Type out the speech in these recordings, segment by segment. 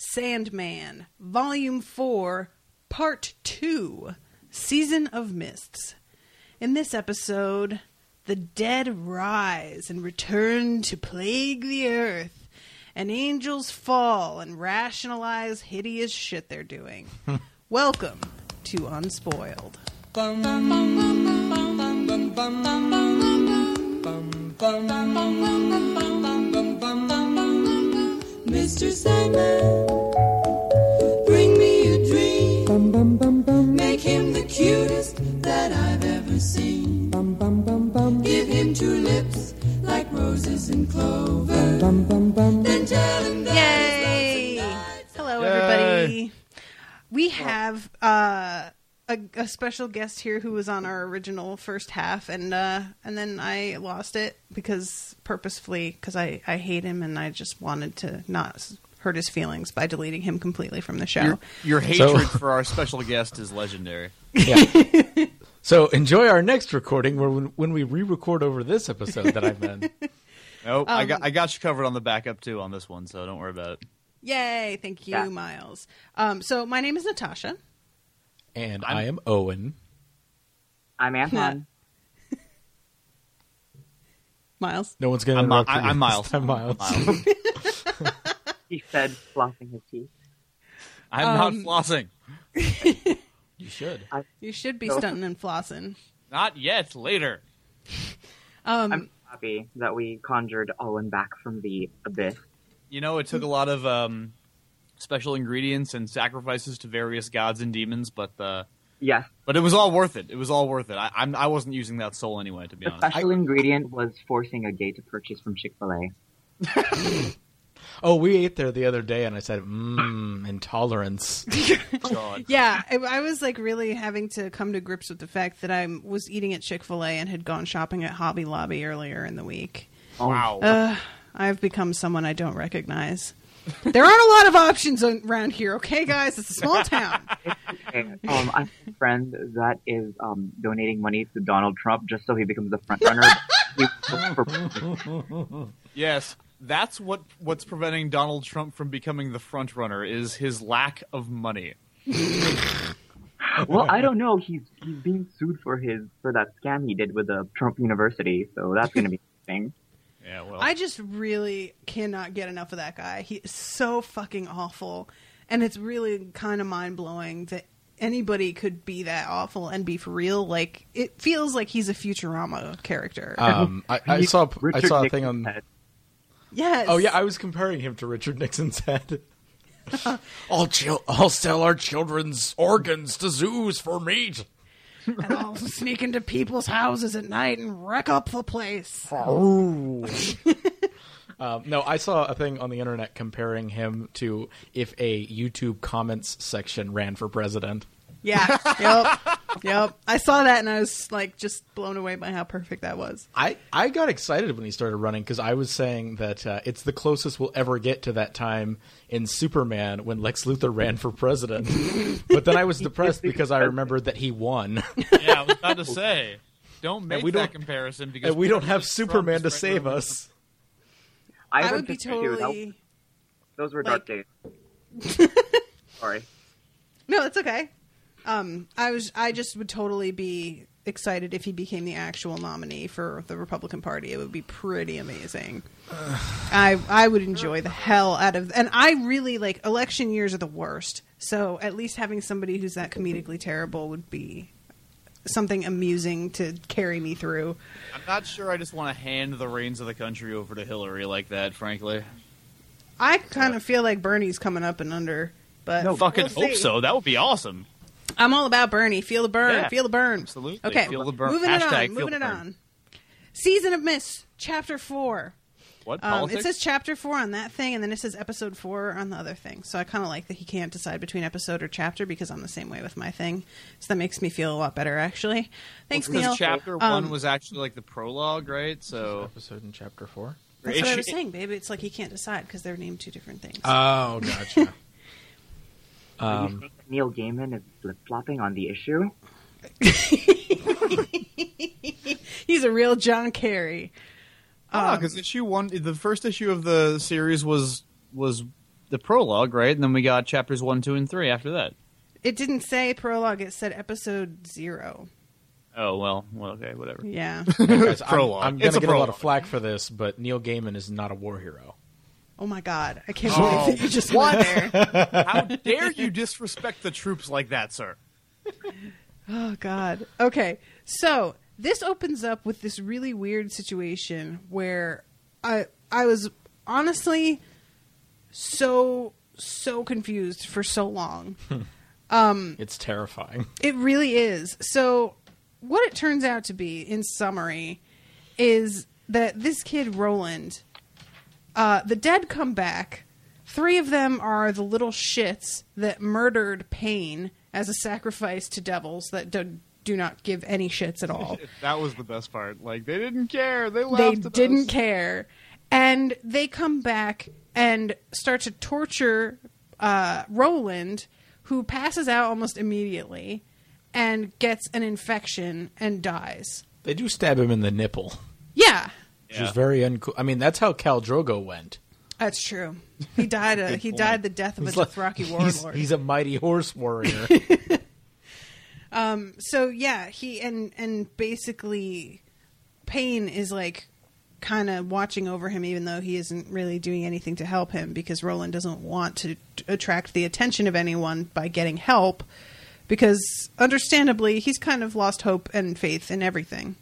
Sandman, Volume 4, Part 2, Season of Mists. In this episode, the dead rise and return to plague the earth, and angels fall and rationalize hideous shit they're doing. Welcome to Unspoiled. Mr. Sandman, bring me a dream. Make him the cutest that I've ever seen. Give him two lips like roses and clover. Then tell him that Yay! Hello, everybody. We have uh, a, a special guest here who was on our original first half, and uh, and then I lost it because purposefully because I I hate him and I just wanted to not hurt his feelings by deleting him completely from the show. Your, your hatred for our special guest is legendary. So enjoy our next recording where when, when we re-record over this episode that I'm in. Nope, I Um, got I got you covered on the backup too on this one, so don't worry about it. Yay! Thank you, Miles. Um, so my name is Natasha. And I'm- I am Owen. I'm Anton. Miles. No one's going to I'm, Mi- interrupt you I, I'm Miles. time, Miles. Miles. he said, flossing his teeth. I'm Um, not flossing. You should. You should be No. stunting and flossing. Not yet. Later. Um, I'm happy that we conjured Owen back from the abyss. You know, it took a lot of um, special ingredients and sacrifices to various gods and demons, but uh, Yes, but it was all worth it. It was all worth it. I, I'm I wasn't using that soul anyway, to be the honest. special ingredient was forcing a gay to purchase from Chick Fil A. Oh, we ate there the other day, and I said, mmm, intolerance. God. Yeah, I, I was like really having to come to grips with the fact that I was eating at Chick Fil A and had gone shopping at Hobby Lobby earlier in the week. Wow. Uh, I've become someone I don't recognize. There aren't a lot of options around here, okay, guys? It's a small town. Okay, um, I have a friend that is um, donating money to Donald Trump just so he becomes the front runner. Yes, that's what what's preventing Donald Trump from becoming the front runner is his lack of money. well, I don't know. He's he's being sued for his for that scam he did with the Trump University, so that's going to be interesting. Yeah, well, I just really cannot get enough of that guy. He is so fucking awful. And it's really kind of mind blowing that anybody could be that awful and be for real. Like, it feels like he's a Futurama character. Um, I, I He's saw I saw a thing on. head. yes. Oh yeah, I was comparing him to Richard Nixon's head. I'll chil- I'll sell our children's organs to zoos for meat. And I'll sneak into people's houses at night and wreck up the place. Um, no, I saw a thing on the internet comparing him to if a YouTube comments section ran for president. Yeah. yep. Yep. I saw that and I was like just blown away by how perfect that was. I, I got excited when he started running because I was saying that uh, it's the closest we'll ever get to that time in Superman when Lex Luthor ran for president. but then I was depressed because I remembered that he won. yeah, I was about to say, don't make we that don't- comparison because and we don't have Trump Superman to is save regular- us. I, I would be disagree with totally. Those were like- dark days. Sorry. No, it's okay. Um, I was. I just would totally be excited if he became the actual nominee for the Republican Party. It would be pretty amazing. I I would enjoy the hell out of, and I really like election years are the worst. So at least having somebody who's that comedically terrible would be something amusing to carry me through. I'm not sure I just want to hand the reins of the country over to Hillary like that, frankly. I kind of feel like Bernie's coming up and under, but No, fucking we'll hope see. so. That would be awesome. I'm all about Bernie. Feel the burn. Yeah, feel the burn. absolutely. Okay. Feel the burn. Moving it on. Moving it burn. on. Season of Mists, Chapter Four. What Um, politics? it says Chapter Four on that thing, and then it says Episode Four on the other thing. So I kind of like that he can't decide between episode or chapter because I'm the same way with my thing. So that makes me feel a lot better, actually. Thanks, because Neil. chapter Um, one was actually like the prologue, right? So Episode in chapter four. That's what I was saying, baby. It's like he can't decide because they're named two different things. Oh, gotcha. Um, saying that Neil Gaiman is flip flopping on the issue? He's a real John Kerry. Ah, Um, because issue one, the first issue of the series was was the prologue, right? And then we got chapters one, two, and three after that. It didn't say prologue. It said episode zero. Oh well, well, okay, whatever. Yeah. guys, I'm, Prologue. I'm gonna a get a lot of flack for this, but Neil Gaiman is not a war hero. Oh my god! I can't believe that you just went there. How dare you disrespect the troops like that, sir? Oh god. Okay. So this opens up with this really weird situation where I I was honestly so so confused for so long. um, It's terrifying. It really is. So, what it turns out to be, in summary, is that this kid, Rowland, uh, the dead come back. Three of them are the little shits that murdered Paine as a sacrifice to devils that do, do not give any shits at all. That was the best part. Like they didn't care. They they laughed. at didn't us. care. And they come back and start to torture uh, Rowland, who passes out almost immediately and gets an infection and dies. They do stab him in the nipple, Yeah, which is very uncool. I mean, that's how Khal Drogo went. that's true. He died. A, he died the death of a He's like- Dothraki he's, warlord. he's a mighty horse warrior. um. so yeah, he and and basically, Paine is like kind of watching over him, even though he isn't really doing anything to help him because Rowland doesn't want to t- attract the attention of anyone by getting help. Because understandably, he's kind of lost hope and faith in everything.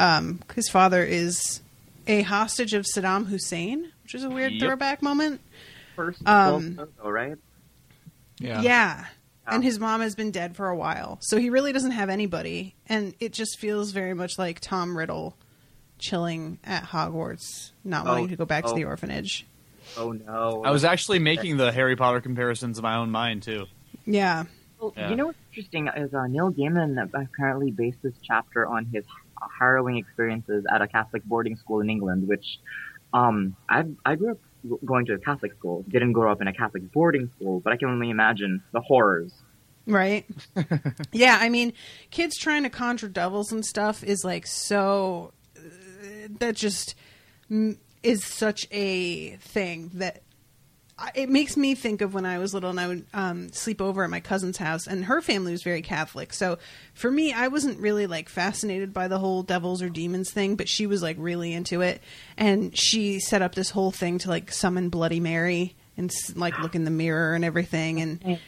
Um, his father is a hostage of Saddam Hussein, which is a weird Yep. throwback moment. First, Um, well, though, yeah. Yeah. And his mom has been dead for a while. So he really doesn't have anybody. And it just feels very much like Tom Riddle chilling at Hogwarts, not Oh, wanting to go back to oh. the orphanage. Oh no! I was actually making the Harry Potter comparisons in my own mind too. Yeah. Well, Yeah. You know what's interesting is uh, Neil Gaiman apparently based this chapter on his harrowing experiences at a Catholic boarding school in England, which um, I I grew up going to a Catholic school. Didn't grow up in a Catholic boarding school, but I can only imagine the horrors. Right? yeah, I mean, kids trying to conjure devils and stuff is like so. uh, That just is such a thing that it makes me think of when I was little and I would um, sleep over at my cousin's house, and her family was very Catholic. So for me, I wasn't really like fascinated by the whole devils or demons thing, but she was like really into it, and she set up this whole thing to like summon Bloody Mary and like look in the mirror and everything, and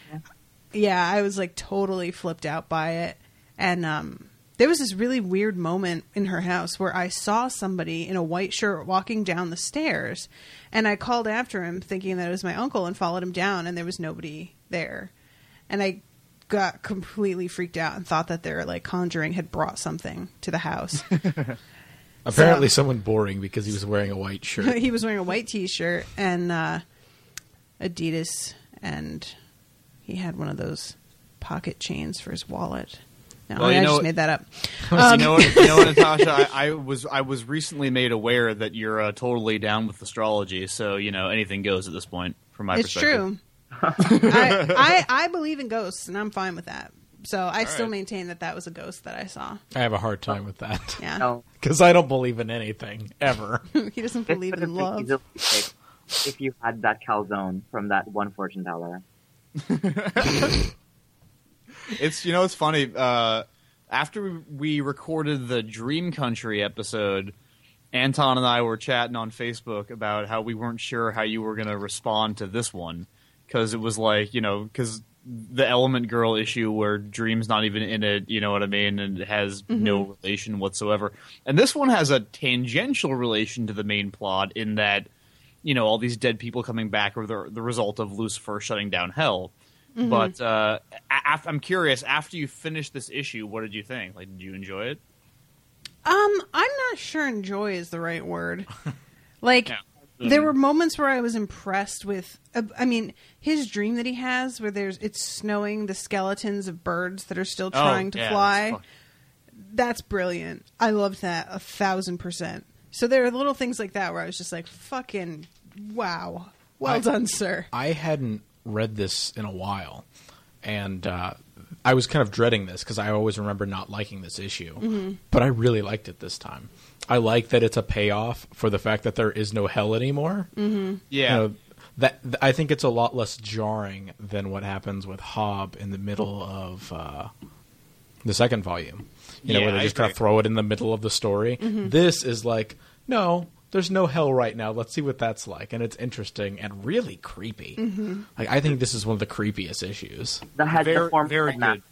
yeah, I was like totally flipped out by it. And um, there was this really weird moment in her house where I saw somebody in a white shirt walking down the stairs, and I called after him thinking that it was my uncle and followed him down, and there was nobody there. And I got completely freaked out and thought that their like conjuring had brought something to the house. Apparently, So- someone boring because he was wearing a white shirt. he was wearing a white t-shirt and uh, Adidas, and he had one of those pocket chains for his wallet. No, Well, I you know- just made that up. you know, what, you know, Natasha, I, I was I was recently made aware that you're uh, totally down with astrology. So you know, anything goes at this point. From my it's perspective, true. I, I I believe in ghosts, and I'm fine with that. So I still right. maintain that that was a ghost that I saw. I have a hard time with that Yeah, No, because I don't believe in anything ever. he doesn't believe in love. if you had that calzone from that one fortune teller. It's you know it's funny. Uh, after we recorded the Dream Country episode, Anton and I were chatting on Facebook about how we weren't sure how you were going to respond to this one because it was like you know because the Element Girl issue where Dream's not even in it, you know what I mean, and it has no relation whatsoever. And this one has a tangential relation to the main plot in that you know all these dead people coming back are the the result of Lucifer shutting down Hell. But uh, af- I'm curious. After you finished this issue, what did you think? Like, did you enjoy it? Um, I'm not sure enjoy is the right word. Like, Yeah. there were moments where I was impressed with. Uh, I mean, his dream that he has, where there's it's snowing the skeletons of birds that are still trying to Oh, yeah, fly. that's That's brilliant. I loved that a thousand percent. So there are little things like that where I was just like, "Fucking wow, well I- done, sir." I hadn't read this in a while, and uh, I was kind of dreading this because I always remember not liking this issue. But I really liked it this time. I like that it's a payoff for the fact that there is no hell anymore. Mm-hmm. Yeah. You know, that th- I think it's a lot less jarring than what happens with Hob in the middle of uh, the second volume. You know, where they I just kind of throw it in the middle of the story. This is like, no, there's no hell right now. Let's see what that's like, and it's interesting and really creepy. Like, I think this is one of the creepiest issues. The head, Very- the former very headmaster,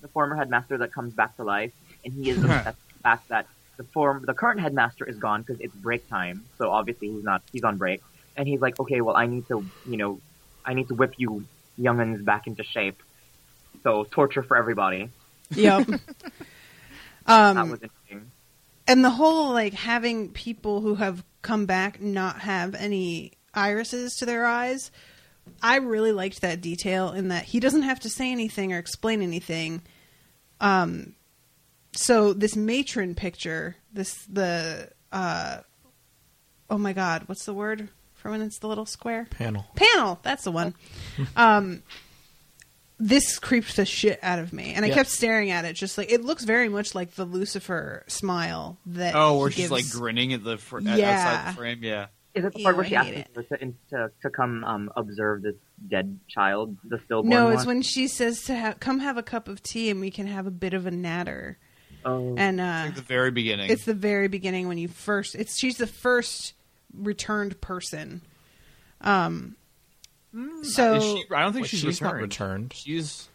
the former headmaster that comes back to life, and he is upset at the fact that the form, the current headmaster is gone because it's break time. So obviously he's not, he's on break, and he's like, okay, well I need to, you know, I need to whip you youngins back into shape. So torture for everybody. Yep. that um, was interesting. And the whole like having people who have come back not have any irises to their eyes i really liked that detail in that he doesn't have to say anything or explain anything. Um so this matron picture this the uh oh my god what's the word for when it's the little square? Panel. panel that's the one. Um this creeped the shit out of me and i Yeah. kept staring at it just like it looks very much like the lucifer smile that Oh, he where she's gives- like grinning at the fr- Yeah. outside the frame. Yeah. Is it the Ew, part where she asks to, to, to come um, observe this dead child, the stillborn no one? it's when she says to ha- come have a cup of tea and we can have a bit of a natter Oh. and uh At the very beginning. it's the very beginning when you first it's she's the first returned person um so Mm, Is she, I don't think Wait, she's, she's not returned. returned. She's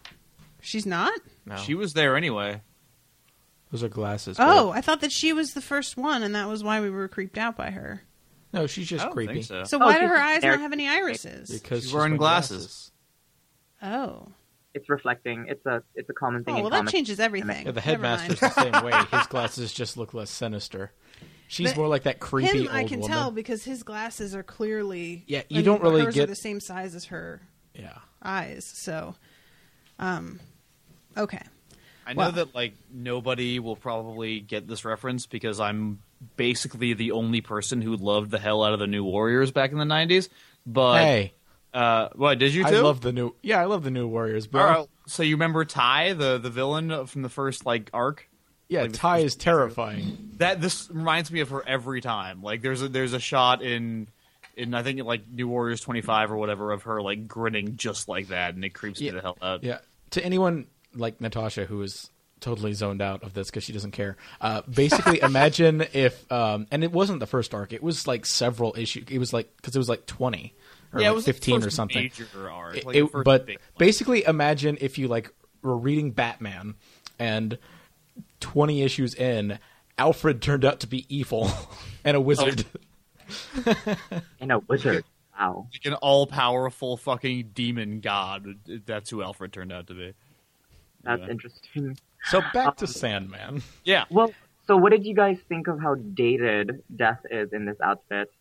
she's not No, she was there anyway. those are glasses. oh babe. i thought that she was the first one and that was why we were creeped out by her no, she's I just don't creepy. think so. so Oh, why do her eyes there. not have any irises Because She's she's wearing wearing glasses. oh it's reflecting. It's a it's a common thing oh in well that comics. changes everything Yeah, the headmaster's the same way. His glasses just look less sinister. She's But more like that creepy him old i can woman. tell because his glasses are clearly Yeah, I you mean, don't really hers are get- the same size as her Yeah. eyes so um okay I know Well- that like nobody will probably get this reference because I'm basically the only person who loved the hell out of the New Warriors back in the '90s. But hey, uh, what did you I love the new. Yeah, I love the new Warriors, bro. All right, so you remember Tai, the the villain from the first like arc? Yeah, like Tai is terrifying. That this reminds me of her every time. Like there's a there's a shot in in I think like New Warriors 25 or whatever of her like grinning just like that, and it creeps Yeah. me the hell out. Yeah. To anyone like Natasha who is totally zoned out of this because she doesn't care. Uh, basically, imagine if, um, and it wasn't the first arc. It was like several issues. It was like because it was like twenty or Yeah, like fifteen or something. arc, like it- but basically, imagine if you like were reading Batman and twenty issues in, Alfred turned out to be evil and a wizard. And a wizard. Wow. like an all powerful fucking demon god. That's who Alfred turned out to be. That's Yeah. interesting. So back to Sandman. Yeah. Well, so what did you guys think of how dated Death is in this outfit?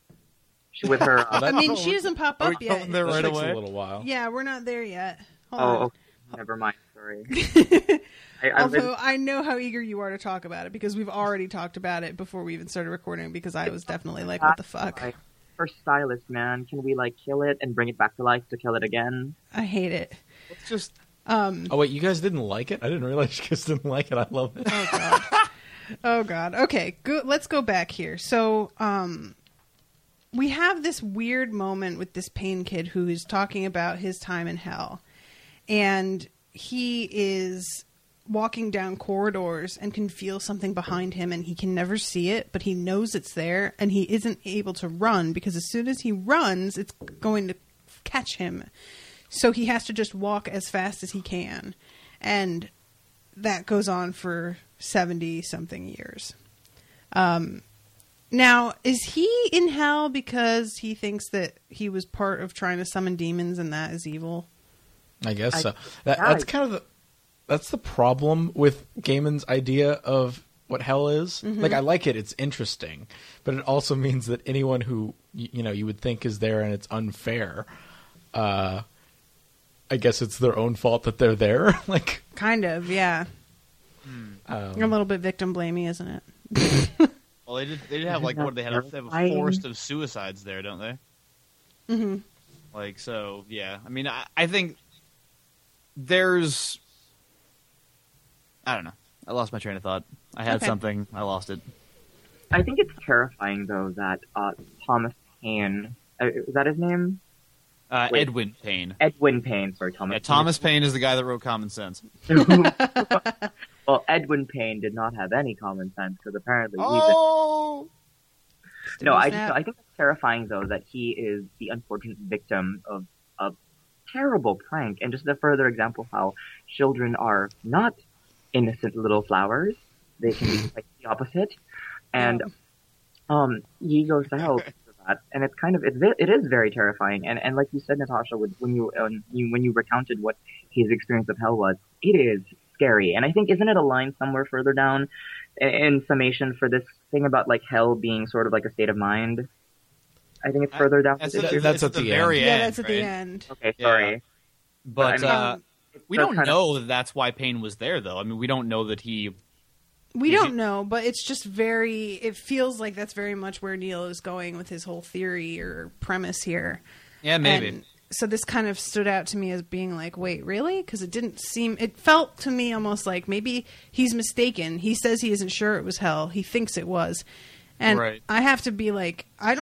She with her. Uh, I mean, she doesn't pop up yet. there right away? a little while. Yeah, we're not there yet. Hold oh, on. okay. never mind. Sorry. I, I Although I know how eager you are to talk about it because we've already talked about it before we even started recording because I was definitely like, what the fuck? Like, her stylist, man. Can we like kill it and bring it back to life to kill it again? I hate it. Let's just Um, Oh wait, you guys didn't like it? I didn't realize you guys didn't like it. I love it. oh god. oh god. Okay, go, let's go back here. So, um, we have this weird moment with this Paine kid who is talking about his time in hell, and he is walking down corridors and can feel something behind him and he can never see it, but he knows it's there and he isn't able to run because as soon as he runs, it's going to catch him. So he has to just walk as fast as he can. And that goes on for 70 something years. Um, now, is he in hell because he thinks that he was part of trying to summon demons and that is evil? I guess I- so. That, yeah, that's I- kind of the that's the problem with Gaiman's idea of what hell is. Mm-hmm. Like I like it; it's interesting, but it also means that anyone who y- you know you would think is there and it's unfair. Uh, I guess it's their own fault that they're there. like Kind of, yeah. um, a little bit victim blamey, isn't it? Well, they did. They did have like what? They had a, they have a forest of suicides there, don't they? Mm-hmm. Like so, yeah. I mean, I, I think there's. I don't know. I lost my train of thought. I had Okay. something. I lost it. I think it's terrifying though that uh, Thomas Paine uh, is that his name? Uh, Wait. Edwin Paine. Edwin Paine. Sorry, Thomas. Yeah, Thomas Paine is the guy that wrote Common Sense. Well, Edwin Paine did not have any common sense because apparently he's a Oh, No, I just I think it's terrifying though that he is the unfortunate victim of a terrible prank, and just a further example how children are not innocent little flowers; they can be like the opposite, and um, he goes to hell for that, and it's kind of it's it is very terrifying, and and like you said, Natasha, when you, um, you when you recounted what his experience of hell was, it is scary, and I think isn't it a line somewhere further down in, in summation for this thing about like hell being sort of like a state of mind? I think it's further down. that's, this at, issue. That's at the very Yeah, end. that's at the end. Okay, Yeah. sorry. But I mean, uh, we don't kind of- know that that's why Paine was there, though. I mean, we don't know that he. We don't it- know, but it's just very. It feels like that's very much where Neil is going with his whole theory or premise here. Yeah, maybe. And so this kind of stood out to me as being like, wait, really? Because it didn't seem. It felt to me almost like maybe he's mistaken. He says he isn't sure it was hell. He thinks it was, and Right. I have to be like, I don't.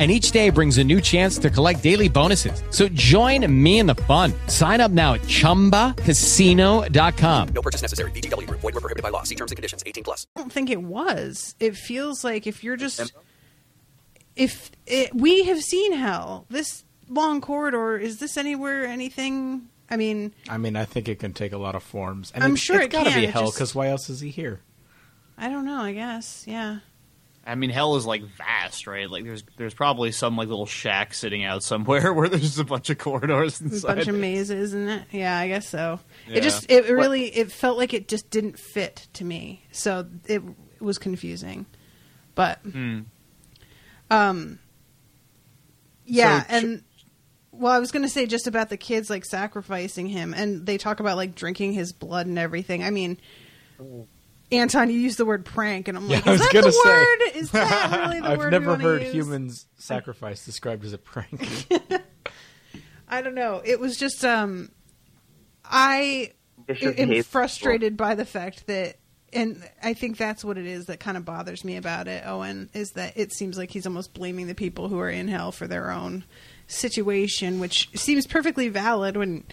and each day brings a new chance to collect daily bonuses. So join me in the fun. Sign up now at ChumbaCasino.com. No purchase necessary. VGW Group. Void were prohibited by law. See terms and conditions. 18 plus. I don't think it was. It feels like if you're just if it, we have seen hell, this long corridor is this anywhere anything? I mean, I mean, I think it can take a lot of forms. And I'm it's- sure it's it gotta can, be hell because why else is he here? I don't know. I guess, yeah. I mean, hell is like vast, right? Like, there's there's probably some like little shack sitting out somewhere where there's just a bunch of corridors A bunch of mazes, isn't it? Yeah, I guess so. Yeah. It just it really it felt like it just didn't fit to me, so it, it was confusing. But Hmm. um, yeah, So, and well, I was going to say just about the kids like sacrificing him, and they talk about like drinking his blood and everything. I mean. Anton, you used the word prank, and I'm Yeah, like, I is was that gonna the say. word? Is that really the I've word? we never wanna heard use? humans sacrifice described as a prank. I don't know. It was just um, I Vicious am frustrated by the fact that, and I think that's what it is that kind of bothers me about it. Owen is that it seems like he's almost blaming the people who are in hell for their own situation, which seems perfectly valid when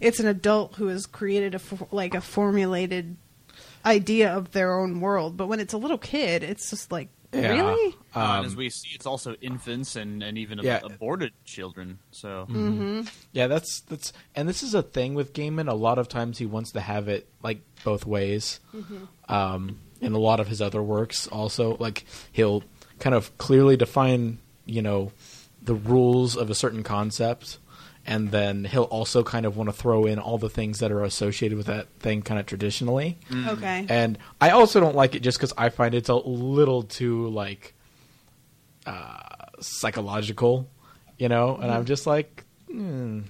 it's an adult who has created a like a formulated idea of their own world. But when it's a little kid, it's just like Yeah. really. and Um, as we see, it's also infants and, and even ab- Yeah. aborted children. So Mm-hmm. Yeah, that's that's and this is a thing with Gaiman. A lot of times he wants to have it like both ways. Um, in a lot of his other works, also like he'll kind of clearly define, you know, the rules of a certain concept, and then he'll also kind of want to throw in all the things that are associated with that thing kind of traditionally. Okay. And I also don't like it just because I find it's a little too like uh, psychological, you know. And I'm just like, mm.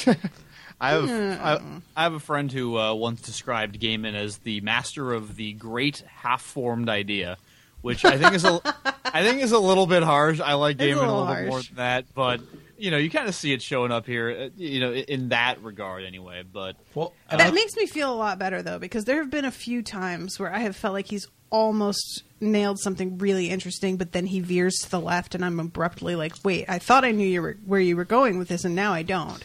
I have I, I have a friend who uh, once described Gaiman as the master of the great half-formed idea, which I think is a I think is a little bit harsh. I like It's a Gaiman a little little bit more than that, but you know, you kind of see it showing up here, uh, you know, in in that regard anyway. But well, that makes me feel a lot better though, because there have been a few times where I have felt like he's almost nailed something really interesting, but then he veers to the left, and I'm abruptly like, "Wait, I thought I knew you were where you were going with this, and now I don't."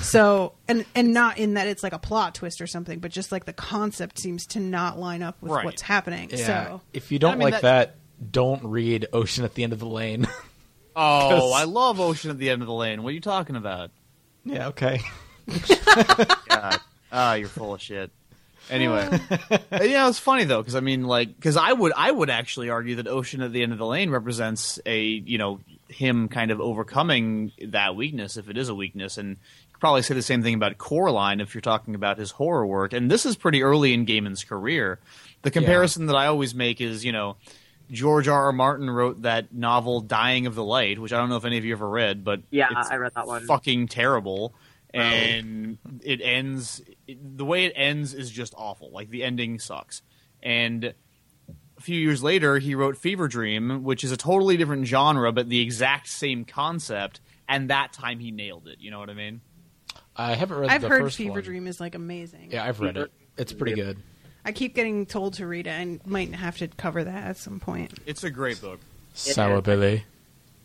So, and and not in that it's like a plot twist or something, but just like the concept seems to not line up with Right. what's happening. Yeah. So, if you don't I mean, like that, don't read Ocean at the End of the Lane. oh, I love Ocean at the End of the Lane. What are you talking about? yeah, okay. God. Ah, you're full of shit. Anyway, yeah, it's funny though because I mean, like, because I would, I would actually argue that Ocean at the end of the lane represents a, you know, him kind of overcoming that weakness if it is a weakness, and you could probably say the same thing about Coraline if you're talking about his horror work. And this is pretty early in Gaiman's career. The comparison that I always make is, you know. George R. R. Martin wrote that novel "Dying of the Light," which I don't know if any of you ever read, but Yeah, it's I read that one. Fucking terrible, and it ends. It, the way it ends is just awful. Like the ending sucks. And a few years later, he wrote Fever Dream, which is a totally different genre, but the exact same concept. And that time he nailed it. You know what I mean? I haven't read I've the heard first Fever one. Dream is like amazing. Yeah, I've read it. It's pretty good. I keep getting told to read it, and might have to cover that at some point. It's a great book. Sour is. Billy.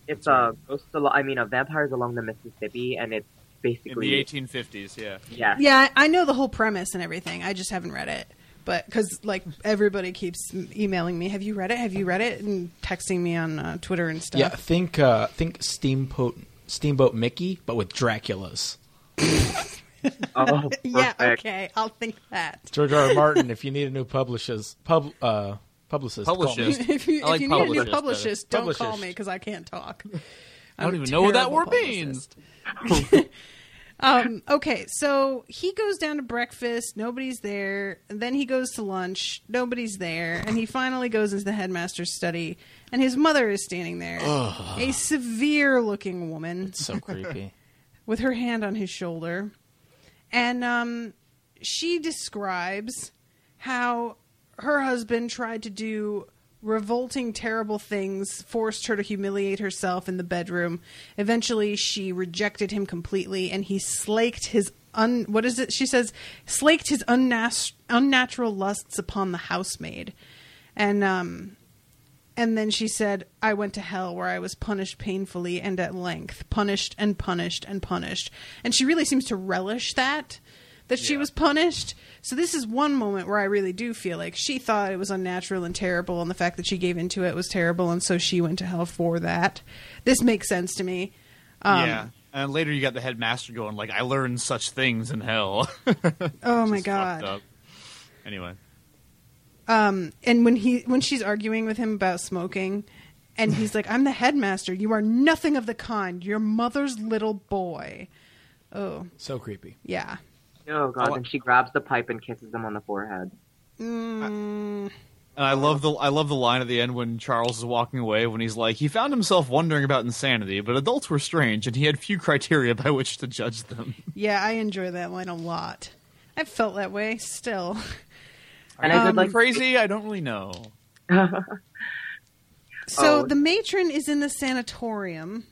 It's a ghost. Al- I mean, a vampires along the Mississippi, and it's basically In basically the 1850s, yeah. yeah. Yeah, I I know the whole premise and everything. I just haven't read it. But because like everybody keeps emailing me, have you read it? Have you read it? And texting me on uh, Twitter and stuff. Yeah, think uh, think Steamboat Steamboat Mickey, but with Draculas. Oh, yeah. Okay, I'll think that. George R. R. Martin, if you need a new publicist, pub, uh, publicist, call. Publicist. if you, I like you need a new publicist publicist, don't Publicist. call me because I can't talk. I don't I'm a even know what that word publicist. means. Um, okay, so he goes down to breakfast. Nobody's there. And then he goes to lunch. Nobody's there. And he finally goes into the headmaster's study. And his mother is standing there. A severe looking woman So creepy. with her hand on his shoulder. And um, she describes how her husband tried to do revolting, terrible things, forced her to humiliate herself in the bedroom. Eventually, she rejected him completely, and he slaked his un. What is it? She says, slaked his unnatural lusts upon the housemaid, and um, and then she said, I went to hell where I was punished painfully and at length, punished and punished and punished. And she really seems to relish that, that she was punished. So this is one moment where I really do feel like she thought it was unnatural and terrible, and the fact that she gave into it was terrible, and so she went to hell for that. This makes sense to me. Um, yeah. And later you got the headmaster going, like, I learned such things in hell. Oh my god. Anyway. Um, and when he when she's arguing with him about smoking, and he's like, "I'm the headmaster. You are nothing of the kind. Your mother's little boy." Oh, So creepy. yeah. Oh god! Oh, and she grabs the pipe and kisses him on the forehead. Mm, And I love the I love the line at the end when Charles is walking away when he's like he found himself wondering about insanity, but adults were strange and he had few criteria by which to judge them. yeah, I enjoy that line a lot. I've felt that way still. And I did Um, like Crazy? I don't really know. So Oh. the matron is in the sanatorium,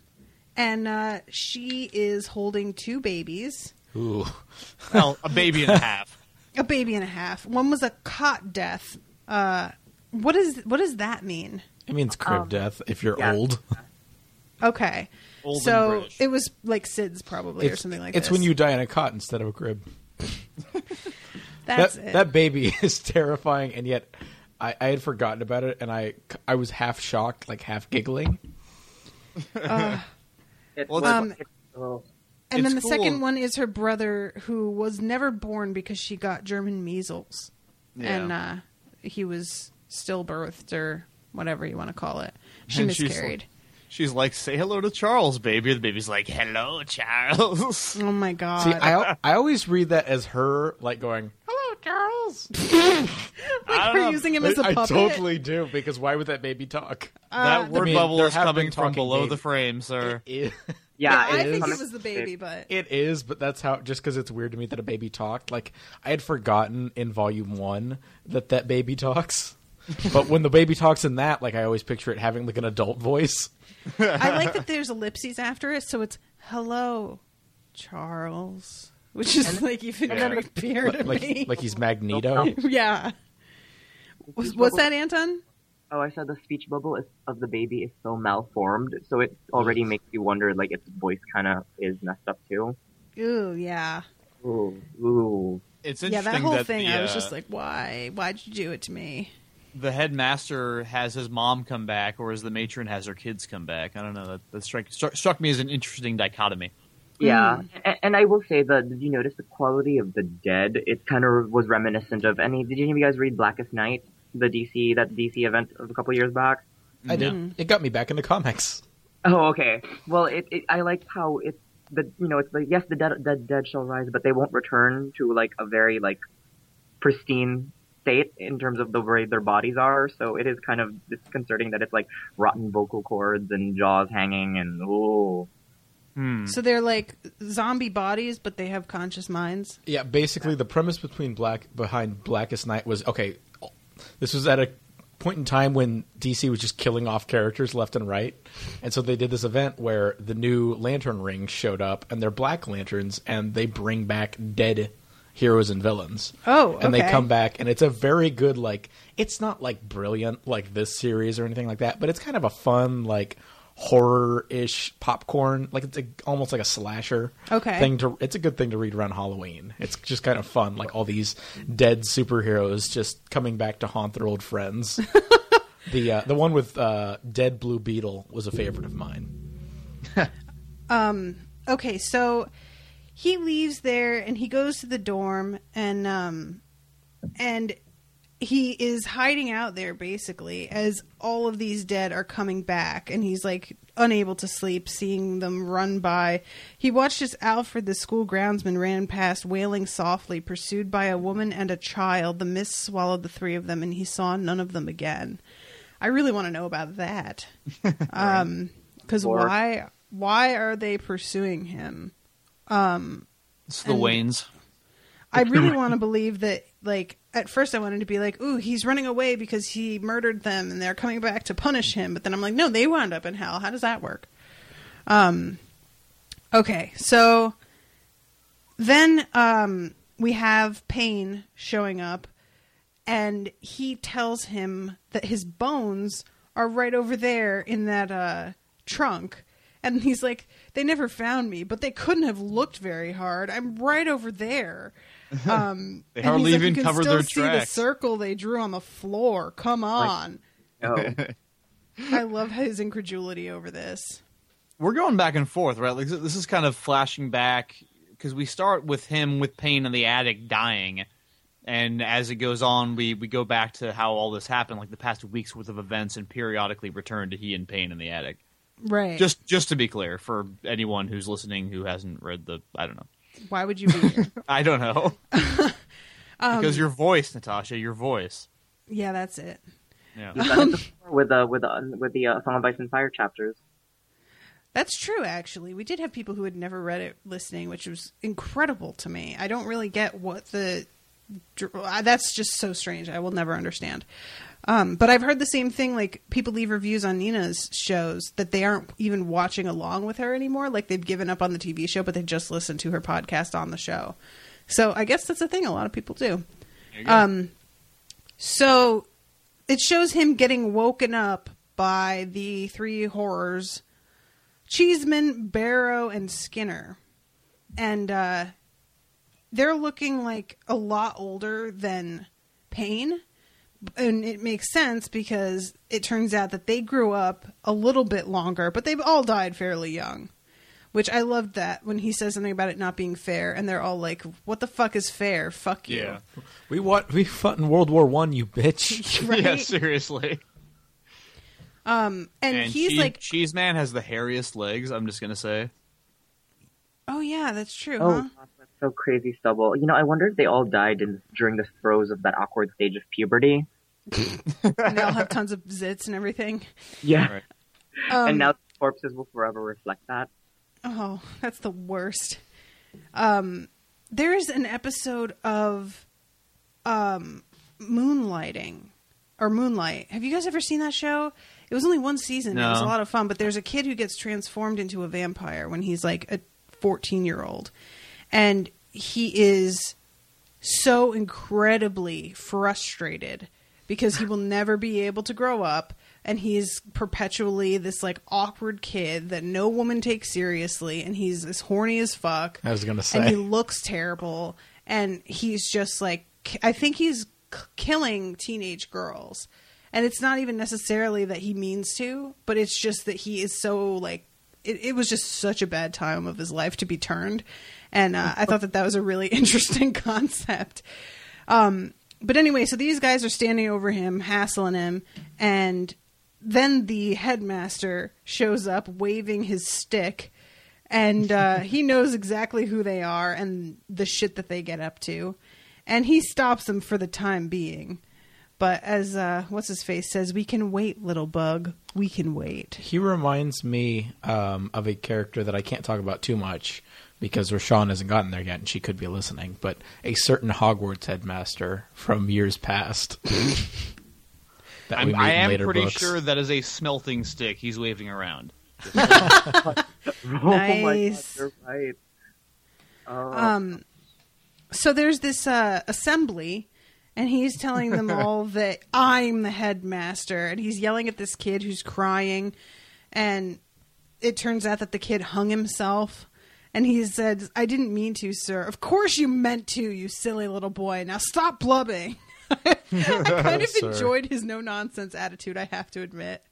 and uh, she is holding two babies, Ooh. Well, a baby and a half. a baby and a half. One was a cot death. Uh, what is what does that mean? It means crib death if you're yeah. old. Okay, Old so it was like SIDS probably or something like that. it's this. when you die in a cot instead of a crib. That's that, it. that baby is terrifying, and yet I, I had forgotten about it, and I I was half shocked, like half giggling. it Well, was, Um, oh, and then the it's second one is her brother who was never born because she got German measles, Yeah. and uh, he was stillbirthed or whatever you want to call it. She And she's miscarried. She's like, "Say hello to Charles, baby." The baby's like, "Hello, Charles." Oh my god! See, I I always read that as her like going, "Hello, Charles." like we're using him as a I puppet. I totally do because why would that baby talk? Uh, that word I mean, bubble is coming from below baby. the frame, sir. It, Yeah, Yeah, I it think it was the baby, but it is, but that's how. Just because it's weird to me that a baby talked. Like I had forgotten in volume one that that baby talks. But when the baby talks in that, like I always picture it having like an adult voice. I like that there's ellipses after it, so it's hello, Charles, which is like even creepier to like me. like he's Magneto. yeah. Was, what's that, Anton? Oh, I said the speech bubble is, of the baby is so malformed, so it already makes you wonder, like, its voice kind of is messed up too. Ooh, yeah. Ooh, ooh. It's Yeah, that whole that thing, the, I was uh, just like, why? Why'd you do it to me? The headmaster has his mom come back, whereas the matron has her kids come back. I don't know. That, that struck, struck struck me as an interesting dichotomy. Yeah, mm. and, and I will say that, did you notice the quality of the dead? It kind of was reminiscent of any, did any of you guys read Blackest Night? The DC, that DC event of a couple years back? I did. Mm-hmm. It got me back into comics. Oh, okay. Well, it, it I liked how it's the you know it's like yes the dead dead dead shall rise, but they won't return to like a very like pristine state in terms of the way their bodies are. So it is kind of disconcerting that it's like rotten vocal cords and jaws hanging and ooh. Hmm. So they're like zombie bodies, but they have conscious minds. Yeah, basically the premise between Black behind Blackest Night was okay. This was at a point in time when DC was just killing off characters left and right, and so they did this event where the new Lantern rings showed up, and they're Black Lanterns, and they bring back dead heroes and villains. Oh, and they come back, and it's a very good like. It's not like brilliant like this series or anything like that, but it's kind of a fun like horror-ish popcorn like it's a, almost like a slasher Okay. thing to it's a good thing to read around halloween it's just kind of fun like all these dead superheroes just coming back to haunt their old friends the uh, the one with uh, dead blue beetle was a favorite of mine Um, okay, so he leaves there and he goes to the dorm and um and he is hiding out there basically as all of these dead are coming back and he's like unable to sleep seeing them run by. He watched as alfred the school groundsman ran past wailing softly pursued by a woman and a child. The mist swallowed the three of them and he saw none of them again. I really want to know about that. Um because why why are they pursuing him um It's the Waynes. I really want to believe that, like, at first I wanted to be like, ooh, he's running away because he murdered them and they're coming back to punish him. But then I'm like, no, they wound up in hell. How does that work? Um, okay, so then um, we have Paine showing up and he tells him that his bones are right over there in that uh, trunk. And he's like, they never found me, but they couldn't have looked very hard. I'm right over there. Um, They and hardly like, even you can covered still their see tracks." the circle they drew on the floor. Come on. Oh. I love his incredulity over this. we're going back and forth, right? Like this is kind of flashing back because we start with him with Paine in the attic dying, and as it goes on, we we go back to how all this happened, like the past week's worth of events, and periodically return to he and Paine in the attic. Right. Just just to be clear for anyone who's listening who hasn't read the, I don't know, Why would you be here? I don't know, Um, because your voice, Natasha, your voice. yeah, that's it. Yeah. You've done it before with the with the with the uh, Song of Ice and Fire chapters. That's true, actually. We did have people who had never read it listening, which was incredible to me. I don't really get what the. uh, That's just so strange. I will never understand. Um, but I've heard the same thing. Like people leave reviews on Nina's shows that they aren't even watching along with her anymore. Like they've given up on the TV show, but they just listen to her podcast on the show. So I guess that's a thing a lot of people do. Um, so it shows him getting woken up by the three horrors Cheeseman, Barrow, and Skinner. And uh, they're looking like a lot older than Paine. And it makes sense because it turns out that they grew up a little bit longer, but they've all died fairly young. Which I loved that when he says something about it not being fair, and they're all like, "What the fuck is fair? Fuck you." we what we fought in world war one you bitch Right? Yeah, seriously. Um, and, he's Cheese, like, Cheese Man has the hairiest legs. I'm just gonna say. oh yeah, that's true, Oh, huh? gosh, that's so crazy stubble. You know, I wonder if they all died in, during the throes of that awkward stage of puberty. and they all have tons of zits and everything. Yeah. Um, and now corpses will forever reflect that. Oh, that's the worst. Um, there's an episode of um, Moonlighting or Moonlight. Have you guys ever seen that show? It was only one season. It was a lot of fun, but there's a kid who gets transformed into a vampire when he's like a 14 year old. And he is so incredibly frustrated because he will never be able to grow up and he's perpetually this like awkward kid that no woman takes seriously and he's as horny as fuck. I was gonna say. and he looks terrible and he's just like i think he's k- killing teenage girls. And it's not even necessarily that he means to but it's just that he is so like it, it was just such a bad time of his life to be turned. And uh, i thought that that was a really interesting concept. Um, but anyway, so these guys are standing over him, hassling him, and then the headmaster shows up waving his stick, and uh, he knows exactly who they are and the shit that they get up to, and he stops them for the time being. But as uh, what's his face says, we can wait, little bug. We can wait. He reminds me um, of a character that I can't talk about too much because Rashawn hasn't gotten there yet and she could be listening, but a certain Hogwarts headmaster from years past. that I'm, we I am later pretty books. sure that is a smelting stick he's waving around. Oh my god, Nice. you're right. Oh. Um, so there's this uh, assembly, and he's telling them all that I'm the headmaster, and he's yelling at this kid who's crying, and it turns out that the kid hung himself. And he said, I didn't mean to, sir. Of course you meant to, you silly little boy. Now stop blubbing. I kind of Sir. enjoyed his no nonsense attitude, I have to admit.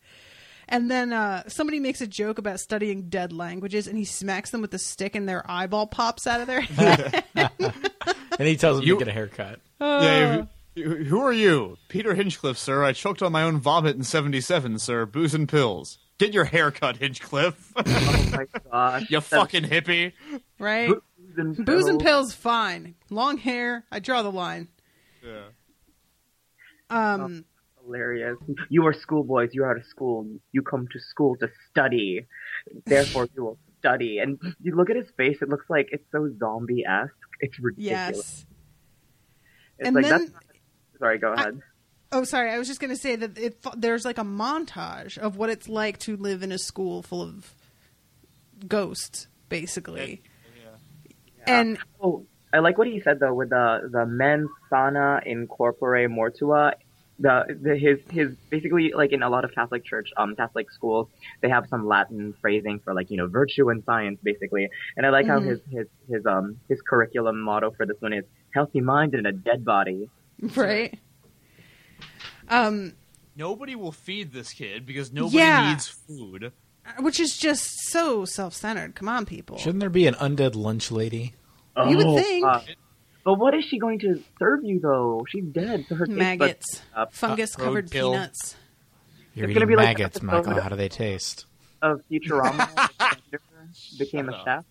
And then uh, somebody makes a joke about studying dead languages, and he smacks them with a stick, and their eyeball pops out of their head. And he tells him You- to get a haircut. Yeah, who- who are you? Peter Hinchcliffe, sir. I choked on my own vomit in 77, sir. Booze and pills. Get your hair cut, Hinchcliffe. oh my gosh. you fucking hippie. right? Booze and Booze and pills. pills, fine. Long hair, I draw the line. Yeah. Um, Hilarious. You are schoolboys. You are out of school. You come to school to study. Therefore, you will study. And you look at his face. It looks like it's so zombie esque. It's ridiculous. yes. It's And like then- that's. Not, sorry, go ahead. Oh, sorry. I was just going to say that it, there's like a montage of what it's like to live in a school full of ghosts, basically. And Oh, I like what he said though with the the mens sana in corpore mortua. The, the his his basically like in a lot of Catholic church um Catholic schools they have some Latin phrasing for like you know virtue and science basically and I like how Mhm. his his his um his curriculum motto for this one is healthy mind in a dead body. right. Um, Nobody will feed this kid because nobody Yeah. needs food. which is just so self-centered. Come on, people. Shouldn't there be an undead lunch lady? You would Oh, think. uh, but what is she going to serve you though? She's dead, so her taste buds Maggots, up. fungus-covered roadkill. peanuts. You're It's eating be maggots, episode- Michael. How do they taste? of Futurama Bender became a chef,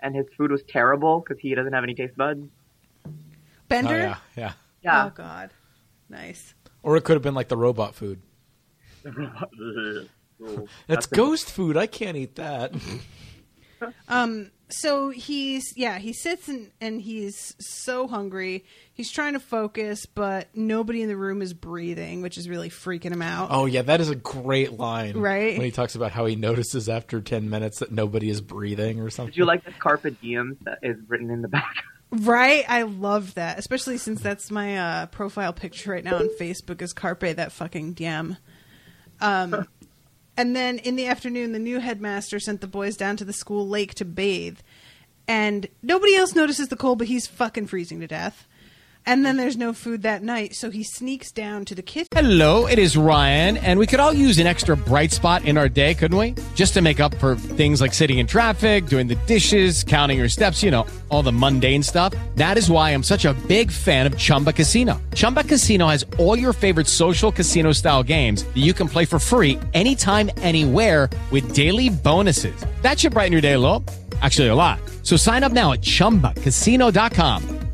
and his food was terrible because he doesn't have any taste buds. Bender. Oh, yeah, yeah. Yeah. Oh God, nice. Or it could have been like the robot food. That's a- ghost food. I can't eat that. Um, so he's yeah, he sits and and he's so hungry. He's trying to focus, but nobody in the room is breathing, which is really freaking him out. Oh yeah, that is a great line. Right? When he talks about how he notices after ten minutes that nobody is breathing or something. Did you like the carpe diem that is written in the back? Right? I love that, especially since that's my uh, profile picture right now on Facebook is Carpe that fucking diem. Um, and then in the afternoon, the new headmaster sent the boys down to the school lake to bathe, and nobody else notices the cold, but he's fucking freezing to death. And then there's no food that night, so he sneaks down to the kitchen. Hello, it is Ryan, and we could all use an extra bright spot in our day, couldn't we? Just to make up for things like sitting in traffic, doing the dishes, counting your steps, you know, all the mundane stuff. That is why I'm such a big fan of Chumba Casino. Chumba Casino has all your favorite social casino style games that you can play for free anytime, anywhere with daily bonuses. That should brighten your day a little. Actually, a lot. So sign up now at chumbacasino.com.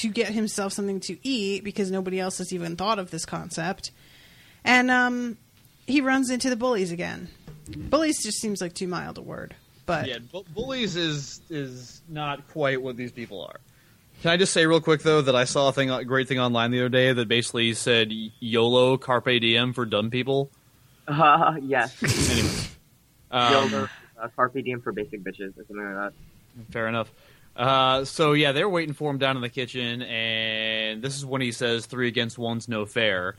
to get himself something to eat because nobody else has even thought of this concept. And um, he runs into the bullies again. Bullies just seems like too mild a word, but yeah, bu- bullies is is not quite what these people are. Can I just say real quick though that I saw a thing, a great thing online the other day that basically said YOLO Carpe Diem for dumb people. Uh, yes. Um, Yoga, uh, Carpe Diem for basic bitches or something like that. Fair enough. Uh, so yeah, they're waiting for him down in the kitchen, and this is when he says three against one's no fair.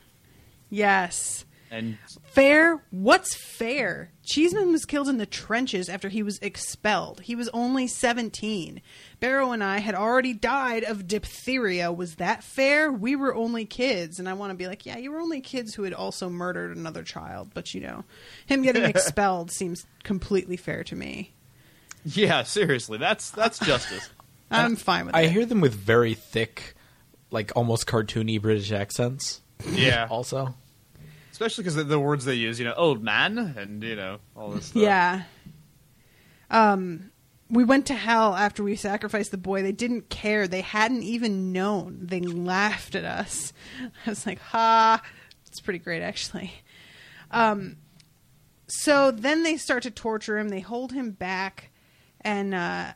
yes. And Fair? What's fair? Cheeseman was killed in the trenches after he was expelled. He was only 17. Barrow and I had already died of diphtheria. Was that fair? We were only kids. And I want to be like, yeah, you were only kids who had also murdered another child. But, you know, him getting expelled seems completely fair to me. yeah, seriously, that's that's justice. I'm fine with I it. hear them with very thick, like almost cartoony British accents. Yeah. Also, Especially because the, the words they use, you know, old man, and you know all this. Stuff. Yeah. Um, we went to hell after we sacrificed the boy. They didn't care. They hadn't even known. They laughed at us. I was like, ha. It's pretty great, actually. Um, so then they start to torture him. They hold him back and uh,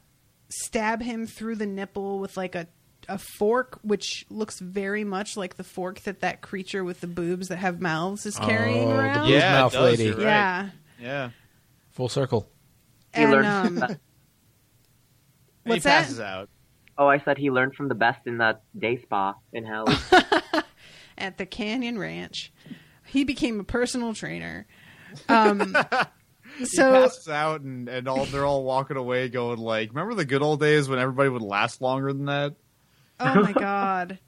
stab him through the nipple with like a a fork, which looks very much like the fork that that creature with the boobs that have mouths is carrying Oh, around. Yeah, mouth does, lady. right. Yeah. Yeah. Full circle. He And, learned um, from the- And What's he that? passes out. Oh, I said he learned from the best in that day spa in hell. at the Canyon Ranch. He became a personal trainer. Um, he so passes out, and, and all they're all walking away, going like, "Remember the good old days when everybody would last longer than that?" oh my god.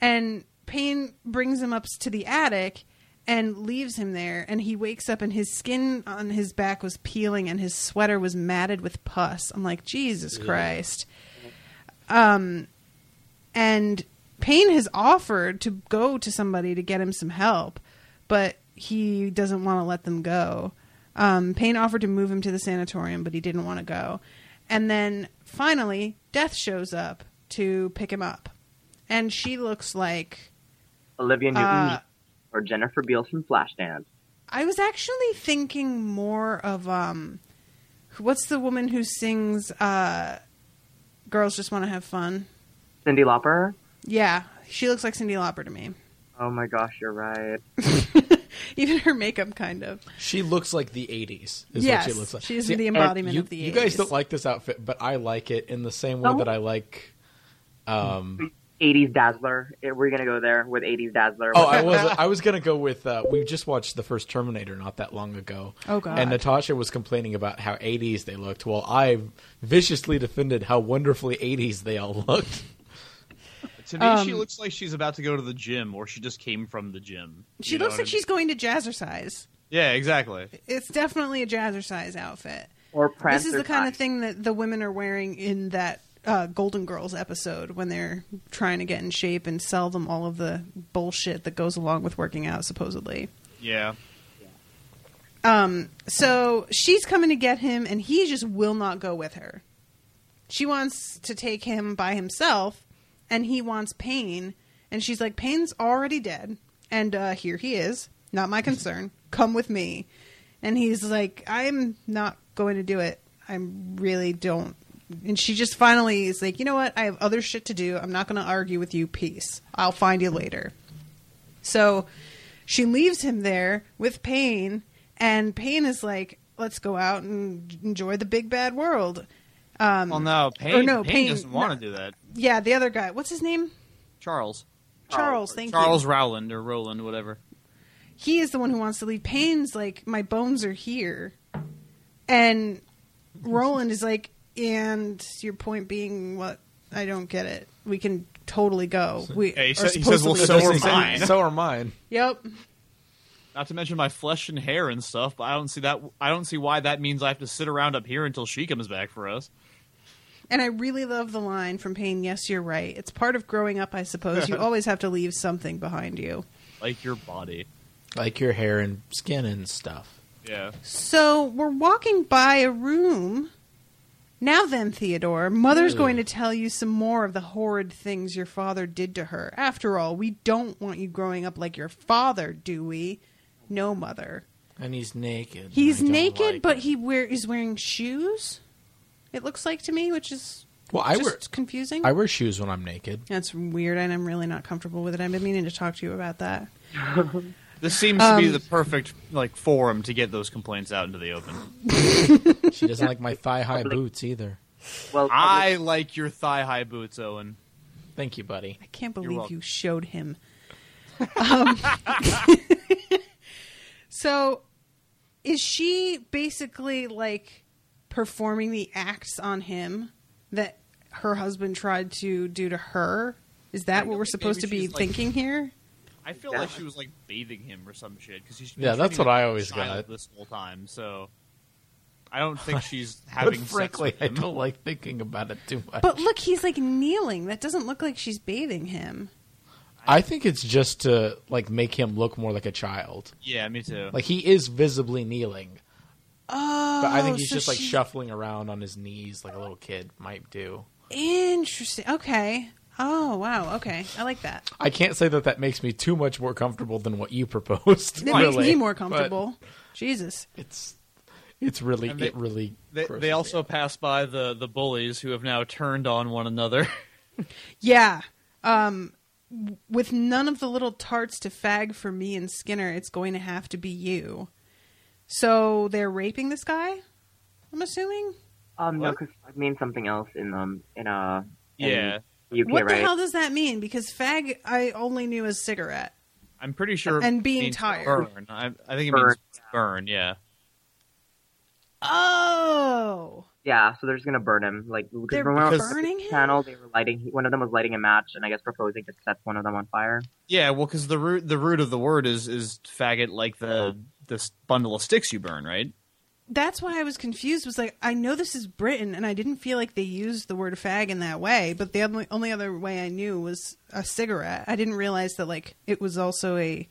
And Paine brings him up to the attic and leaves him there and he wakes up and his skin on his back was peeling and his sweater was matted with pus. I'm like, Jesus Christ. Um and Paine has offered to go to somebody to get him some help, but he doesn't want to let them go. Um, Paine offered to move him to the sanatorium, but he didn't want to go. And then finally, Death shows up to pick him up. And she looks like. Olivia Newton Uh, or Jennifer Beals from Flashdance. I was actually thinking more of. um What's the woman who sings uh Girls Just Want to Have Fun? Cyndi Lauper. Yeah, she looks like Cyndi Lauper to me. Oh my gosh, you're right. Even her makeup, kind of. She looks like the '80s. Is Yes, what she looks like. she's See, the embodiment you, of the You guys don't like this outfit, but I like it in the same way No. that I like. Um, 80s Dazzler. We're gonna go there with 80s Dazzler. oh, I was I was gonna go with. Uh, we just watched the first Terminator not that long ago. Oh, God. And Natasha was complaining about how '80s they looked. Well, I viciously defended how wonderfully '80s they all looked. To me, she Um, looks like she's about to go to the gym, or she just came from the gym. She looks like I she's going to jazzercise. mean? Yeah, exactly. It's definitely a jazzercise outfit. or this is the kind of thing that the women are wearing in that uh, Golden Girls episode when they're trying to get in shape and sell them all of the bullshit that goes along with working out, supposedly. Yeah. Um, so she's coming to get him, and he just will not go with her. She wants to take him by himself, and he wants Paine. And she's like, Paine's already dead, and uh, here he is. Not my concern. Come with me. And he's like, I'm not going to do it. I really don't. And she just finally is like, you know what? I have other shit to do. I'm not going to argue with you. Peace. I'll find you later. So she leaves him there with Paine, and Paine is like, let's go out and enjoy the big bad world. Um, Well, no, or Paine, no, Paine Paine doesn't want no. to do that. Yeah, the other guy. What's his name? Charles. Charles. Thank Charles you. Charles Rowland or Roland, whatever. he is the one who wants to leave. Paine's like, my bones are here, and Rowland is like, and your point being, what? I don't get it. We can totally go. We Yeah, he are sa- he says, well, so are mine. So are mine. Yep. Not to mention my flesh and hair and stuff, but I don't see that. I don't see why that means I have to sit around up here until she comes back for us. And I really love the line from Paine. Yes, you're right. It's part of growing up, I suppose. You always have to leave something behind you. Like your body. Like your hair and skin and stuff. Yeah. So we're walking by a room. Now then, Theodore, Mother's Ooh. going to tell you some more of the horrid things your father did to her. After all, we don't want you growing up like your father, do we? No, Mother. And he's naked. He's naked, like but it. he wear is wearing shoes. It looks like to me, which is Well, I just wear confusing. I wear shoes when I'm naked. That's weird, and I'm really not comfortable with it. I've been meaning to talk to you about that. This seems to be Um, the perfect like forum to get those complaints out into the open. She doesn't like my thigh high boots either. Well, I like your thigh high boots, Owen. Thank you, buddy. I can't believe you showed him. um, so, is she basically like performing the acts on him that her husband tried to do to her? Is that what we're supposed to be like- thinking here? I feel like she was like bathing him or some shit because she's Yeah, that's what him I always got. this whole time. So I don't think she's But having frankly, sex I with him. don't like thinking about it too much. But look, he's like kneeling. That doesn't look like she's bathing him. I think it's just to like make him look more like a child. Yeah, me too. Like he is visibly kneeling, Oh, but I think he's so just like she- shuffling around on his knees like a little kid might do. Interesting. Okay. Oh wow. Okay, I like that. I can't say that that makes me too much more comfortable than what you proposed. It makes me more comfortable. Jesus. It's it's really they- it really. They, grosses they also pass by the the bullies who have now turned on one another. Yeah. Um, with none of the little tarts to fag for me and Skinner, it's going to have to be you. So they're raping this guy. I'm assuming. um, no, because I mean something else in um in uh in Yeah. UK, what the right? hell does that mean? Because fag, I only knew as cigarette. I'm pretty sure. And it being means tired. Burn. I, I think it Burn, means burn. Yeah. Oh, Yeah, so they're just gonna burn him. Like They're remember on the burning him? channel, they were lighting. One of them was lighting a match, and I guess proposing to set one of them on fire. Yeah. Well, because the root the root of the word is is faggot, like the this bundle of sticks you burn, right? that's why I was confused. Was like, I know this is Britain, and I didn't feel like they used the word fag in that way. But the only, only other way I knew was a cigarette. I didn't realize that like it was also a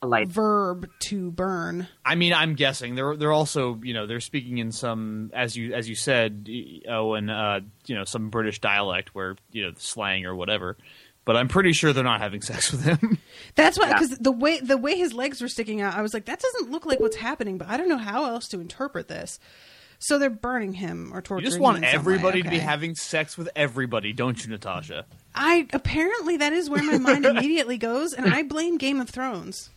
A light. verb to burn. I mean, I'm guessing they're they're also you know they're speaking in some as you as you said, oh, and uh, you know some British dialect where you know slang or whatever. But I'm pretty sure they're not having sex with him. That's why, Yeah. because the way the way his legs were sticking out, I was like, that doesn't look like what's happening. But I don't know how else to interpret this. So they're burning him or You torturing. just want him in some way. everybody to be having sex with everybody, don't you, Natasha? I apparently that is where my mind immediately goes, and I blame Game of Thrones.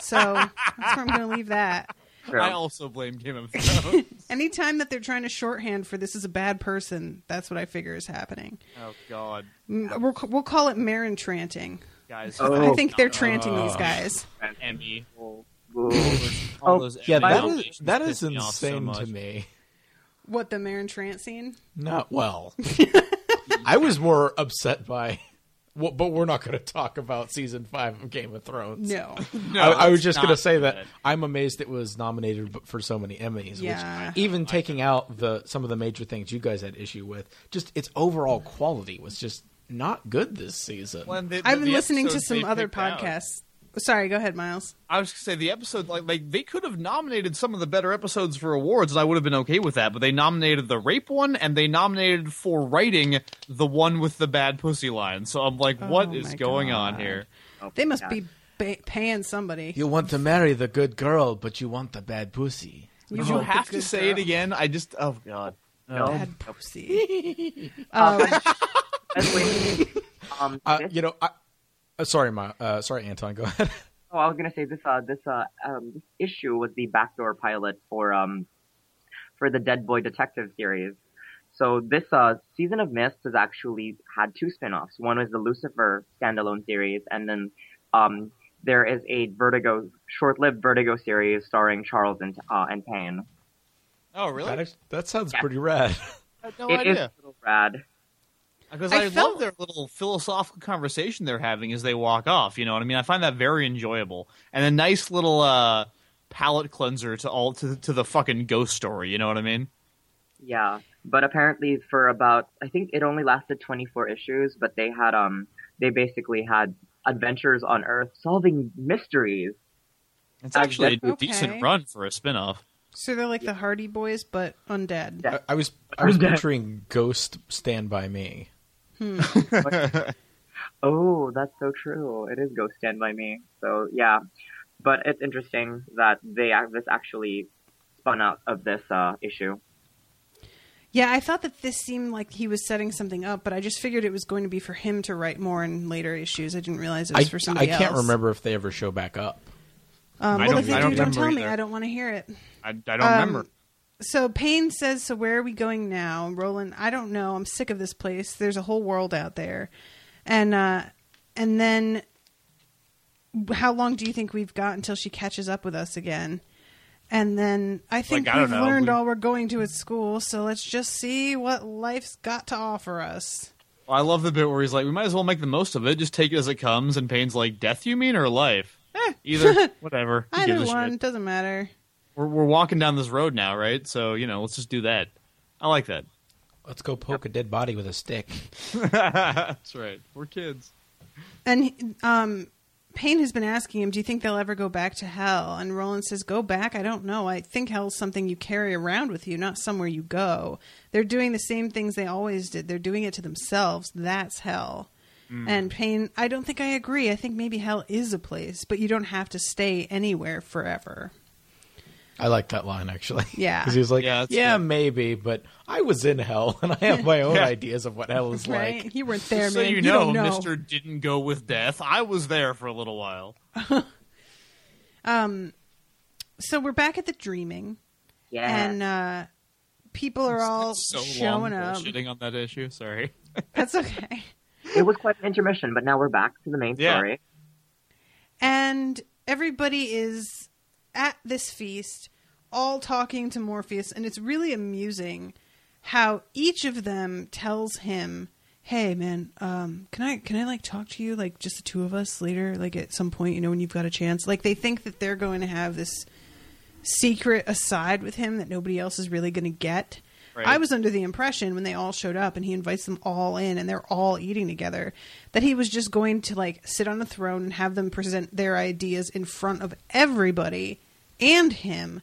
So that's where I'm going to leave that. True. I also blame Game of Thrones. Anytime that they're trying to shorthand for this is a bad person, that's what I figure is happening. oh God, Mm, We'll, we'll call it Meryn tranting. guys! Oh. I think they're tranting these guys. Emmy. Ooh. All Oh, Yeah, Emmy that is nominations that piss is me off so insane to me. What the Meryn Trant scene? Not well. I was more upset by. Well, but we're not going to talk about season five of Game of Thrones. No. No, I, I was just going to say that. I'm amazed it was nominated for so many Emmys. Yeah. Which, even taking out the some of the major things you guys had issue with, just its overall quality was just not good this season. When the- I've been listening to some other picked out- podcasts. Sorry, go ahead, Miles. I was gonna say the episode like like they could have nominated some of the better episodes for awards, and I would have been okay with that. But they nominated the rape one, and they nominated for writing the one with the bad pussy line. So I'm like, what Oh is my going on God. here? They must God. be ba- paying somebody. you want to marry the good girl, but you want the bad pussy. Did you have to good say it again? I just oh god. No. Bad pussy. um, um, Uh, you know, I, uh, sorry, Ma, uh, sorry, Anton. Go ahead. Oh, I was gonna say this. Uh, this uh, um, this issue was the backdoor pilot for um, for the Dead Boy Detective series. So this uh, season of Mist has actually had two spin-offs. One was the Lucifer standalone series, and then um, there is a Vertigo, short-lived Vertigo series starring Charles and uh, and Paine. Oh, really? That, that sounds pretty rad. I had no It is idea. a little rad. Because I I, felt- love their little philosophical conversation they're having as they walk off. You know what I mean? I find that very enjoyable and a nice little uh, palate cleanser to all to to the fucking ghost story. You know what I mean? Yeah, but apparently for about I think it only lasted 24 issues, but they had um they basically had adventures on Earth solving mysteries. It's actually a Okay. decent run for a spin-off. so they're like the Hardy Boys, but undead. I, I was I was Undead. picturing Ghost Stand by Me. Oh, that's so true. It is Ghost Stand by Me. So yeah, but it's interesting that they this actually spun out of this uh, issue. Yeah, I thought that this seemed like he was setting something up, but I just figured it was going to be for him to write more in later issues. I didn't realize it I, was for somebody else. I can't else. remember if they ever show back up. Um, well, don't- if they I do, don't don't remember tell me. I don't want to hear it. I, I don't Um, remember. So Paine says, "So where are we going now?" Rowland, I don't know. I'm sick of this place. There's a whole world out there, and uh, and then how long do you think we've got until she catches up with us again? And then I think Like, I we've know. learned We- all we're going to at school. So let's just see what life's got to offer us. I love the bit where he's like, "We might as well make the most of it. Just take it as it comes." And Paine's like, "Death, you mean, or life? Eh, either. Whatever. Either one doesn't matter. We're we're walking down this road now, right? So you know, let's just do that. I like that. Let's go poke a dead body with a stick. That's right. We're kids. And um, Paine has been asking him, "Do you think they'll ever go back to hell?" And Rowland says, "Go back? I don't know. I think hell's something you carry around with you, not somewhere you go. They're doing the same things they always did. They're doing it to themselves. That's hell." And Paine, I don't think I agree. I think maybe hell is a place, but you don't have to stay anywhere forever. I like that line actually. Yeah. because he was like, Yeah, "Yeah, maybe, but I was in hell, and I have my own Yeah. ideas of what hell is right? like." You weren't there, so you You know, know. Mister didn't go with death. I was there for a little while. um, So we're back at the dreaming, Yeah. and uh, people are all so showing long up. bullshitting on that issue. Sorry. That's okay. it was quite an intermission, but now we're back to the main Yeah. story. and everybody is at this feast all talking to morpheus and it's really amusing how each of them tells him hey man um, can i can i like talk to you like just the two of us later like at some point you know when you've got a chance like they think that they're going to have this secret aside with him that nobody else is really going to get Right. I was under the impression when they all showed up and he invites them all in and they're all eating together that he was just going to like sit on a throne and have them present their ideas in front of everybody and him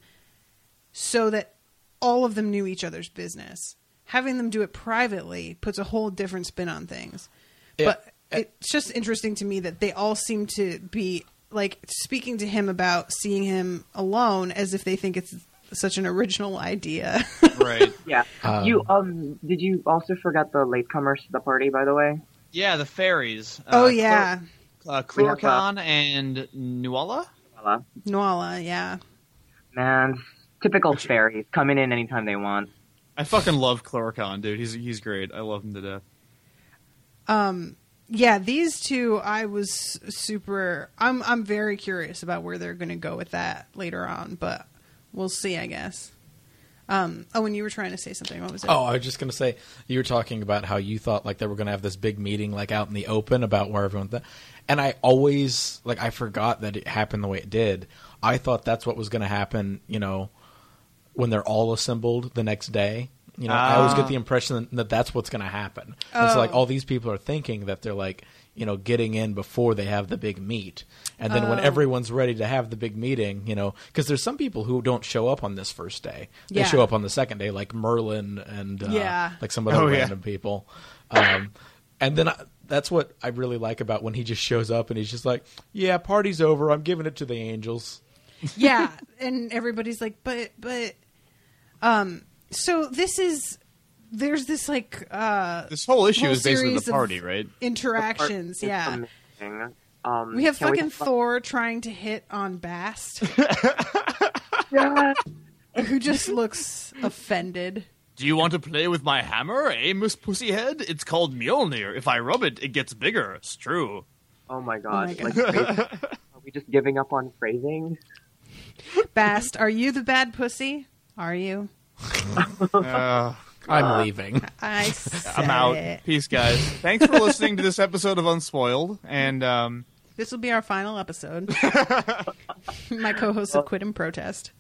so that all of them knew each other's business. Having them do it privately puts a whole different spin on things. Yeah. But it's just interesting to me that they all seem to be like speaking to him about seeing him alone as if they think it's such an original idea. right. Yeah. Um, you um did you also forget the latecomers to the party, by the way? Yeah, the fairies. oh Uh, yeah, Clor- uh, We Cluracan and Nuala. Voila. Noala, yeah. Man, typical fairies coming in anytime they want. I fucking love Cluracan, dude. He's he's great. I love him to death. Um yeah, these two I was super I'm I'm very curious about where they're going to go with that later on, but we'll see, I guess. Um oh, and you were trying to say something. What was it? Oh, I was just gonna say you were talking about how you thought like they were gonna have this big meeting like out in the open about where everyone. Th- and I always like I forgot that it happened the way it did. I thought that's what was gonna happen. You know, when they're all assembled the next day. You know, I always Ah. get the impression that that's what's gonna happen. And so like Oh. all these people are thinking that they're like you know getting in before they have the big meet. And then when Oh. everyone's ready to have the big meeting, you know, because there's some people who don't show up on this first day. They Yeah. show up on the second day, like Merlin and uh, Yeah. like some other Oh, yeah. random people. Um, and then I, that's what I really like about when he just shows up and he's just like, "Yeah, party's over. I'm giving it to the angels." yeah, and everybody's like, but but um so this is there's this like uh This whole issue whole is basically series the party, right? Interactions, It's yeah. amazing. Um, We have can fucking talk Thor trying to hit on Bast, about- who just looks offended. Do you want to play with my hammer, eh, Miss Pussyhead? It's called Mjolnir. If I rub it, it gets bigger. It's true. Oh my my gosh! God. like, are we just giving up on phrasing? Bast, are you the bad pussy? Are you? Uh, I'm leaving. I said I'm out. it. Peace, guys. Thanks for listening to this episode of Unspoiled. And um, This will be our final episode. My co-hosts have quit in protest.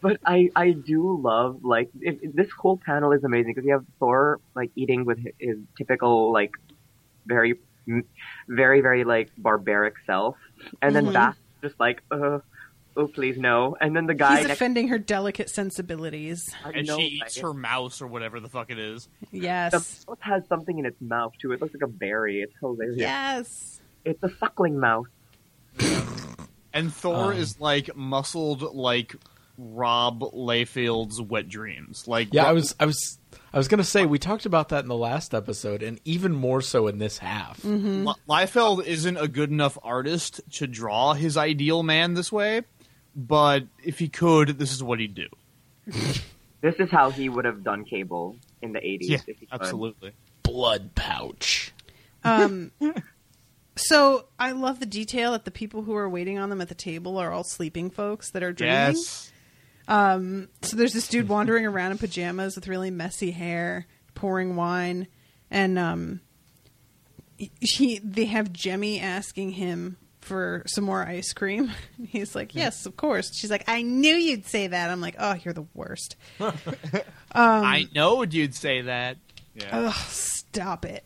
But I, I do love like it, it- this whole panel is amazing because you have Thor like eating with his, his typical like very, very very like barbaric self, and then Mhm. Bast just like uh, oh please no, and then the guy He's next offending her delicate sensibilities. I and know, she eats right? her mouse or whatever the fuck it is. Yes. The mouse has something in its mouth too. It looks like a berry. It's hilarious. Yes. It's a suckling mouse. And Thor Um. is like muscled like Rob Liefeld's Wet Dreams. Like Yeah, I was, I was, I was gonna say we talked about that in the last episode, and even more so in this half. Li- Liefeld isn't a good enough artist to draw his ideal man this way, but if he could, this is what he'd do. This is how he would have done Cable in the 80s. Yeah, if he could. absolutely. Blood pouch. Um, so I love the detail that the people who are waiting on them at the table are all sleeping folks that are dreaming. Yes. Um, so there's this dude wandering around in pajamas with really messy hair, pouring wine, and um, he they have Jemmy asking him for some more ice cream. He's like, "Yes, of course." She's like, "I knew you'd say that." I'm like, "Oh, you're the worst." um, I know you'd say that. Yeah. Ugh, stop it.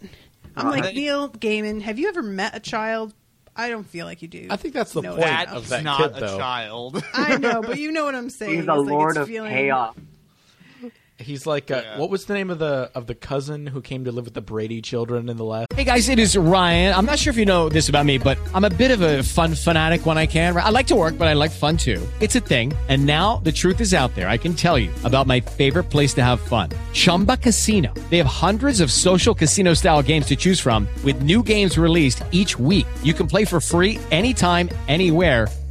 I'm Uh, like that- Neil Gaiman. Have you ever met a child? I don't feel like you do. I think that's the No, point that of is that not kid, a though. child. I know, but you know what I'm saying. He's a It's like lord it's of feeling- chaos. He's like, uh, Yeah. what was the name of the of the cousin who came to live with the Brady children in the last? Hey guys, it is Ryan. I'm not sure if you know this about me, but I'm a bit of a fun fanatic when I can. I like to work, but I like fun too. It's a thing. And now the truth is out there. I can tell you about my favorite place to have fun. Chumba Casino. They have hundreds of social casino style games to choose from with new games released each week. You can play for free anytime, anywhere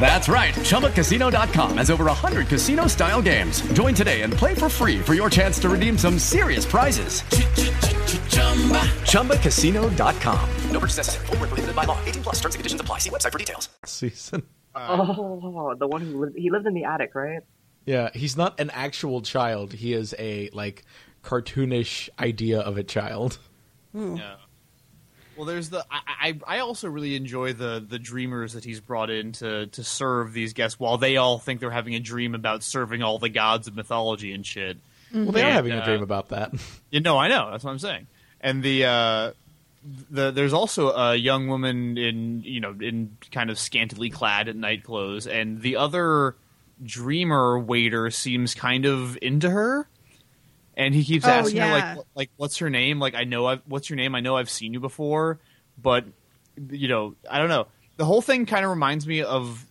That's right. ChumbaCasino.com has over 100 casino style games. Join today and play for free for your chance to redeem some serious prizes. ChumbaCasino.com. No purchase necessary. Void were prohibited by law. 18 plus. Terms and conditions apply. See website for details. Season. Oh, the one who lived, he lived in the attic, right? Yeah, he's not an actual child. He is a like cartoonish idea of a child. Hmm. Yeah. Well, there's the I, I I also really enjoy the the dreamers that he's brought in to to serve these guests while they all think they're having a dream about serving all the gods of mythology and shit. Well, they are And, having a uh, dream about that. You know, I know. That's what I'm saying. And the uh, the there's also a young woman in you know in kind of scantily clad at night clothes, and the other dreamer waiter seems kind of into her. And he keeps Oh, asking her like, like, what's her name? Like, I know I've, what's your name? I know I've seen you before, but you know, I don't know. The whole thing kind of reminds me of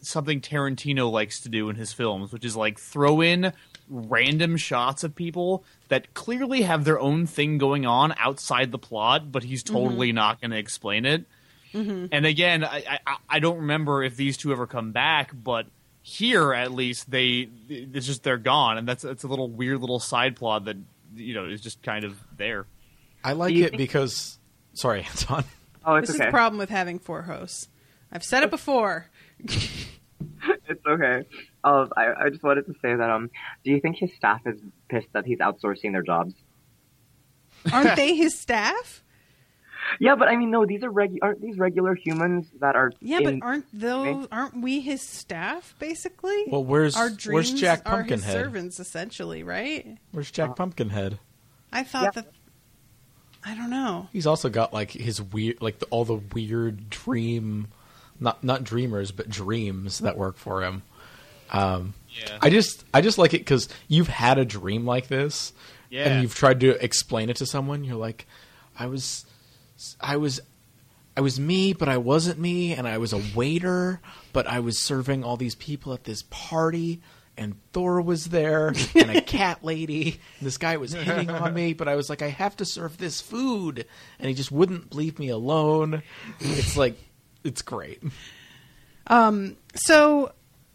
something Tarantino likes to do in his films, which is like throw in random shots of people that clearly have their own thing going on outside the plot, but he's mm-hmm. totally not going to explain it. Mm-hmm. And again, I, I I don't remember if these two ever come back, but here at least they it's just they're gone, and that's it's a little weird little side plot that you know is just kind of there. I like it think- because. Sorry, Anton. Oh, it's This is okay. the problem with having four hosts. I've said it before. It's okay. Uh, I, I just wanted to say that. Um, do you think his staff is pissed that he's outsourcing their jobs? Aren't they his staff? Yeah, but I mean, no. These are regu- aren't these regular humans that are? Yeah, in- but aren't those aren't we his staff basically? Well, where's- our where's dreams Jack are his servants essentially, right? Where's Jack Pumpkinhead? I thought Yeah. that I don't know. He's also got like his weird, like the, all the weird dream, not not dreamers, but dreams that work for him. Um, Yeah. I just I just like it because you've had a dream like this, Yeah. and you've tried to explain it to someone. You're like, I was, I was, I was me, but I wasn't me, and I was a waiter, but I was serving all these people at this party. And Thor was there, and a cat lady. And this guy was hitting on me, but I was like, I have to serve this food, and he just wouldn't leave me alone. It's like, it's great. Um, so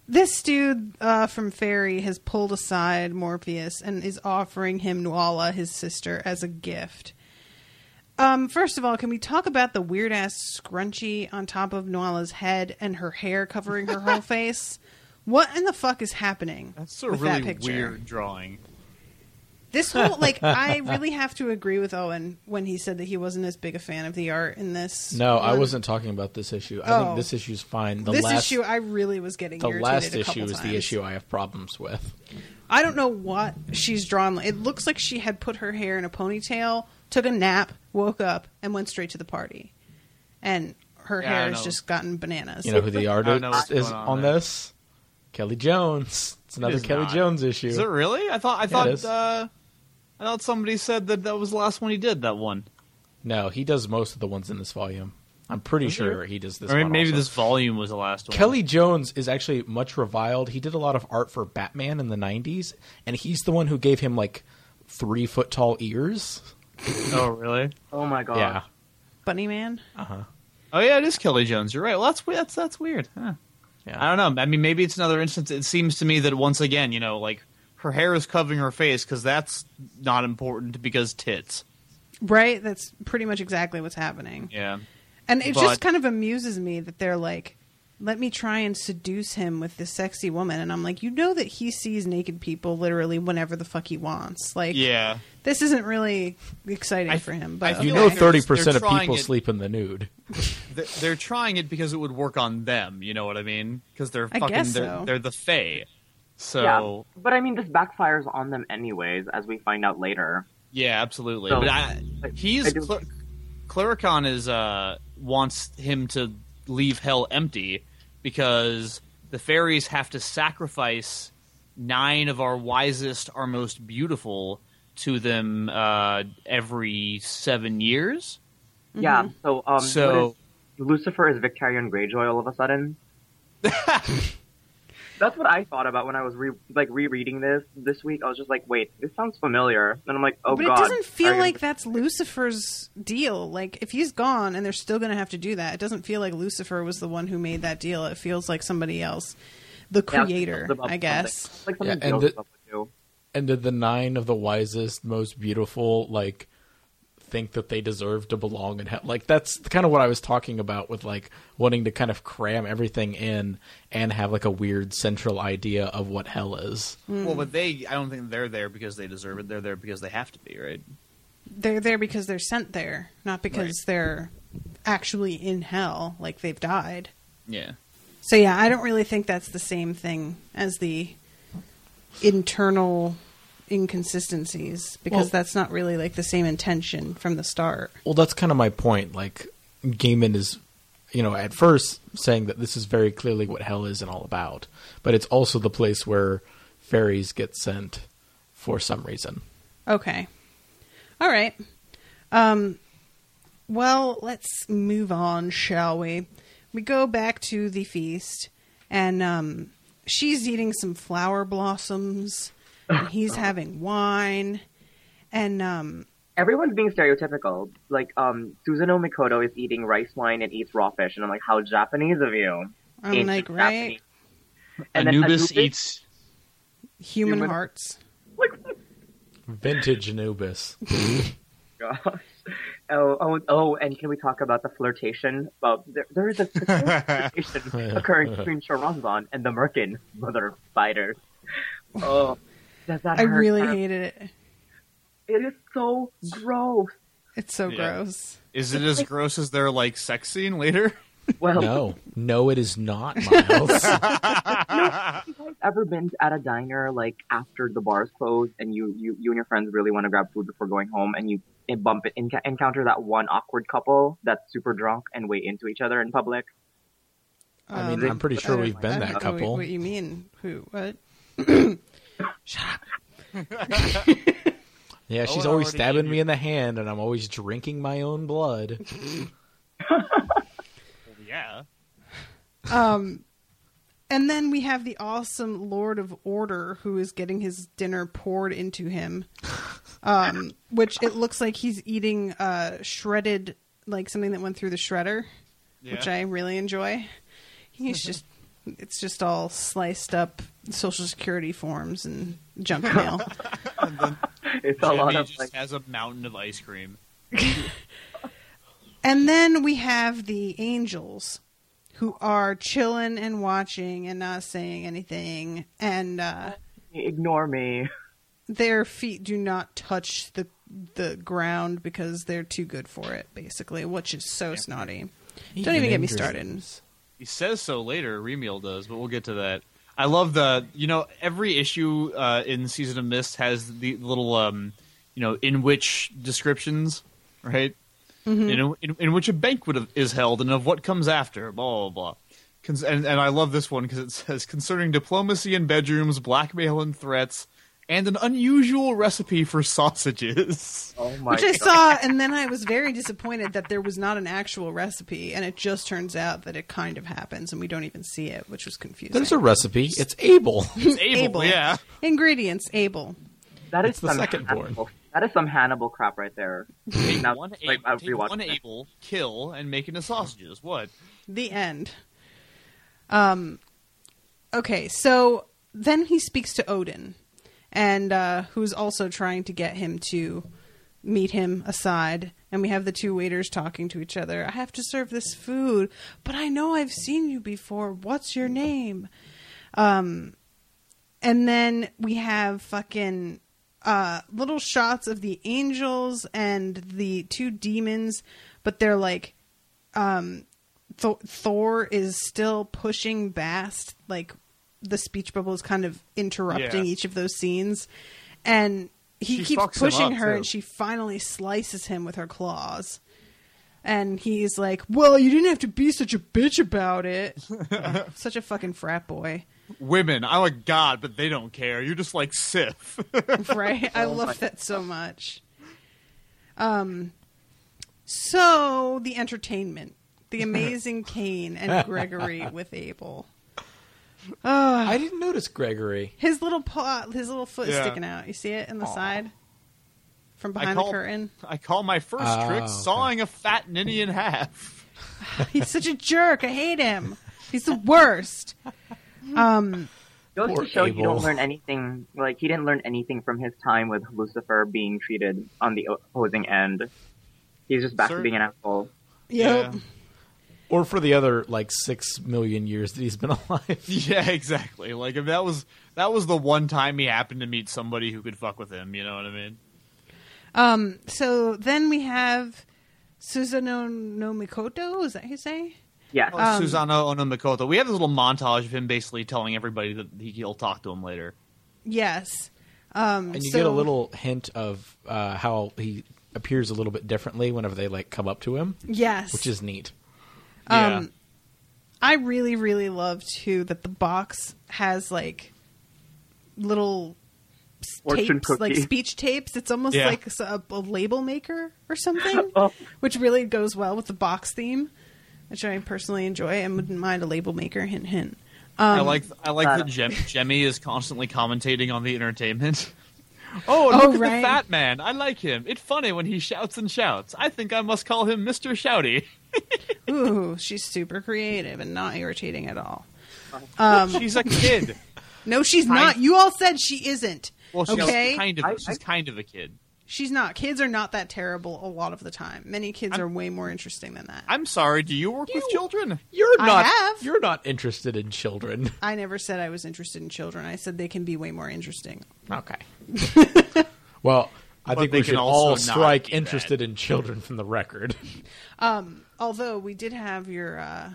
this dude uh, from Fairy has pulled aside Morpheus and is offering him Nuala, his sister, as a gift. Um, first of all, can we talk about the weird ass scrunchie on top of Nuala's head and her hair covering her whole face? What in the fuck is happening That's a with really that picture? weird drawing. This whole like, I really have to agree with Owen when he said that he wasn't as big a fan of the art in this. No, I wasn't talking about this issue. I Oh. think this issue's fine. The this last, issue, I really was getting the irritated last a issue couple is times. the issue I have problems with. I don't know what she's drawn. It looks like she had put her hair in a ponytail, took a nap, woke up, and went straight to the party. And her Yeah, I hair has know. just gotten bananas. You know who the don't know artist is going on on there. this? Kelly Jones. It's another is Kelly not. Jones issue. Is it really? I thought I it thought is. uh, I thought somebody said that that was the last one he did. That one. No, he does most of the ones in this volume. I'm pretty sure he does this. Or one maybe also. this volume was the last one. Kelly Jones is actually much reviled. He did a lot of art for Batman in the '90s, and he's the one who gave him like three foot tall ears. Oh really? Oh my god. Yeah. Bunny Man. Uh huh. Oh yeah, it is Kelly Jones. You're right. Well, that's that's that's weird. Huh. Yeah. I don't know. I mean, maybe it's another instance. It seems to me that once again, you know, like her hair is covering her face because that's not important because tits. Right? That's pretty much exactly what's happening. Yeah. And it But- just kind of amuses me that they're like, let me try and seduce him with this sexy woman. And I'm like, you know that he sees naked people literally whenever the fuck he wants. Like, Yeah. this isn't really exciting for him. But I You know, like they're thirty just- they're percent of people it- sleep in the nude. They're, they're trying it because it would work on them. You know what I mean? Because they're I fucking guess they're, so. they're the Fae. So Yeah, but I mean, this backfires on them anyways, as we find out later. Yeah, absolutely. So, but I, I- he's I do- Cler- Cluracan is uh wants him to leave hell empty because the fairies have to sacrifice nine of our wisest, our most beautiful to them uh, every seven years. Yeah. So, um, So- what is- Lucifer is Victarion Greyjoy all of a sudden. That's what I thought about when I was re- like rereading this this week. I was just like, wait, this sounds familiar, and I'm like, oh but god. it doesn't feel Are you like that's Lucifer's deal. Like if he's gone and they're still going to have to do that, it doesn't feel like Lucifer was the one who made that deal. It feels like somebody else, the creator, Beelzebub I guess. Like Yeah, something and the- And did the nine of the wisest, most beautiful, like, think that they deserve to belong in hell? Like, that's kind of what I was talking about with, like, wanting to kind of cram everything in and have, like, a weird central idea of what hell is. Well, but they, I don't think they're there because they deserve it. They're there because they have to be, right? They're there because they're sent there, not because they're actually in hell, like they've died. Yeah. So yeah, I don't really think that's the same thing as the internal inconsistencies because Well- that's not really like the same intention from the start. Well, that's kind of my point. Like, Gaiman is, you know, at first saying that this is very clearly what hell is and all about, but it's also the place where fairies get sent for some reason. Okay. All right. Um well, let's move on, shall we? We go back to the feast and um she's eating some flower blossoms and he's having wine and um Everyone's being stereotypical. Like, um, Susanoo Mikoto is eating rice wine and eats raw fish, and I'm like, how Japanese of you. I'm Ancient like, right? Japanese. And Anubis Anubis- eats. Human, Human- hearts. Vintage Anubis. Gosh. Oh, oh, oh, and can we talk about the flirtation? Well, there, there is a flirtation occurring between Choronzon and the Merkin mother of spiders. Oh, does that I hurt? really her? hated it. It is so gross. It's so Yeah. gross. Is it as gross as their like sex scene later? Well, No, no, it is not, Miles. I ever been at a diner like after the bars close and you you, you and your friends really want to grab food before going home and you bump it enc- encounter that one awkward couple that's super drunk and way into each other in public? I mean, Um, I'm pretty sure we've been that couple. What, what you mean? Who? What? Yeah, she's Owen always stabbing me in the hand, and I'm always drinking my own blood. yeah. Um, and then we have the awesome Lord of Order who is getting his dinner poured into him. Um, which it looks like he's eating uh, shredded, like something that went through the shredder, which I really enjoy. He's just, it's just all sliced up social security forms and junk mail. It's a lot Jimmy of just like has a mountain of ice cream. And then we have the angels who are chilling and watching and not saying anything. And uh, ignore me. their feet do not touch the the ground because they're too good for it, basically, which is so snotty. Don't even get me started. He says so later. Remiel does, but we'll get to that. I love the you know every issue uh, in season of Mist has the little um you know in which descriptions right Mhm. you know in, in which a banquet is held and of what comes after blah blah blah. Cons- and, and I love this one because it says concerning diplomacy in bedrooms, blackmail and threats, and an unusual recipe for sausages. Oh Which I saw, and then I was very disappointed that there was not an actual recipe, and it just turns out that it kind of happens, and we don't even see it, which was confusing. There's a recipe. It's Abel. It's Abel, yeah. Ingredients, Abel. That is It's the some second born. Hannibal, That is some Hannibal crap right there. Now, one, like, Abel, take one it. Abel, kill, and make into sausages. What? The end. Um. Okay, so then he speaks to Odin, and uh, who's also trying to get him to meet him aside. And we have the two waiters talking to each other. I have to serve this food, but I know I've seen you before. What's your name? Um, and then we have fucking uh, little shots of the angels and the two demons, but they're like um, Th- Thor is still pushing Bast, like the speech bubble is kind of interrupting Yeah. each of those scenes, and he She keeps pushing her, too. and she finally slices him with her claws. And he's like, "Well, you didn't have to be such a bitch about it." Oh, such a fucking frat boy, Women, I'm a god, but they don't care. You're just like Sif. right? I Oh love that so much. Um, so the entertainment, the amazing Kane and Gregory with Abel. I didn't notice Gregory. His little paw, his little foot is Yeah. sticking out. You see it in the Aw. side from I behind call, the curtain. I call my first Ah, trick okay. sawing a fat ninny in half. He's such a jerk. I hate him. He's the worst. Um, Goes Poor to show you Abel. don't learn anything. Like he didn't learn anything from his time with Lucifer being treated on the opposing end. He's just back Sir- to being an asshole. yep. Yeah. Or for the other like six million years that he's been alive. Yeah, exactly. Like if that was that was the one time he happened to meet somebody who could fuck with him. You know what I mean? Um, so then we have Susanoo no Mikoto. Is that how you say? Yeah. Oh, Um, Susano Onomikoto. We have this little montage of him basically telling everybody that he- he'll talk to him later. Yes. Um, And you so- get a little hint of uh, how he appears a little bit differently whenever they like come up to him, Yes. which is neat. Yeah. Um, I really, really love too that the box has like little Fortune tapes, like speech tapes. It's almost Yeah. like a, a label maker or something, Oh. which really goes well with the box theme, which I personally enjoy and wouldn't mind a label maker. Hint, hint. Um, I like I like that Jem- Jemmy is constantly commentating on the entertainment. Oh, Oh, look at right. the fat man. I like him. It's funny when he shouts and shouts. I think I must call him Mr. Shouty. Ooh, she's super creative and not irritating at all. Um, She's a kid. no, she's Kind- not. You all said she isn't. Well, she's okay, kind of I- she's kind of a kid. She's not. Kids are not that terrible a lot of the time. Many kids are way more interesting than that. I'm sorry. Do you work with children? You're I not. have. You're not interested in children. I never said I was interested in children. I said they can be way more interesting. Okay. well, I But think we can should all strike be bad. interested in children from the record. Um, although we did have your uh,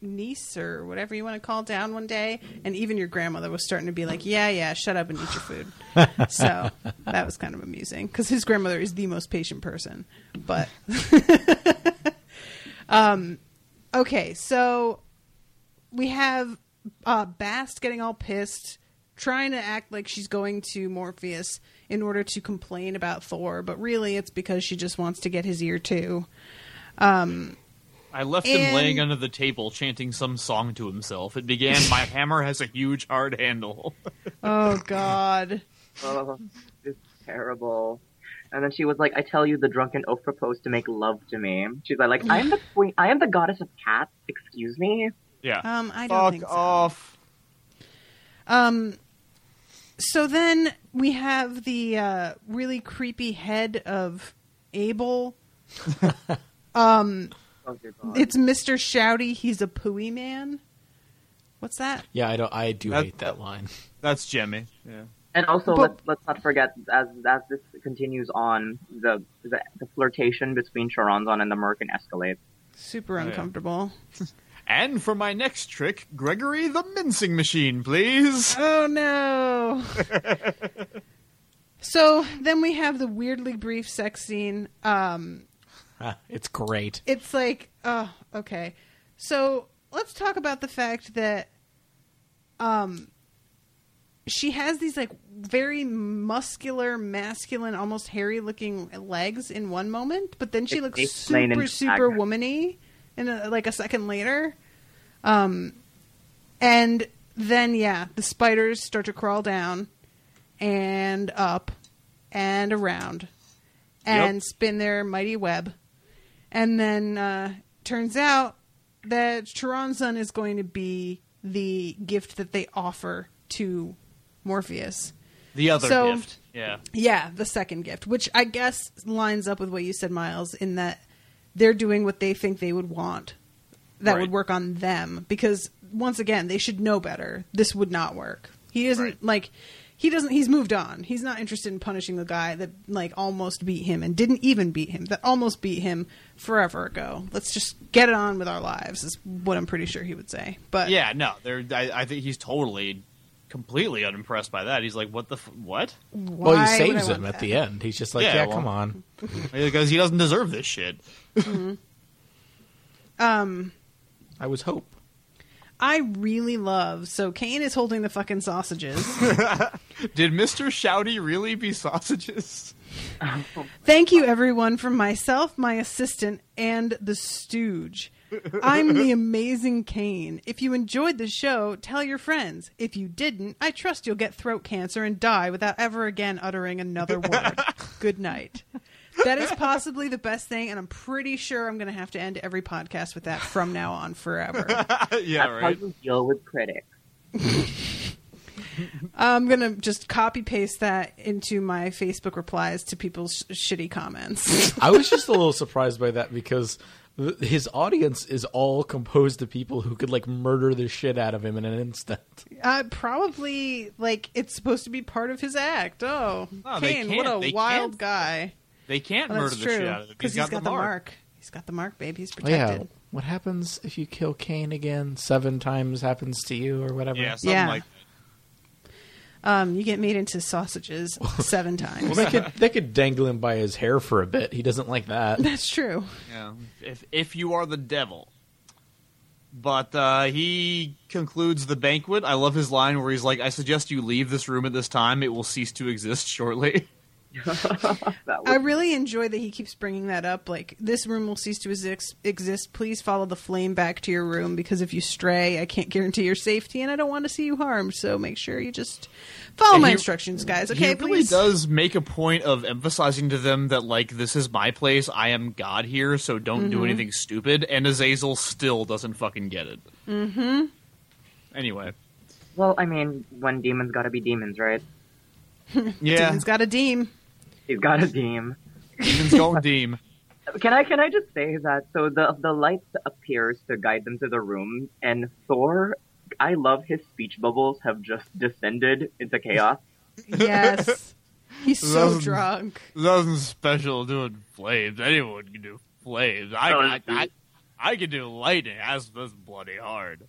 niece or whatever you want to call down one day, and even your grandmother was starting to be like, "Yeah, yeah, shut up and eat your food." so that was kind of amusing because his grandmother is the most patient person. But um, okay, so we have uh, Bast getting all pissed, trying to act like she's going to Morpheus in order to complain about Thor, but really it's because she just wants to get his ear too. Um, I left And- him laying under the table chanting some song to himself. It began, My hammer has a huge hard handle. oh God. Oh, it's terrible. And then she was like, "I tell you, the drunken oaf proposed to make love to me." She's like, "I am the queen. I am the goddess of cats. Excuse me." Yeah. Um, I don't Fuck think so. off. Um, so then we have the uh, really creepy head of Abel. um, Oh, it's Mr. Shouty. He's a pooey man. What's that? Yeah, I don't. I do That- hate that line. That's Jimmy. Yeah. And also, But- let's let's not forget as as this continues on, the the, the flirtation between Choronzon and the Merkin escalates. Super yeah. uncomfortable. And for my next trick, Gregory the mincing machine, please. Oh no. so then we have the weirdly brief sex scene. Um, it's great. it's like, oh, okay. So let's talk about the fact that um she has these like very muscular, masculine, almost hairy looking legs in one moment, but then she It's looks explained super, super Agnes. womany in a, like a second later. Um, and then yeah, the spiders start to crawl down and up and around and Yep. spin their mighty web. And then uh, turns out that Choronzon is going to be the gift that they offer to Morpheus. The other So- gift. Yeah. Yeah, the second gift, which I guess lines up with what you said, Miles, in that they're doing what they think they would want that Right. would work on them. Because once again, they should know better. This would not work. He isn't Right. like. He doesn't. He's moved on. He's not interested in punishing the guy that like almost beat him and didn't even beat him. That almost beat him forever ago. Let's just get it on with our lives. Is what I'm pretty sure he would say. But Yeah, no, they're, I, I think he's totally, completely unimpressed by that. He's like, what the, f- what? well, he saves him at that? the end. He's just like, Yeah, yeah, well- come on. Because he doesn't deserve this shit. Um, I was hope. I really love. So Kane is holding the fucking sausages. Did Mr. Shouty really be sausages? Thank you, everyone, from myself, my assistant, and the stooge. I'm the amazing Kane. If you enjoyed the show, tell your friends. If you didn't, I trust you'll get throat cancer and die without ever again uttering another word. Good night. That is possibly the best thing, and I'm pretty sure I'm going to have to end every podcast with that from now on forever. yeah, That's how you deal with critics. I'm going to just copy paste that into my Facebook replies to people's sh- shitty comments. I was just a little surprised by that because th- his audience is all composed of people who could like murder the shit out of him in an instant. Uh, probably like it's supposed to be part of his act. Oh, No, Kane, what a They wild can't. guy! They can't Oh, murder the shit out of him. because he's got, the mark. He's got the mark, babe. He's Oh, yeah. protected. What happens if you kill Kane again? Seven times happens to you, or whatever. Yeah, something Yeah. like Um, you get made into sausages seven Well, times. they could they could dangle him by his hair for a bit. He doesn't like that. That's true. Yeah, if if you are the devil. But uh, he concludes the banquet. I love his line where he's like, "I suggest you leave this room at this time. It will cease to exist shortly." I really enjoy that he keeps bringing that up. Like, this room will cease to exist. exist. Please follow the flame back to your room because if you stray, I can't guarantee your safety, and I don't want to see you harmed. So make sure you just follow And my he- instructions, guys. Okay, he really please. does make a point of emphasizing to them that like this is my place. I am God here, so don't do Mhm. anything stupid. And Azazel still doesn't fucking get it. Mm-hmm. Anyway, Well, I mean, when demons gotta be demons, right? yeah, Demon's got a deem. He's got a deem. demons going deem. Can I can I just say that so the the light appears to guide them to the room, and Thor, I love his speech bubbles have just descended into chaos. Yes. He's so Nothing- drunk. Nothing special doing flames. Anyone can do flames. I, Oh, I, I, I can do lightning. That's this bloody hard.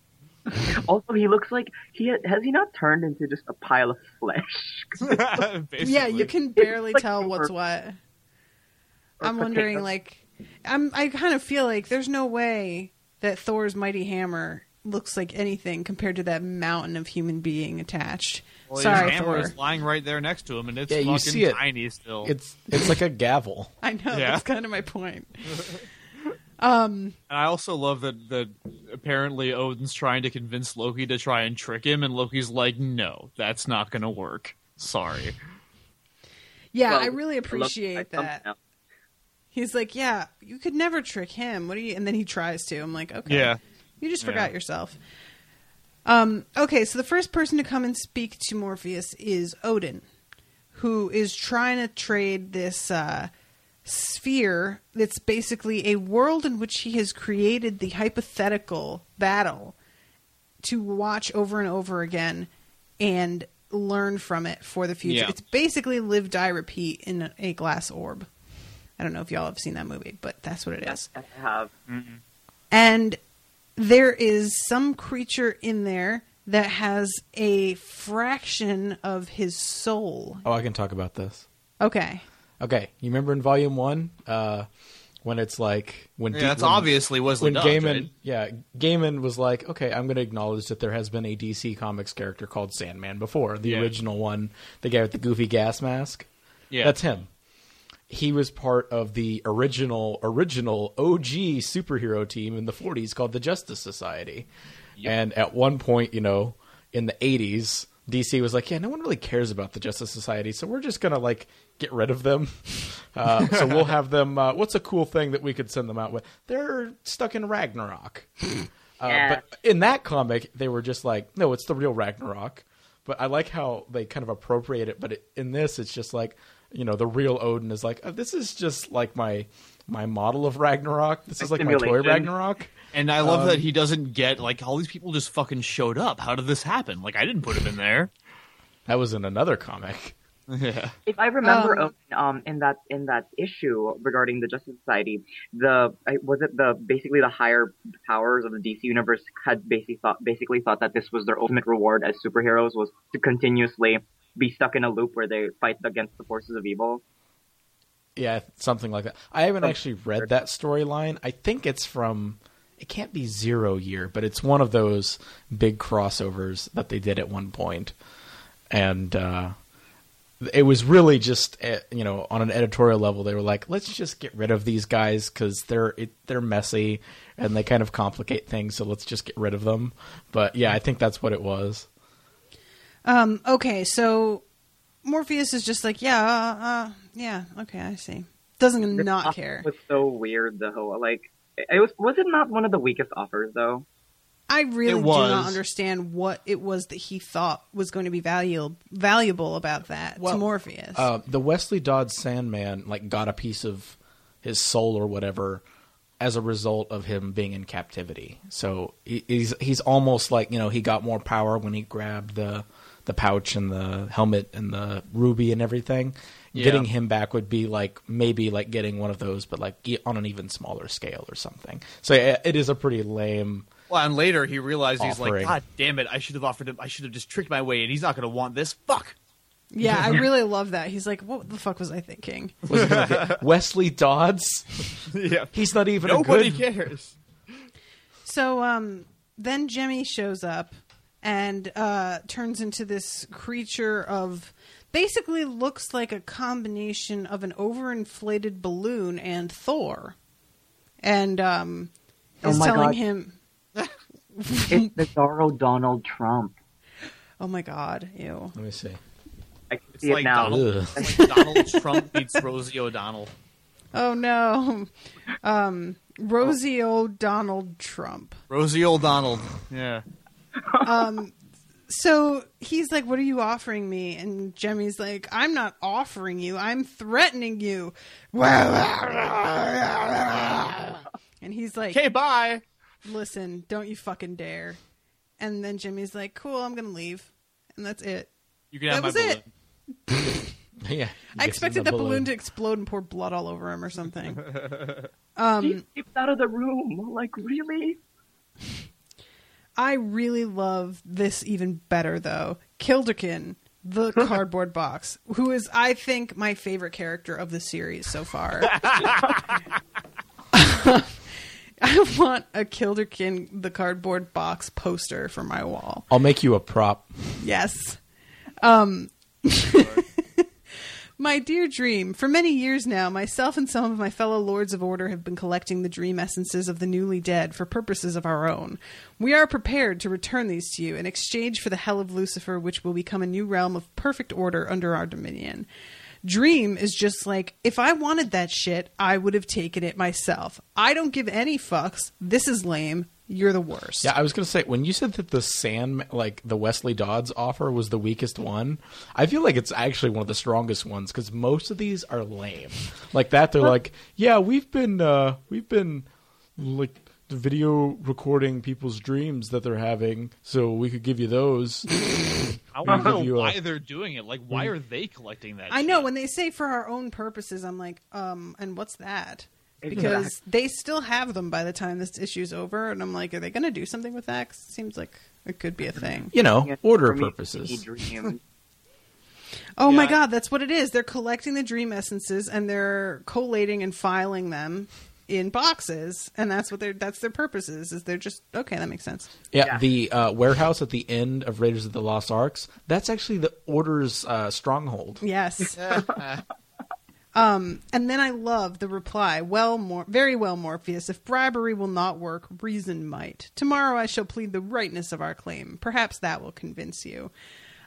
Also, he looks like he has he not turned into just a pile of flesh? Yeah, you can barely like tell what's what. I'm wondering, potato. like, I'm. I kind of feel like there's no way that Thor's mighty hammer looks like anything compared to that mountain of human being attached. Well, Sorry, his hammer Thor. is lying right there next to him, and it's Yeah, fucking you see it. tiny still. It's it's like a gavel. I know Yeah. that's kind of my point. Um, And I also love that that apparently Odin's trying to convince Loki to try and trick him, and Loki's like, "No, that's not gonna work. Sorry." yeah, Well, I really appreciate I- that. He's like, yeah, you could never trick him. What do you? And then he tries to. I'm like, okay, Yeah. you just Yeah. forgot yourself. Um, okay, so the first person to come and speak to Morpheus is Odin, who is trying to trade this uh, sphere that's basically a world in which he has created the hypothetical battle to watch over and over again and learn from it for the future. Yeah. It's basically live, die, repeat in a glass orb. I don't know if y'all have seen that movie, but that's what it is. I have. Mm-hmm. And there is some creature in there that has a fraction of his soul. Oh, I can talk about this. Okay. Okay, you remember in Volume One uh, when it's like when Yeah, that's when- obviously Wesley when Gaiman, right? yeah, Gaiman was like, okay, I'm going to acknowledge that there has been a DC Comics character called Sandman before, the Yeah. original one, the guy with the goofy gas mask. Yeah. that's him. He was part of the original original OG superhero team in the 40s called the Justice Society. And at one point, you know, in the 80s, DC was like, yeah, no one really cares about the Justice Society, so we're just going to like get rid of them. Uh, so we'll have them uh, what's a cool thing that we could send them out with? They're stuck in Ragnarok. Uh, Yeah. But in that comic, they were just like, no, it's the real Ragnarok. But I like how they kind of appropriate it. But it, in this, it's just like, you know, the real Odin is like, oh, this is just like my my model of Ragnarok. This is like my toy Ragnarok. And I love Um, that he doesn't get like all these people just fucking showed up. How did this happen? Like I didn't put him in there. That was in another comic. Yeah. If I remember, Um, um, in that in that issue regarding the Justice Society, the was it the basically the higher powers of the DC universe had basically thought basically thought that this was their ultimate reward as superheroes was to continuously be stuck in a loop where they fight against the forces of evil. Yeah, something like that. I haven't actually read that storyline. I think it's from. It can't be Zero Year, but it's one of those big crossovers that they did at one point. point, and uh, it was really just uh, you know on an editorial level they were like, let's just get rid of these guys because they're it, they're messy and they kind of complicate things, so let's just get rid of them. But yeah, I think that's what it was. Um, okay, so Morpheus is just like, yeah, uh, uh, yeah, okay, I see. Doesn't This not offer care. Was so weird. The whole like it was was it not one of the weakest offers though? I really do not understand what it was that he thought was going to be valuable valuable about that Well, to Morpheus. Uh, the Wesley Dodds Sandman like got a piece of his soul or whatever as a result of him being in captivity. So he- he's he's almost like you know he got more power when he grabbed the the pouch and the helmet and the ruby and everything. Yeah. Getting him back would be like maybe like getting one of those, but like on an even smaller scale or something. So yeah, it is a pretty lame. Well, and later he realized he's like, Offering. God damn it! I should have offered him. I should have just tricked my way, and he's not going to want this. Fuck. yeah, I really love that. He's like, what the fuck was I thinking? Was it gonna be Wesley Dodds? yeah. He's not even Nobody a good. cares. So um, then Jimmy shows up and uh, turns into this creature of basically looks like a combination of an overinflated balloon and Thor, and um, Oh is my telling God. him, It's Bizarro Donald Trump. "Oh my god, ew." Let me see. I can It's see like it now. Donald, it's like Donald Trump meets Rosie O'Donnell. Oh no, um, Rosie O'Donnell Trump. Rosie O'Donnell. Yeah. Um, so he's like, "What are you offering me?" And Jemmy's like, "I'm not offering you. I'm threatening you." And he's like, Okay, bye. "Listen, don't you fucking dare." And then Jimmy's like, "Cool, I'm gonna leave," and that's it. You can have That my was balloon. it. Yeah, I expected the balloon. to explode and pour blood all over him or something. Um, she skipped out of the room. Like really? I really love this even better though. Kilderkin, the cardboard box, who is I think my favorite character of the series so far. I want a Kilderkin the cardboard box poster for my wall. I'll make you a prop. Yes. Um My dear Dream, for many years now, myself and some of my fellow Lords of Order have been collecting the dream essences of the newly dead for purposes of our own. We are prepared to return these to you in exchange for the Hell of Lucifer, which will become a new realm of perfect order under our dominion. Dream is just like, if I wanted that shit, I would have taken it myself. I don't give any fucks. This is lame. You're the worst. Yeah, I was gonna say when you said that the Sand, like the Wesley Dodds offer, was the weakest one. I feel like it's actually one of the strongest ones because most of these are lame. Like that, they're like, yeah, we've been, uh, we've been, like video recording people's dreams that they're having, so we could give you those. I We want to know you a- why they're doing it. Like, why are they collecting that? I know when they say for our own purposes, I'm like, um, and what's that? Because Exactly. they still have them by the time this issue's over, and I'm like, are they going to do something with that? 'Cause it seems like it could be a thing. You know, order For purposes. Dream. Oh my god, that's what it is. They're collecting the dream essences and they're collating and filing them in boxes, and that's what they're that's their purposes. Is they're just okay. That makes sense. Yeah, the uh, warehouse at the end of Raiders of the Lost Arks. That's actually the Order's uh, stronghold. Yes. um, and then I love the reply. Well, Mor- very well, Morpheus. If bribery will not work, reason might. Tomorrow I shall plead the rightness of our claim. Perhaps that will convince you.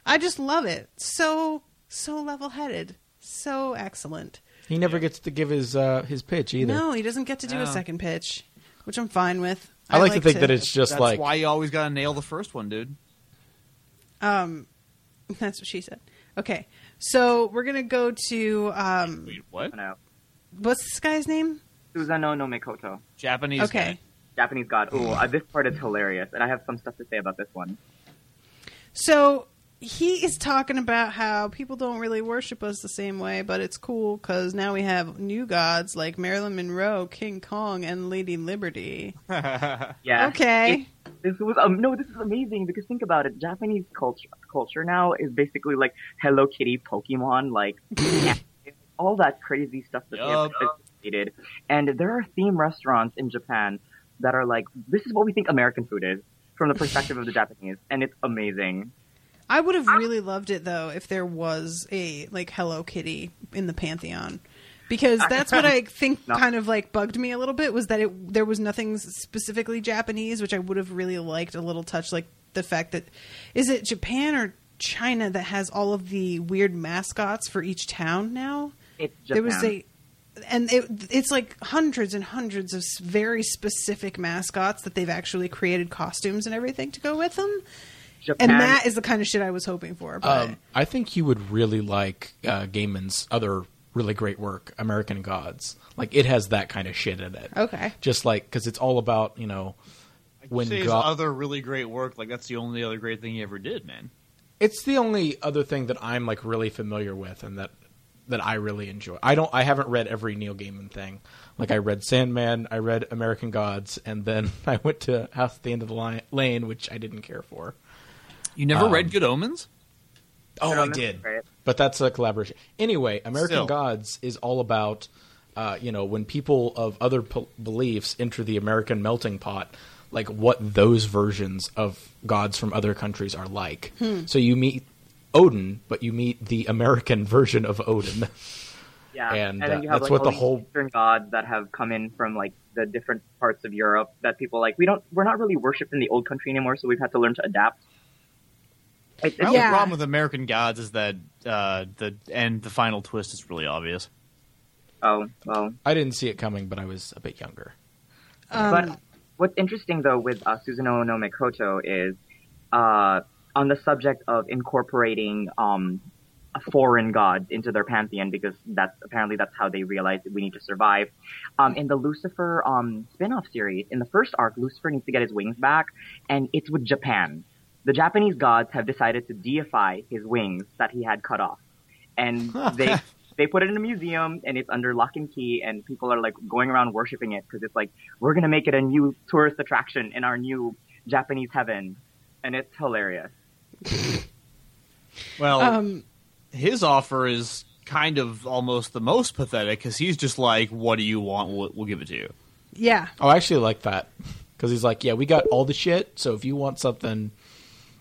I just love it. So so level headed. So excellent. He never gets to give his uh, his pitch either. No, he doesn't get to do a No. second pitch, which I'm fine with. I like to think that it's just That's like why you always got to nail the first one, dude. Um, that's what she said. Okay, so we're gonna go to um, What? No. what's this guy's name? Susano no Mikoto. Japanese Okay. guy. Japanese god. Ooh, uh, this part is hilarious, and I have some stuff to say about this one. So he is talking about how people don't really worship us the same way, but it's cool because now we have new gods like Marilyn Monroe, King Kong, and Lady Liberty. Yeah. Okay. It- this was um, no, this is amazing because think about it. Japanese culture culture now is basically like Hello Kitty, Pokemon, like all that crazy stuff that Yup. they have created. And there are theme restaurants in Japan that are like, this is what we think American food is from the perspective of the Japanese, and it's amazing. I would have really loved it though if there was a like Hello Kitty in the pantheon. Because that's what I think No. kind of like bugged me a little bit was that it there was nothing specifically Japanese, which I would have really liked a little touch like the fact that is it Japan or China that has all of the weird mascots for each town now? It's There was a and it, it's like hundreds and hundreds of very specific mascots that they've actually created costumes and everything to go with them. Japan, And that is the kind of shit I was hoping for. But Um, I think you would really like uh, Gaiman's other really great work, American Gods. Like it has that kind of shit in it. Okay. Just like because it's all about you know when Say his God. other really great work, like that's the only other great thing he ever did, man. It's the only other thing that I'm like really familiar with and that that I really enjoy. I don't. I haven't read every Neil Gaiman thing. Like I read Sandman, I read American Gods, and then I went to House at the End of the Li- Lane, which I didn't care for. You never Um, read Good Omens? Oh, Good I Omens did. is great. But that's a collaboration. Anyway, American Still. Gods is all about, uh, you know, when people of other p- beliefs enter the American melting pot, like what those versions of gods from other countries are like. Hmm. So you meet Odin, but you meet the American version of Odin. Yeah, And, then uh, you have that's like what all the these whole- Eastern gods that have come in from like the different parts of Europe that people like. We don't, we're not really worshipped in the old country anymore, so we've had to learn to adapt. It, My it's only problem with American Gods is that uh, the end, the final twist is really obvious. oh well. I didn't see it coming, but I was a bit younger. um, but what's interesting though with uh, Susanoo no Mikoto is uh, on the subject of incorporating um, a foreign gods into their pantheon because that's apparently that's how they realize that we need to survive. Um, in the Lucifer um, spin-off series, in the first arc, Lucifer needs to get his wings back, and it's with Japan. The Japanese gods have decided to deify his wings that he had cut off, and they they put it in a museum and it's under lock and key, and people are like going around worshiping it because it's like we're gonna make it a new tourist attraction in our new Japanese heaven, and it's hilarious. Well, Um, his offer is kind of almost the most pathetic because he's just like, "What do you want? We'll, we'll give it to you." Yeah. Oh, I actually like that because he's like, yeah, we got all the shit. So if you want something,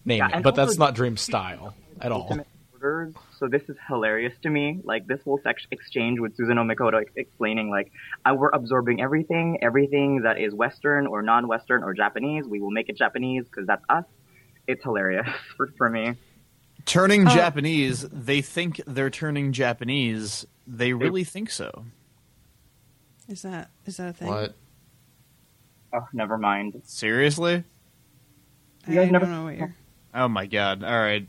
name Yeah, it. But that's not Dream style at all. Orders. So this is hilarious to me. Like this whole sex- exchange with Susanoo Mikoto ex- explaining like, I, we're absorbing everything, everything that is Western or non-Western or Japanese. We will make it Japanese because that's us. It's hilarious for, for me. Turning Oh. Japanese, they think they're turning Japanese. They really think so. Is that is that a thing? What? Oh, never mind. Seriously? I You guys don't never- know what you're. Oh my god! All right,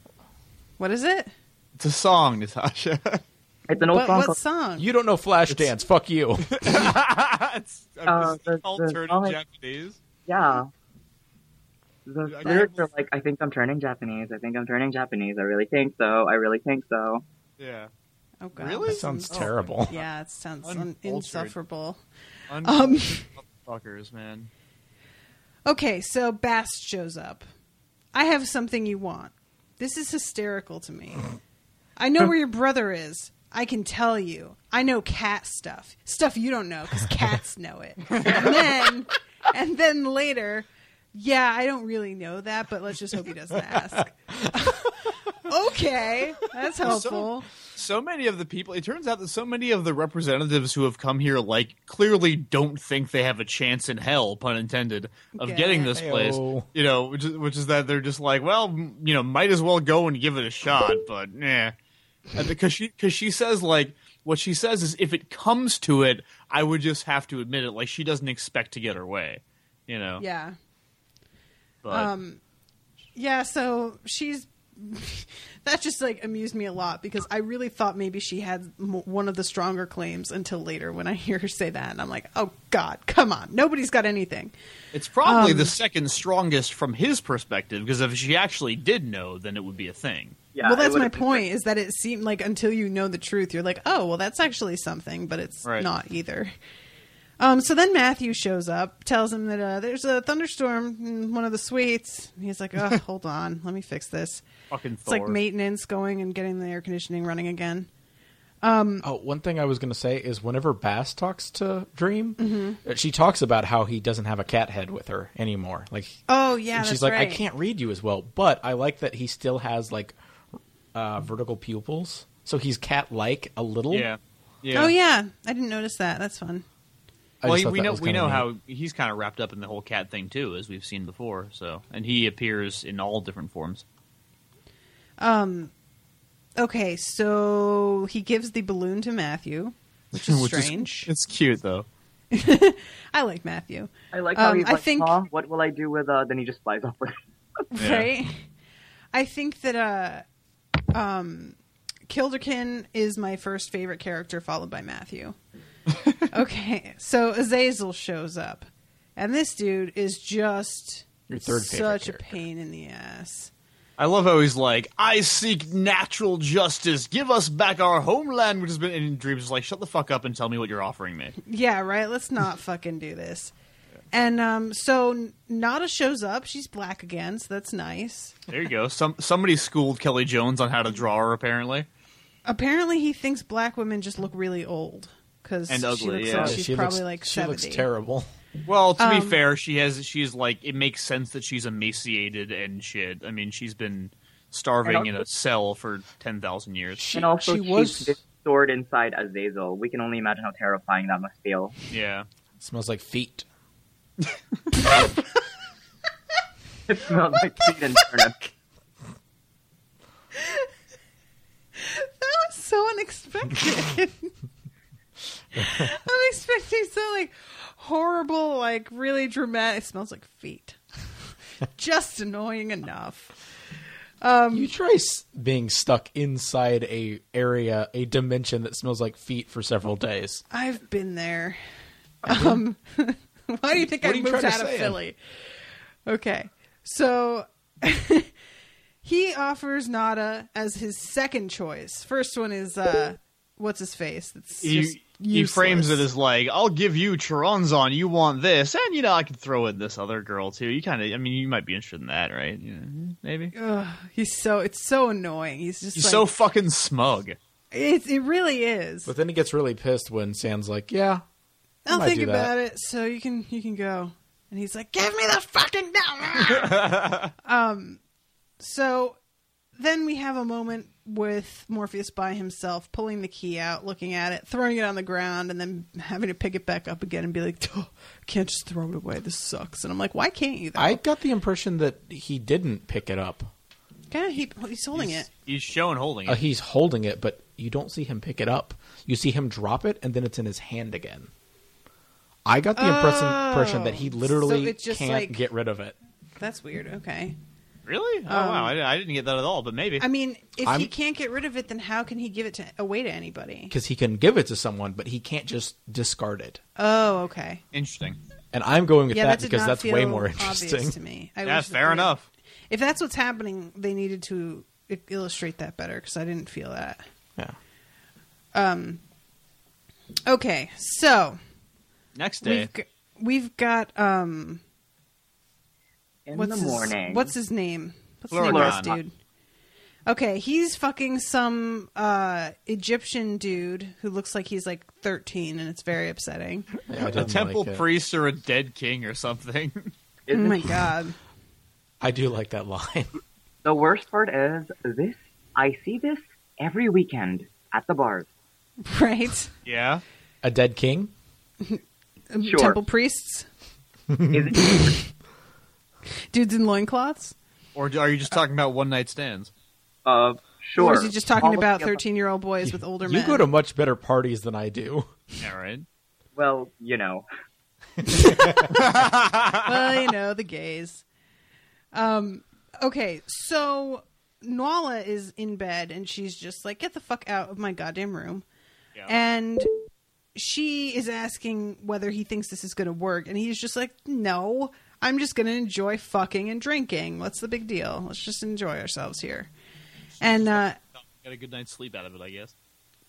What is it? it's a song, Natasha. It's an old What, song what called song? You don't know Flashdance. Fuck you. it's Uh, the- called the turning song- Japanese. Yeah. The I lyrics are like, I think I'm turning Japanese. I think I'm turning Japanese. I really think so. I really think so. Yeah. Oh god. Really? That sounds Oh. terrible. Yeah, it sounds un- Uncultured. insufferable. Um, fuckers, man. Okay, so Bast shows up. I have something you want. This is hysterical to me. I know where your brother is. I can tell you. I know cat stuff. Stuff you don't know because cats know it. And then, and then later, yeah, I don't really know that, but let's just hope he doesn't ask. okay, that's helpful. So many of the people. It turns out that so many of the representatives who have come here, like, clearly don't think they have a chance in hell, pun intended, of Okay. getting this place. Ayo. You know, which is, which is that they're just like, well, you know, might as well go and give it a shot, but yeah, because she because she says like what she says is if it comes to it, I would just have to admit it. Like she doesn't expect to get her way. You know. Yeah. But Um, yeah, so she's that just like amused me a lot because I really thought maybe she had m- one of the stronger claims until later when I hear her say that, and I'm like, oh God, come on, nobody's got anything. It's probably Um, the second strongest from his perspective because if she actually did know, then it would be a thing. Yeah. well, that's my would've been point. Is that it seemed like until you know the truth, you're like, oh, well, that's actually something, but it's Right. not either. Um, so then Matthew shows up, tells him that uh, there's a thunderstorm in one of the suites. He's like, oh, hold on, let me fix this. Fucking It's like maintenance going and getting the air conditioning running again. Um, Oh, one thing I was going to say is whenever Bast talks to Dream, Mm-hmm. uh, she talks about how he doesn't have a cat head with her anymore. Like, Oh yeah, and she's that's like, right. I can't read you as well, but I like that he still has like uh, vertical pupils, so he's cat-like a little. Yeah. Yeah. Oh yeah, I didn't notice that. That's fun. I well, just we that know was we know neat. how he's kind of wrapped up in the whole cat thing too, as we've seen before. So, and he appears in all different forms. Um, okay, so he gives the balloon to Matthew, which is Which is- strange. it's cute though. I like Matthew. I like how Um, he's I like, think- "Huh? what will I do with uh? Then he just flies off with it. Yeah. right? I think that uh, um, Kilderkin is my first favorite character, followed by Matthew. okay, so Azazel shows up, and this dude is just Your third such a pain in the ass. I love how he's like, "I seek natural justice. Give us back our homeland," which has been. in Dreams like, "Shut the fuck up and tell me what you're offering me." Yeah, right. Let's not fucking do this. And um, so Nada shows up. She's black again, so that's nice. There you go. Some somebody schooled Kelley Jones on how to draw her. Apparently, Apparently, he thinks black women just look really old because And she ugly, looks yeah. like she's she probably looks, like she looks terrible. well, to Um, be fair, she has. She's like, it makes sense that she's emaciated and shit. I mean, she's been starving And in a cell for ten thousand years. She, and also, she she's was stored inside Azazel. We can only imagine how terrifying that must feel. Yeah. smells like feet. It smells like feet and turnip. That was so unexpected. I'm expecting some like horrible, like really dramatic. It smells like feet. Just annoying enough. Um, You try s- being stuck inside a area, a dimension that smells like feet for several days. I've been there. Um, why do you think What I are you moved trying out of? Philly? Okay, so he offers Nada as his second choice. First one is uh, what's his face. That's He, just he frames it as like, I'll give you Choronzon, you want this, and you know I can throw in this other girl too. You kind of, I mean, you might be interested in that, right? Yeah, maybe. Ugh, he's so it's so annoying. He's just He's like, so fucking smug. It it really is. But then he gets really pissed when Sand's like, "Yeah, I I'll think do that." about it. So you can you can go. And he's like, "Give me the fucking down." um, so then we have a moment with Morpheus by himself, pulling the key out, looking at it, throwing it on the ground, and then having to pick it back up again and be like, oh, "Can't just throw it away. This sucks." And I'm like, "Why can't you?" Though? I got the impression that he didn't pick it up. Yeah, he, he's holding it. He's showing holding it. Uh, he's holding it, but you don't see him pick it up. You see him drop it, and then it's in his hand again. I got the impression, impression that he Oh, literally so just can't like- get rid of it. That's weird. Okay. Really? Oh Um, wow, I, I didn't get that at all. But maybe. I mean, if I'm- he can't get rid of it, then how can he give it to away to anybody? Because he can give it to someone, but he can't just discard it. Oh, okay. Interesting. And I'm going with yeah, that that did because not that's feel way more obvious interesting. to me. I Yeah, wish that fair they- enough. If that's what's happening, they needed to i- illustrate that better because I didn't feel that. Yeah. Um. Okay, so Next day. we've g- we've got um. In what's the his, morning. What's his name? What's the name of this dude? Okay, he's fucking some uh, Egyptian dude who looks like he's like 13, and it's very upsetting. Yeah, I a didn't temple like priest or a dead king or something. oh my god. I do like that line. The worst part is this. I see this every weekend at the bars. Right? yeah. A dead king? Sure. Temple priests? Is it, Dudes in loincloths? Or are you just talking about one night stands? uh, sure. Or is he just talking All about looking at the- 13 year old boys with older You men? You go to much better parties than I do. Yeah, right. Well, you know. well, you know, the gays. Um, okay, so Nala is in bed and she's just like, get the fuck out of my goddamn room. And she is asking whether he thinks this is going to work. And he's just like, no, I'm just going to enjoy fucking and drinking. What's the big deal? Let's just enjoy ourselves here. And, uh, Got a good night's sleep out of it, I guess.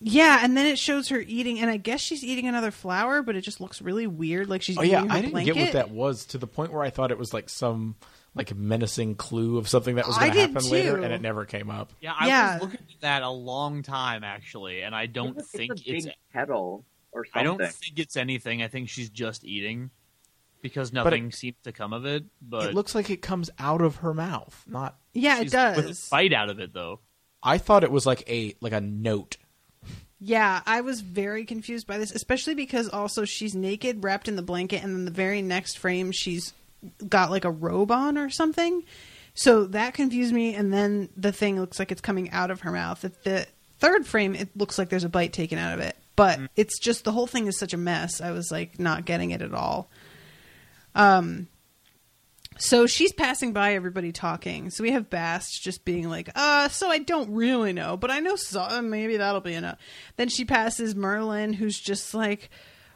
yeah, and then it shows her eating, and I guess she's eating another flower, but it just looks really weird, like she's Oh eating yeah, I didn't blanket. get what that was to the point where I thought it was like some like menacing clue of something that was going to did happen later, and it never came up. Yeah, I Yeah. was looking at that a long time actually, and I don't think It's a think big it's. kettle or something. I don't think it's anything. I think she's just eating because But nothing seems to come of it. But It looks like it comes out of her mouth, not. Yeah, it she's with a does. bite out of it though. I thought it was like a like a note. Yeah, I was very confused by this, especially because also she's naked, wrapped in the blanket, and then the very next frame she's got like a robe on or something. So that confused me, and then the thing looks like it's coming out of her mouth. At the third frame, it looks like there's a bite taken out of it, but mm. it's just the whole thing is such a mess. I was like not getting it at all. Um, so she's passing by everybody talking. So we have Bast just being like, uh, so I don't really know, but I know so maybe that'll be enough. Then she passes Merlin, who's just like,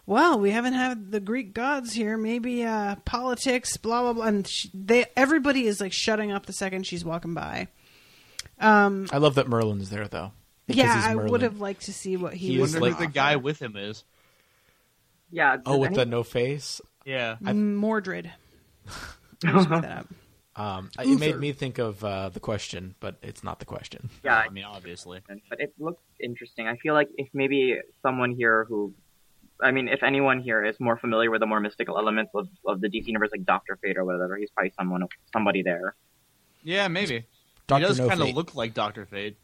well, we haven't had the Greek gods here. Maybe uh, politics, blah blah blah. And she, they everybody is like shutting up the second she's walking by. Um, I love that Merlin's there though. Yeah, I would have liked to see what he, He was is Wonder like- the guy with him is. Yeah. Oh, with any- the no face. Yeah. Mordred. I just made that up. Um, it made me think of uh, the question, but it's not the question. Yeah, I mean, obviously. but it looks interesting. I feel like if maybe someone here who, I mean, if anyone here is more familiar with the more mystical elements of, of the DC universe, like Doctor Fate or whatever, he's probably someone somebody there. Yeah, maybe. Dr. He does No kind of look like Doctor Fate.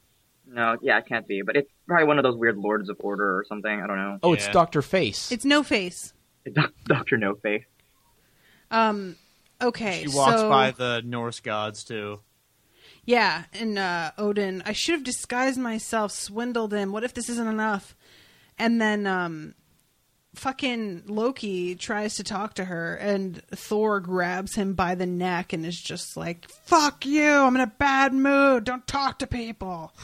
No, yeah, it can't be, but it's probably one of those weird Lords of Order or something. I don't know. Oh, it's Yeah. Doctor Face. It's no face. Doctor No Face. Um. Okay. She walks so, by the Norse gods too. Yeah, and uh, Odin, I should have disguised myself, swindled him. What if this isn't enough? And then, um, fucking Loki tries to talk to her, and Thor grabs him by the neck and is just like, "Fuck you! I'm in a bad mood. Don't talk to people."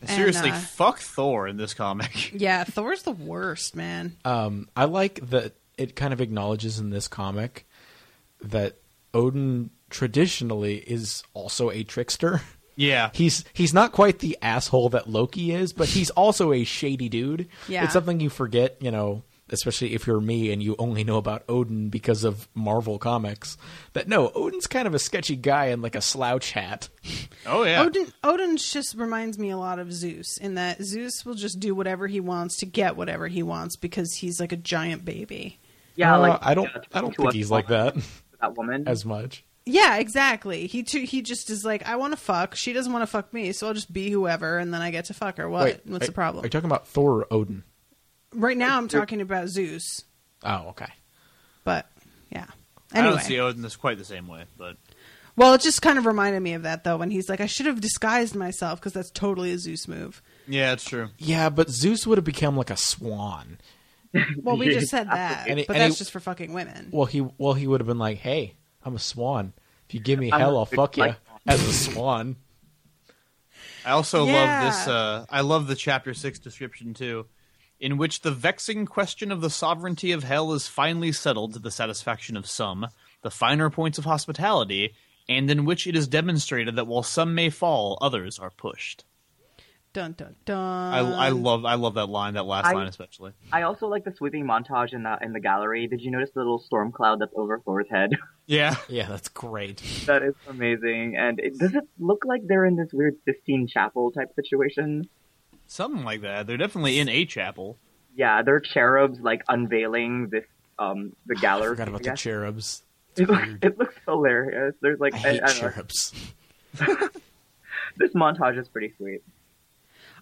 And, Seriously, uh, fuck Thor in this comic. yeah, Thor's the worst, man. Um, I like that it kind of acknowledges in this comic that Odin traditionally is also a trickster. Yeah. He's he's not quite the asshole that Loki is, but he's also a shady dude. Yeah. It's something you forget, you know, especially if you're me and you only know about Odin because of Marvel comics. That no, Odin's kind of a sketchy guy in like a slouch hat. Oh yeah. Odin Odin just reminds me a lot of Zeus in that Zeus will just do whatever he wants to get whatever he wants because he's like a giant baby. Yeah, Uh, like I don't yeah, I don't think he's like that that woman. as much. Yeah, exactly. He too, he just is like, I want to fuck. She doesn't want to fuck me, so I'll just be whoever, and then I get to fuck her. What? Wait, What's are- the problem? Are you talking about Thor or Odin? Right now, I'm talking about Zeus, Oh, okay. but yeah. I Anyway, don't see Odin this quite the same way, but well, it just kind of reminded me of that though when he's like, I should have disguised myself because that's totally a Zeus move. yeah, it's true. Yeah, but Zeus would have become like a swan. Well, we just said that, And he- but and that's he- just for fucking women. Well, he well he would have been like, "Hey, I'm a swan. If you give me I'm hell, a I'll big fuck you black as a swan." I also Yeah. love this. Uh, I love the chapter six description too, in which the vexing question of the sovereignty of hell is finally settled to the satisfaction of some, the finer points of hospitality, and in which it is demonstrated that while some may fall, others are pushed. Dun dun dun. I, I love I love that line, that last I- line especially. I also like the sweeping montage in the in the gallery. Did you notice the little storm cloud that's over Thor's head? Yeah, Yeah, that's great. that is amazing. And it, does it look like they're in this weird Sistine Chapel type situation? Something like that. They're definitely in a chapel. Yeah, they're cherubs like unveiling this um the gallery. I gallery. forgot about I the cherubs. It, look- it looks hilarious. There's like I I- hate I don't know. cherubs. this montage is pretty sweet.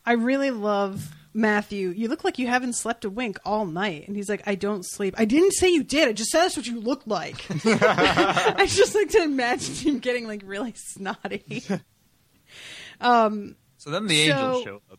I really love Matthew. You look like you haven't slept a wink all night, and he's like, "I don't sleep." I didn't say you did. I just said that's what you look like. I just like to imagine him getting like really snotty. Um, So then the So- angels show up.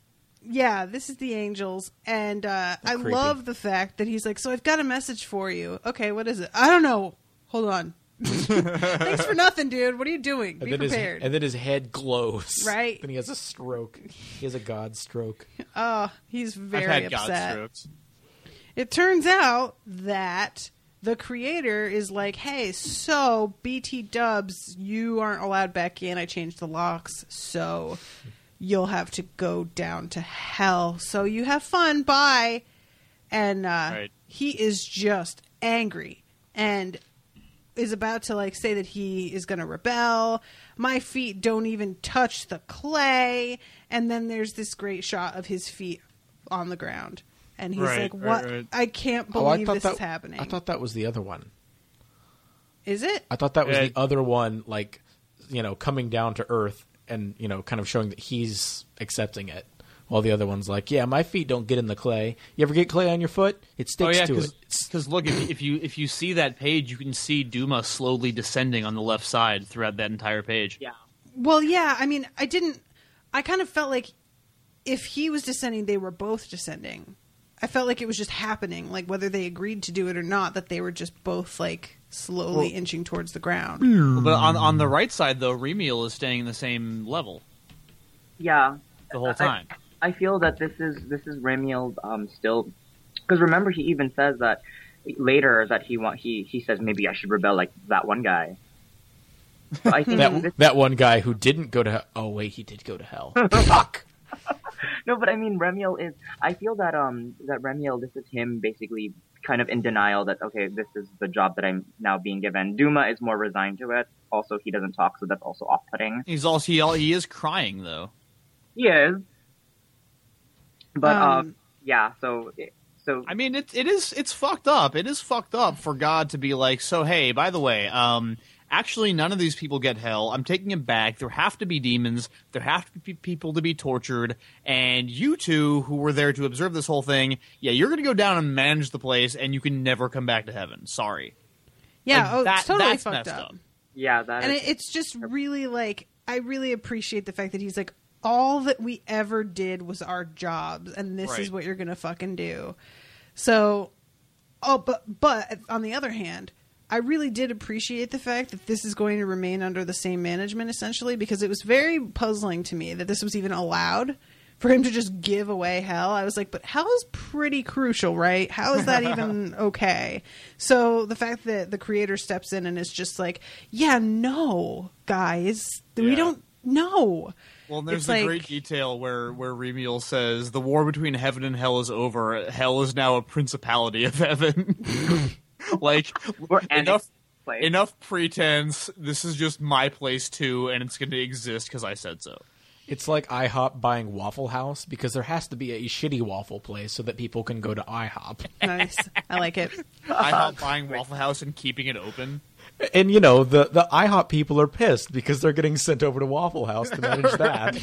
Yeah, this is the angels, and uh, I creepy. love the fact that he's like, "So I've got a message for you." Okay, what is it? I don't know. Hold on. Thanks for nothing, dude. What are you doing? And Be then, his, prepared. and then his head glows. Right. Then he has a stroke. He has a god stroke. Oh, he's very I've had upset. It turns out that the creator is like, hey, so BT dubs, you aren't allowed back in. I changed the locks, so you'll have to go down to hell. So you have fun. Bye. And uh, Right. he is just angry and is about to like say that he is going to rebel. My feet don't even touch the clay. And then there's this great shot of his feet on the ground. And he's Right, like, "What? right. I can't Oh, I believe this that, is happening." I thought that was the other one. is it? I thought that was Yeah. the other one, like, you know, coming down to earth and, you know, kind of showing that he's accepting it. While the other one's like, yeah, my feet don't get in the clay. You ever get clay on your foot? It Oh sticks yeah, to it. because look, if, if you if you see that page, you can see Duma slowly descending on the left side throughout that entire page. Yeah. Well, yeah. I mean, I didn't. I kind of felt like if he was descending, they were both descending. I felt like it was just happening, like whether they agreed to do it or not, that they were just both like slowly Well- inching towards the ground. But on on the right side though, Remiel is staying the same level Yeah. the whole time. I feel that this is this is Remiel um, still because remember he even says that later that he want he he says maybe I should rebel like that one guy. So I think this, that that one guy who didn't go to. Oh wait, he did go to hell. Fuck. no, but I mean Remiel is. I feel that um that Remiel this is him basically kind of in denial that okay this is the job that I'm now being given. Duma is more resigned to it. Also he doesn't talk, so that's also off putting. He's also he, he is crying though. He is. But um, Um, yeah, so so I mean, it it is it's fucked up. It is fucked up for God to be like, so hey, by the way, um, actually, none of these people get hell. I'm taking it back. There have to be demons. There have to be people to be tortured. And you two, who were there to observe this whole thing, yeah, you're going to go down and manage the place, and you can never come back to heaven. Sorry. Yeah, Like, oh, that- it's totally that's fucked messed up. up. yeah that and is- it's just really like I really appreciate the fact that he's like all that we ever did was our jobs and this is what you're gonna fucking do so oh but but on the other hand I really did appreciate the fact that this is going to remain under the same management essentially because it was very puzzling to me that this was even allowed for him to just give away hell. I was like, but hell is pretty crucial, right? How is that even okay? So the fact that the creator steps in and is just like, yeah, no, guys, we don't know. Well, and there's It's the like- great detail where where Remiel says the war between heaven and hell is over. Hell is now a principality of heaven. like enough enough pretense. This is just my place too, and it's going to exist because I said so. It's like IHOP buying Waffle House because there has to be a shitty waffle place so that people can go to IHOP. Nice. I like it. IHOP buying Waffle House and keeping it open. And you know the the IHOP people are pissed because they're getting sent over to Waffle House to manage that.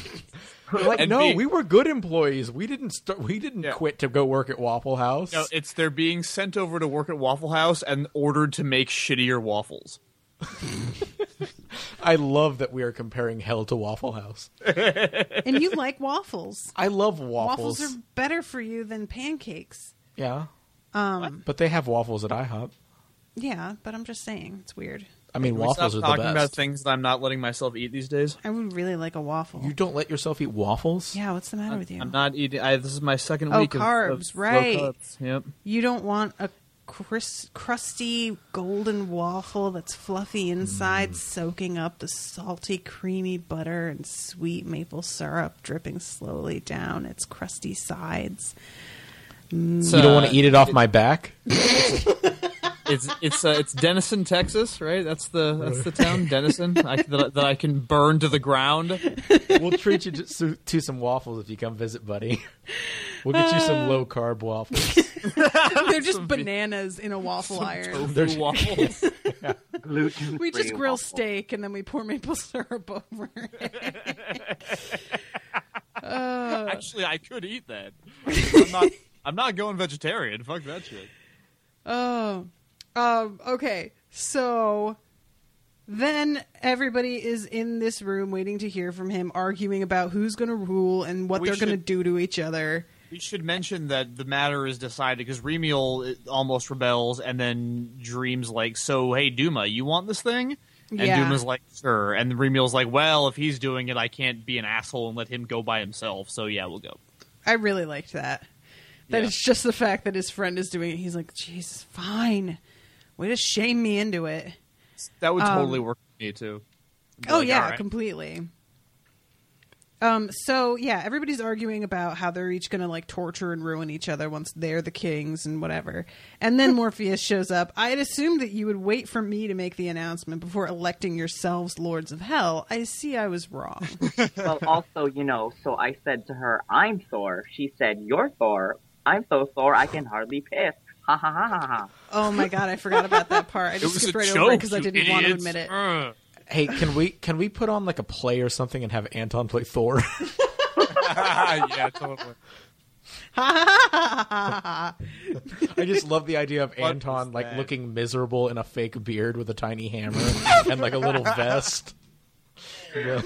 They're like, And no, being- we were good employees. We didn't start. We didn't quit to go work at Waffle House. No, it's they're being sent over to work at Waffle House and ordered to make shittier waffles. I love that we are comparing hell to Waffle House. and you like waffles. I love waffles. Waffles are better for you than pancakes. yeah, Um, but they have waffles at IHOP. yeah, but I'm just saying it's weird. I mean, Can we waffles stop are the talking best. about things that I'm not letting myself eat these days. I would really like a waffle. You don't let yourself eat waffles. Yeah, what's the matter with you? I'm not eating. I, this is my second Oh, week of- carbs, of, low right. carbs. Yep. You don't want a cris- crusty golden waffle that's fluffy inside, Mm. soaking up the salty, creamy butter and sweet maple syrup dripping slowly down its crusty sides. Mm. you don't want to eat it off my back. It's it's uh, it's Denison, Texas, right? That's the that's the town, Denison, I, that, I- that I can burn to the ground. we'll treat you to, to some waffles if you come visit, buddy. We'll get you some low carb waffles. They're just bananas in a waffle iron. There's- waffles. Gluten We just grill steak and then we pour maple syrup over it. Uh, Actually, I could eat that. I'm not. I'm not going vegetarian. Fuck that shit. Oh, um, okay. So then everybody is in this room waiting to hear from him, arguing about who's going to rule and what We they're going to do to each other. We should mention that the matter is decided because Remiel almost rebels, and then Dream's like, "So, hey, Duma, you want this thing?" And Yeah. Duma's like, "Sure." And Remiel's like, "Well, if he's doing it, I can't be an asshole and let him go by himself. So, yeah, we'll go." I really liked that. That Yeah. it's just the fact that his friend is doing it. He's like, "Jeez, fine. Way to shame me into it. That would Um, totally work for me too. Be Oh like, yeah, "All right." completely. Um. So yeah, everybody's arguing about how they're each gonna like torture and ruin each other once they're the kings and whatever. And then Morpheus shows up. I had assumed that you would wait for me to make the announcement before electing yourselves lords of hell. I see I was wrong. well, also, you know, so I said to her, I'm Thor. She said, You're Thor. I'm so Thor, I can hardly piss. Ha ha ha ha ha. oh my god, I forgot about that part. I It just was skipped a right over joke, it because I didn't want to admit it. Hey, can we can we put on like a play or something and have Anton play Thor? yeah, totally. I just love the idea of What Anton like that? looking miserable in a fake beard with a tiny hammer and like a little vest. Yeah.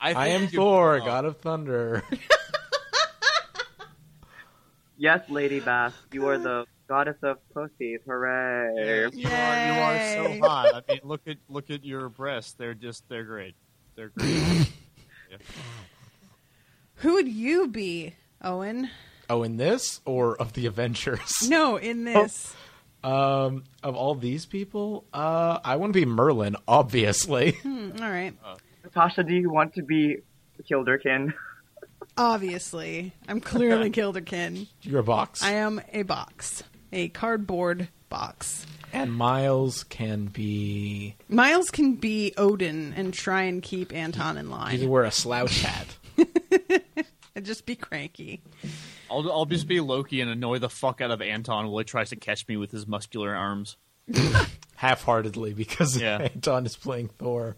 I I, am Thor, God of Thunder. Yes, Lady Bast, you are the goddess of pussies. Hooray. You are, you are so hot. I mean, look at look at your breasts. They're just they're great. They're great. Yeah. Who would you be, Owen? Oh, in this or of the Avengers? No, in this. Um, of all these people, uh, I want to be Merlin, obviously. Hmm, all right. Natasha, do you want to be Kilderkin? Obviously, I'm clearly Kilderkin. You're a box. I am a box, a cardboard box. And Miles can be. Miles can be Odin and try and keep Anton in He line. can wear a slouch hat. and just be cranky. I'll I'll just be Loki and annoy the fuck out of Anton while he tries to catch me with his muscular arms. half-heartedly because Yeah. Anton is playing Thor.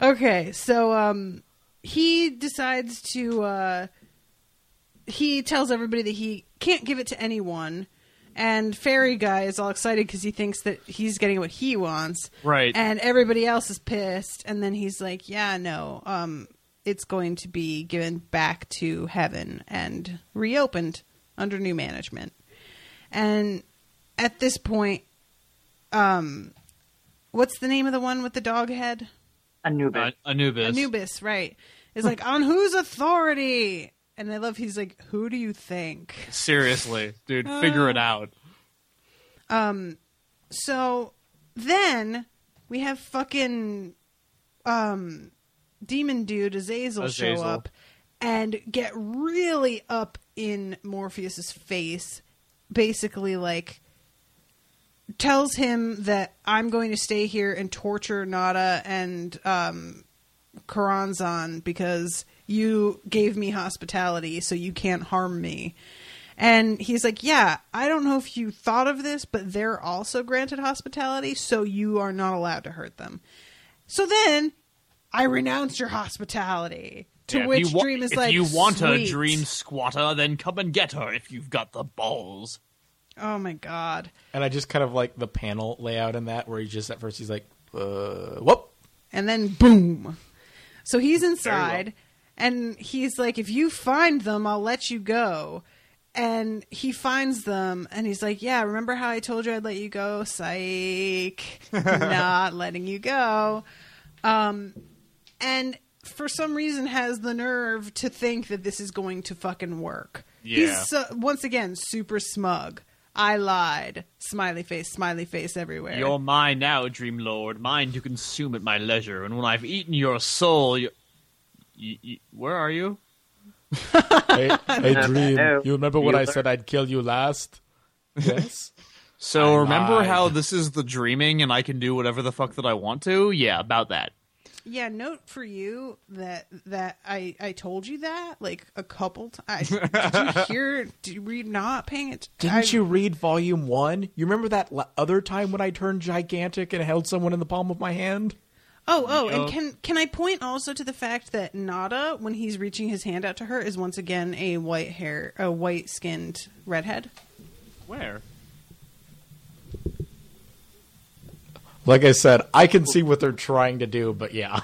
Okay, so um, he decides to. Uh, he tells everybody that he can't give it to anyone, and Fairy Guy is all excited because he thinks that he's getting what he wants. Right. And everybody else is pissed, and then he's like, "Yeah, no, um, it's going to be given back to heaven and reopened under new management." And at this point, um, what's the name of the one with the dog head? Anubis. Uh, Anubis. Anubis, right. Is like, on whose authority? And I love he's like, who do you think? Seriously, dude, figure it out. Um so then we have fucking um, demon dude Azazel, show up and get really up in Morpheus's face, basically like tells him that I'm going to stay here and torture Nada and um, Choronzon because you gave me hospitality, so you can't harm me. And he's like, Yeah, I don't know if you thought of this, but they're also granted hospitality, so you are not allowed to hurt them. So then I renounce your hospitality. To Yeah, which wa- Dream is if like, If you want her, "Sweet." Dream Squatter, then come and get her if you've got the balls. Oh my god. And I just kind of like the panel layout in that where he just at first he's like, uh, whoop. and then boom. So he's inside, and he's like, "If you find them, I'll let you go." And he finds them, and he's like, "Yeah, remember how I told you I'd let you go? Psych, not letting you go." Um, and for some reason, has the nerve to think that this is going to fucking work. Yeah. He's once again super smug. I lied. Smiley face, smiley face everywhere. You're mine now, Dream Lord, mine to consume at my leisure. And when I've eaten your soul, you, you, you- where are you? Hey, hey Dream, you remember when I said I'd kill you last? Yes. So I remember lied. how this is the dreaming, and I can do whatever the fuck that I want to? Yeah, about that. Yeah, note for you that that I I told you that like a couple times. Did you hear? Did, were you not paying it? Didn't you read Volume One? You remember that l- other time when I turned gigantic and held someone in the palm of my hand? Oh, oh, and can can I point also to the fact that Nada, when he's reaching his hand out to her, is once again a white hair, a white skinned redhead. Where? Like I said, I can see what they're trying to do, but yeah.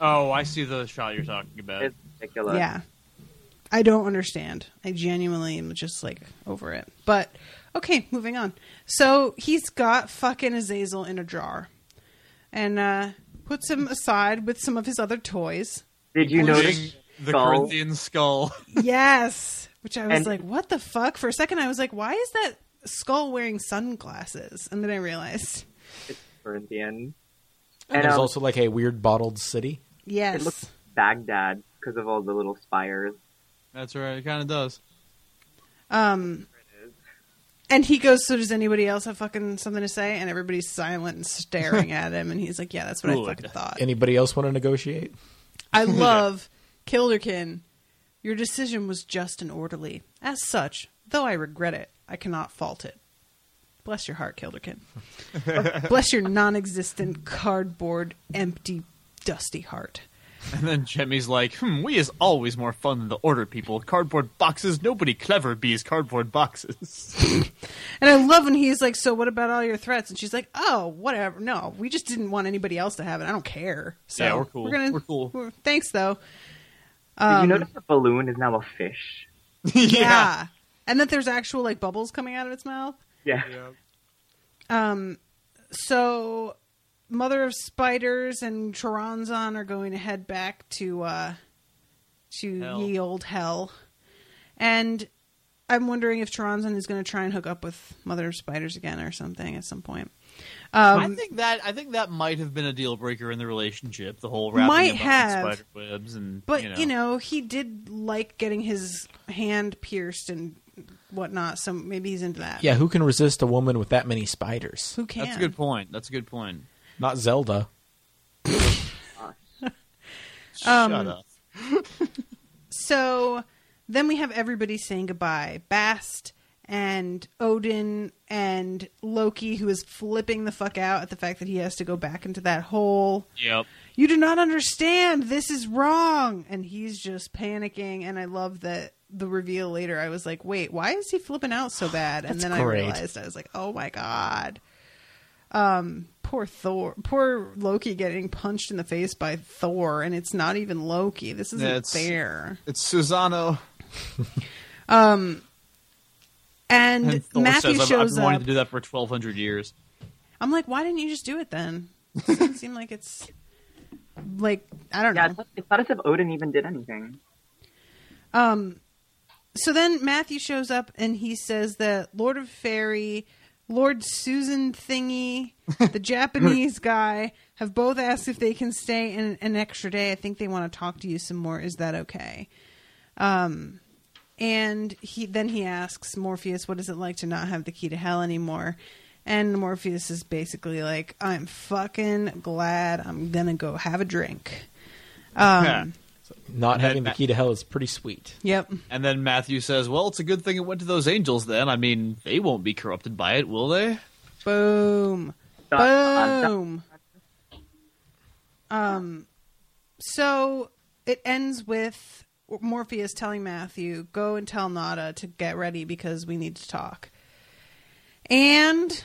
Oh, I see the shot you're talking about. It's ridiculous. Yeah, I don't understand. I genuinely am just like over it. But okay, moving on. So he's got fucking Azazel in a jar, and uh, puts him aside with some of his other toys. Did you notice the skull? Corinthian skull? Yes. Which I was And- like, what the fuck? For a second, I was like, why is that skull wearing sunglasses? And then I realized, It's Corinthian. And And there's um, also like a weird bottled city. yes. it looks Baghdad because of all the little spires. That's right. It kind of does. Um, and he goes, so does anybody else have fucking something to say? And everybody's silent and staring at him. And he's like, yeah, that's what I Good. fucking thought. Anybody else want to negotiate? I love Kilderkin. Your decision was just and orderly. As such, though I regret it, I cannot fault it. Bless your heart, Kilderkin. Bless your non existent, cardboard, empty, dusty heart. And then Jemmy's like, hmm, we is always more fun than the order people. Cardboard boxes, nobody clever bees cardboard boxes. And I love when he's like, So what about all your threats? And she's like, Oh, whatever. No, we just didn't want anybody else to have it. I don't care. So Yeah, we're cool. gonna, We're cool. thanks, though. Did Um, you notice the balloon is now a fish? yeah. And that there's actual like bubbles coming out of its mouth. Yeah. Um, so Mother of Spiders and Choronzon are going to head back to uh to Hell. ye old hell. And I'm wondering if Choronzon is going to try and hook up with Mother of Spiders again or something at some point. Um, I think that I think that might have been a deal breaker in the relationship. The whole wrapping Might him up in have. spider webs and but you know, he did like getting his hand pierced and whatnot, so maybe he's into that. Yeah, who can resist a woman with that many spiders? Who can? that's a good point. That's a good point. Not Zelda. Um, Shut up. So then we have everybody saying goodbye. Bast and Odin and Loki, who is flipping the fuck out at the fact that he has to go back into that hole. Yep. You do not understand. This is wrong. And he's just panicking. And I love that the reveal later. I was like, wait, why is he flipping out so bad? And That's then I great. realized, I was like, oh my God. Um, poor Thor, poor Loki getting punched in the face by Thor, and it's not even Loki. This isn't Yeah, it's- fair. It's Susano. Um, and, And Thor Matthew says, I've, I've shows been wanting up. to do that for twelve hundred years. I'm like, why didn't you just do it then? It doesn't seem like it's like I don't Yeah, know. it's not, it's not as if Odin even did anything. Um, so then Matthew shows up and he says that Lord of Fairy Lord Susan thingy, the Japanese guy, have both asked if they can stay an, an extra day. I think they want to talk to you some more. Is that okay? Um, and he then he asks Morpheus, "What is it like to not have the key to hell anymore?" And Morpheus is basically like, "I'm fucking glad. I'm gonna go have a drink." Um, Not And having then the key to hell is pretty sweet. Yep. And then Matthew says, "Well, it's a good thing it went to those angels. Then, I mean, they won't be corrupted by it, will they?" Boom. Boom. Um, so it ends with Morpheus telling Matthew, "Go and tell Nada to get ready because we need to talk." And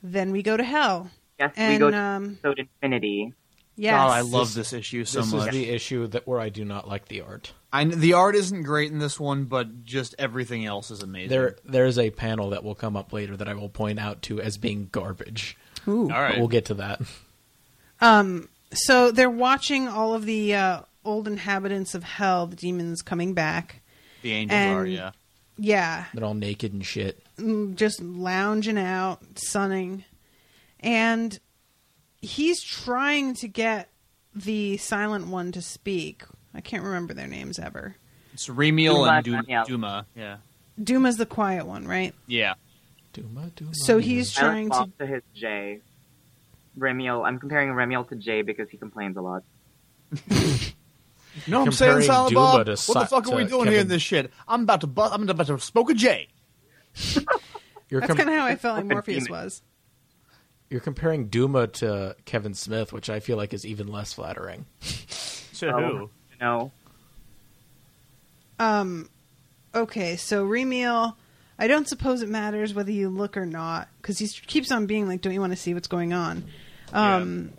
then we go to hell. Yes, and, we go to um, Infinity. Yes. God, I love this issue so this much. is the issue that where I do not like the art. I, the art isn't great in this one, but just everything else is amazing. There, there is a panel that will come up later that I will point out to as being garbage. Ooh. All right. But we'll get to that. Um, so they're watching all of the uh, old inhabitants of hell, the demons coming back. the angels and- are, yeah. Yeah, They're all naked and shit. mm, just lounging out, sunning, and he's trying to get the silent one to speak. I can't remember their names ever. It's Remiel Duma, and Du- yeah. Duma. Yeah, Duma's the quiet one, right? yeah. Duma, Duma, So he's I trying to. Bob to his J. Remiel. I'm comparing Remiel to Jay because he complains a lot. No, I'm saying Comparing Silent Duma Bob. to What Si- the fuck are we to doing here in this shit? I'm about to bust. I'm about to smoke a J. You're, That's com- kind of how I felt like Morpheus was. You're comparing Duma to Kevin Smith, which I feel like is even less flattering. To who? You know, Um, okay, so Remiel, I don't suppose it matters whether you look or not, because he keeps on being like, "Don't you want to see what's going on?" Um,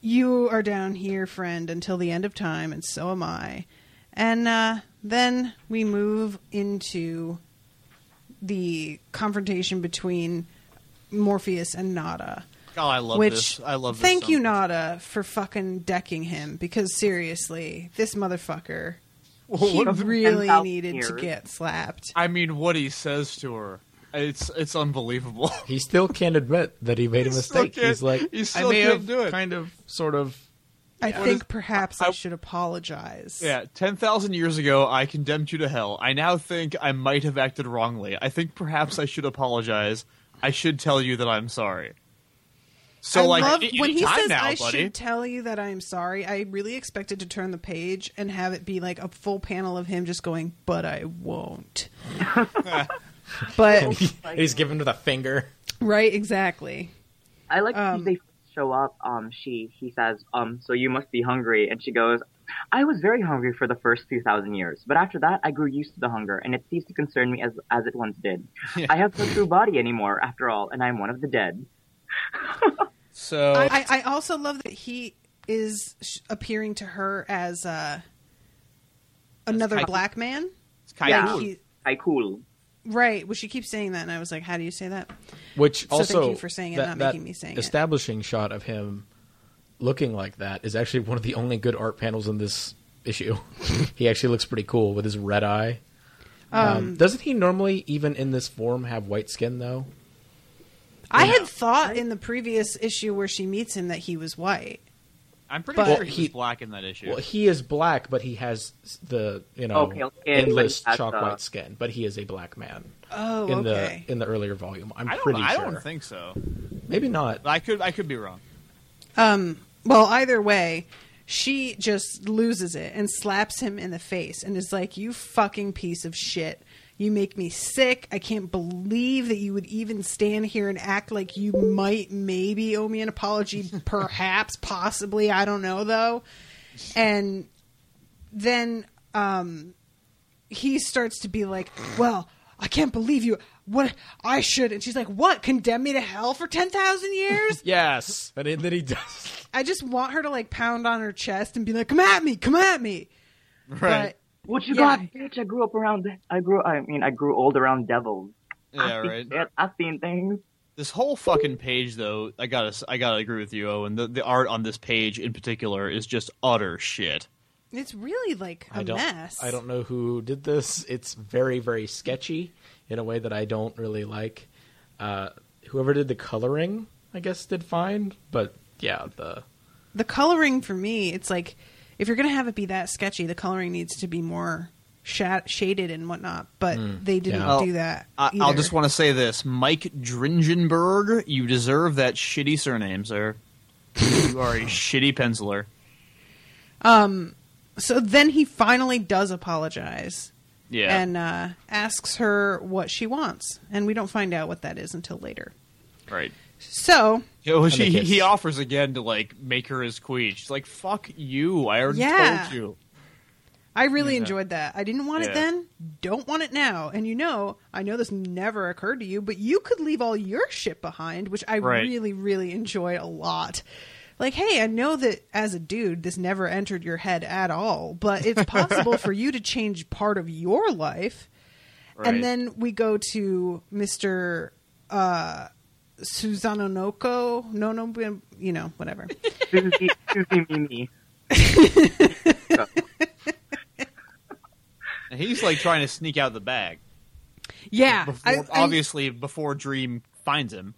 you are down here, friend, until the end of time, and so am I. And uh, then we move into the confrontation between Morpheus and Nada. God, I love which this. I love this. thank so you, much. Nada, for fucking decking him because seriously, this motherfucker, Well, he what if- really 10,000 needed to get slapped. I mean, what he says to her, it's it's unbelievable. He still can't admit that he made a He still mistake. He's like, he I still may can't have do it." kind of, sort of. I Yeah. think perhaps I, I- should apologize. Yeah, 10,000 years ago, I condemned you to hell. I now think I might have acted wrongly. I think perhaps I should apologize. I should tell you that I'm sorry. So, I like, love, a- when he says now, I buddy. should tell you that I'm sorry. I really expected to turn the page and have it be like a full panel of him just going, "But I won't." but He's given to the finger. right, exactly. I like Um, they show up. Um, she he says, um, so you must be hungry, and she goes, I was very hungry for the first two thousand years, but after that, I grew used to the hunger, and it ceased to concern me as as it once did. I have no true body anymore, after all, and I am one of the dead. So, I, I, I also love that he is appearing to her as uh, another kind- black man. it's kind yeah. of He- I cool. right. Well, she keeps saying that, and I was like, "How do you say that?" Which So also thank you for saying it, that, not that making me saying it. establishing shot of him looking like that is actually one of the only good art panels in this issue. he actually looks pretty cool with his red eye. Um, doesn't he normally, even in this form, have white skin though? I had thought in the previous issue where she meets him that he was white. I'm pretty but- sure he, he- black in that issue. Well, he is black, but he has the you know Oh, pale endless chalk the- white skin. But he is a black man Oh, in okay. the in the earlier volume. I'm I don't, pretty I sure. don't think so. Maybe not. I could, I could be wrong. Um. Well, either way, she just loses it and slaps him in the face and is like, "You fucking piece of shit." You make me sick. I can't believe that you would even stand here and act like you might maybe owe me an apology, perhaps, possibly. I don't know though. And then um, he starts to be like, "Well, I can't believe you. What I should." And she's like, "What? Condemn me to hell for ten thousand years?" Yes, and then he does. I just want her to like pound on her chest and be like, "Come at me, come at me." Right. What you Yeah. got, bitch? I grew up around. I grew. I mean, I grew old around devils. Yeah, I've seen right. shit. I've seen things. This whole fucking page, though, I gotta, I gotta agree with you, Owen. The, the art on this page in particular is just utter shit. But it's really like a I don't. mess. I don't know who did this. It's very very sketchy in a way that I don't really like. Uh, whoever did the coloring, I guess, did fine. But yeah, the The coloring for me, it's like if you're gonna have it be that sketchy, the coloring needs to be more sha- shaded and whatnot. But they didn't Well, do that. I, I'll just want to say this: Mike Dringenberg, you deserve that shitty surname, sir. you are a shitty penciler. Um. So then he finally does apologize. Yeah. And uh, asks her what she wants, and we don't find out what that is until later. Right. So You know, she, he offers again to like make her his queen. She's like, "Fuck you! I already Yeah. told you." I really Yeah. enjoyed that. I didn't want it then, don't want it now. And you know, I know this never occurred to you, but you could leave all your shit behind, which I Right. really, really enjoy a lot. Like, hey, I know that as a dude, this never entered your head at all, but it's possible for you to change part of your life. Right. And then we go to Mr. Uh, Susano Noko. No, no, you know, whatever. Susie, Susie Mimi. And he's like trying to sneak out of the bag. Yeah. Before, I- I- obviously, before Dream finds him.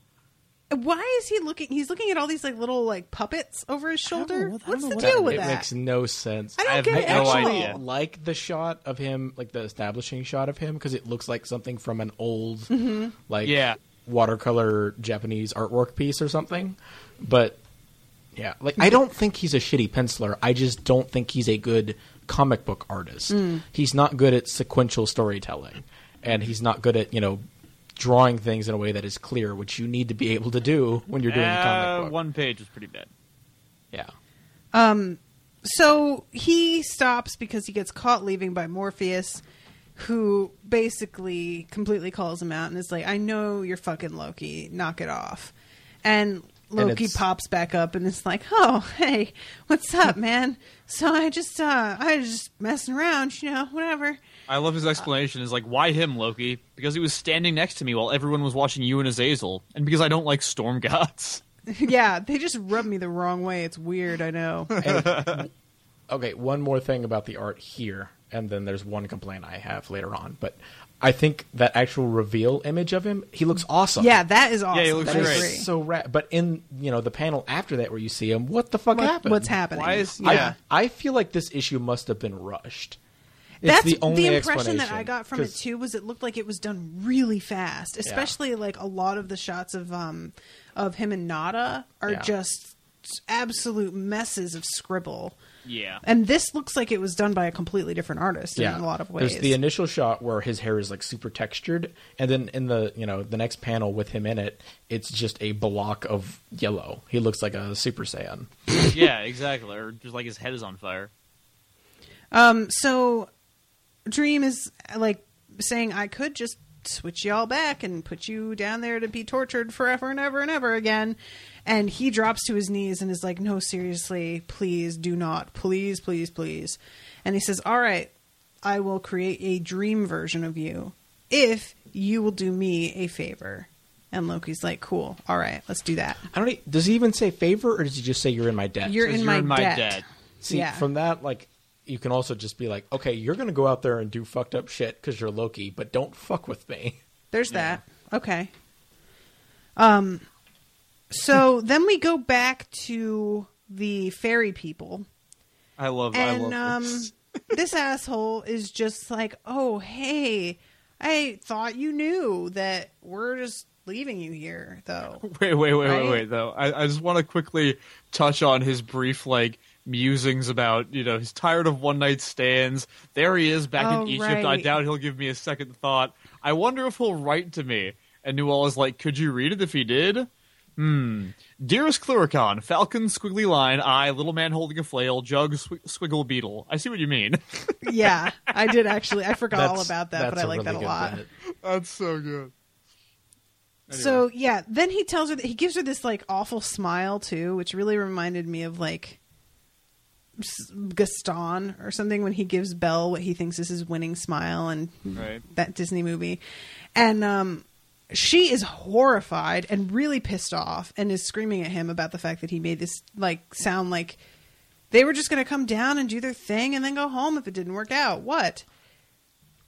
Why is he looking? He's looking at all these like little like puppets over his shoulder. What's the That- deal with it that? It makes no sense. I don't I have get it no at idea. like the shot of him, like the establishing shot of him, because it looks like something from an old, Mhm. like Yeah. watercolor Japanese artwork piece or something. But yeah, like I don't think he's a shitty penciler. I just don't think he's a good comic book artist. Mm. He's not good at sequential storytelling, and he's not good at you know drawing things in a way that is clear, which you need to be able to do when you're doing a Uh, comic book. One page was pretty bad. Yeah. Um, so he stops because he gets caught leaving by Morpheus, who basically completely calls him out and is like, "I know you're fucking Loki. Knock it off." And Loki it's- pops back up and is like, "Oh, hey, what's up, man? So I just, uh, I was just messing around, you know, whatever." I love his explanation. Is like, why him, Loki? Because he was standing next to me while everyone was watching you and Azazel, and because I don't like storm gods. yeah, they just rub me the wrong way. It's weird. I know. And- okay, one more thing about the art here, and then there's one complaint I have later on. But I think that actual reveal image of him, he looks awesome. Yeah, that is awesome. Yeah, he looks I great. agree. so rad. But in you know the panel after that where you see him, what the fuck What- happened? what's happening? Why is Yeah. yeah? I, I feel like this issue must have been rushed. It's That's the only impression that I got from it too. Was it looked like it was done really fast, especially like a lot of the shots of um of him and Nada are Yeah. just absolute messes of scribble. Yeah. And this looks like it was done by a completely different artist in a lot of ways. There's the initial shot where his hair is like super textured, and then in the you know the next panel with him in it, it's just a block of yellow. He looks like a Super Saiyan. yeah, exactly. Or just like his head is on fire. Um, so Dream is like saying, I could just switch y'all back and put you down there to be tortured forever and ever and ever again. And he drops to his knees and is like, No, seriously, please do not. Please, please, please. And he says, All right, I will create a dream version of you if you will do me a favor. And Loki's like, Cool, all right, let's do that. I don't. e- Does he even say favor, or does he just say you're in my debt? You're in my, you're in my debt. debt. See, yeah. from that, like, you can also just be like, okay, you're going to go out there and do fucked up shit because you're Loki, but don't fuck with me. There's that. Okay. Um so then we go back to the fairy people. I love. I And love um this. this asshole is just like, "Oh, hey, I thought you knew that we're just leaving you here though." Wait, wait, wait, Right? wait, wait. Though I, I just want to quickly touch on his brief like musings about you know he's tired of one night stands. There he is back Oh, in Egypt. I doubt he'll give me a second thought. I wonder if he'll write to me. And Nuala is like, could you read it if he did? Hmm. Dearest Cluracan, Falcon, squiggly line, I, little man holding a flail, jug, sw- squiggle, beetle. I see what you mean. yeah, I did actually. I forgot all about that, but I I a like that a lot. bit. That's so good. So yeah, then he tells her that he gives her this like awful smile too, which really reminded me of like S- Gaston or something when he gives Belle what he thinks is his winning smile and Right. that Disney movie. And um she is horrified and really pissed off and is screaming at him about the fact that he made this like sound like they were just going to come down and do their thing and then go home if it didn't work out. What?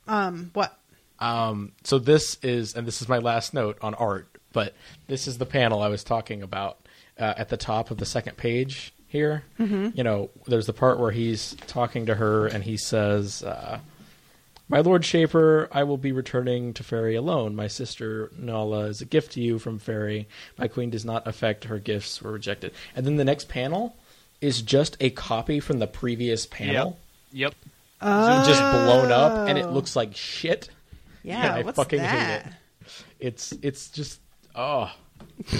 Um what? Um, so this is, and this is my last note on art. but this is the panel I was talking about uh, at the top of the second page here. Mhm. You know, there's the part where he's talking to her and he says, uh, "My Lord Shaper, I will be returning to Fairy alone. My sister Nuala is a gift to you from Fairy. My queen does not affect her gifts were rejected." And then the next panel is just a copy from the previous panel. Yep. Just blown up, and it Oh. looks like shit. Yeah, And I what's fucking that? hate it. It's it's just oh,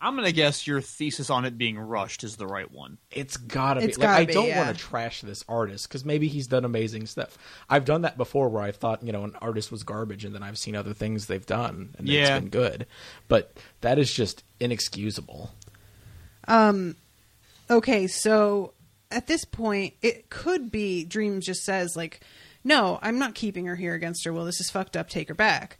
I'm gonna guess your thesis on it being rushed is the right one. it's gotta be. It's Like, gotta I be, don't yeah. want to trash this artist because maybe he's done amazing stuff. I've done that before, where I thought you know an artist was garbage, and then I've seen other things they've done, and Yeah. it's been good. But that is just inexcusable. Um, okay, so at this point, it could be Dream just says like, "No, I'm not keeping her here against her will. This is fucked up. Take her back."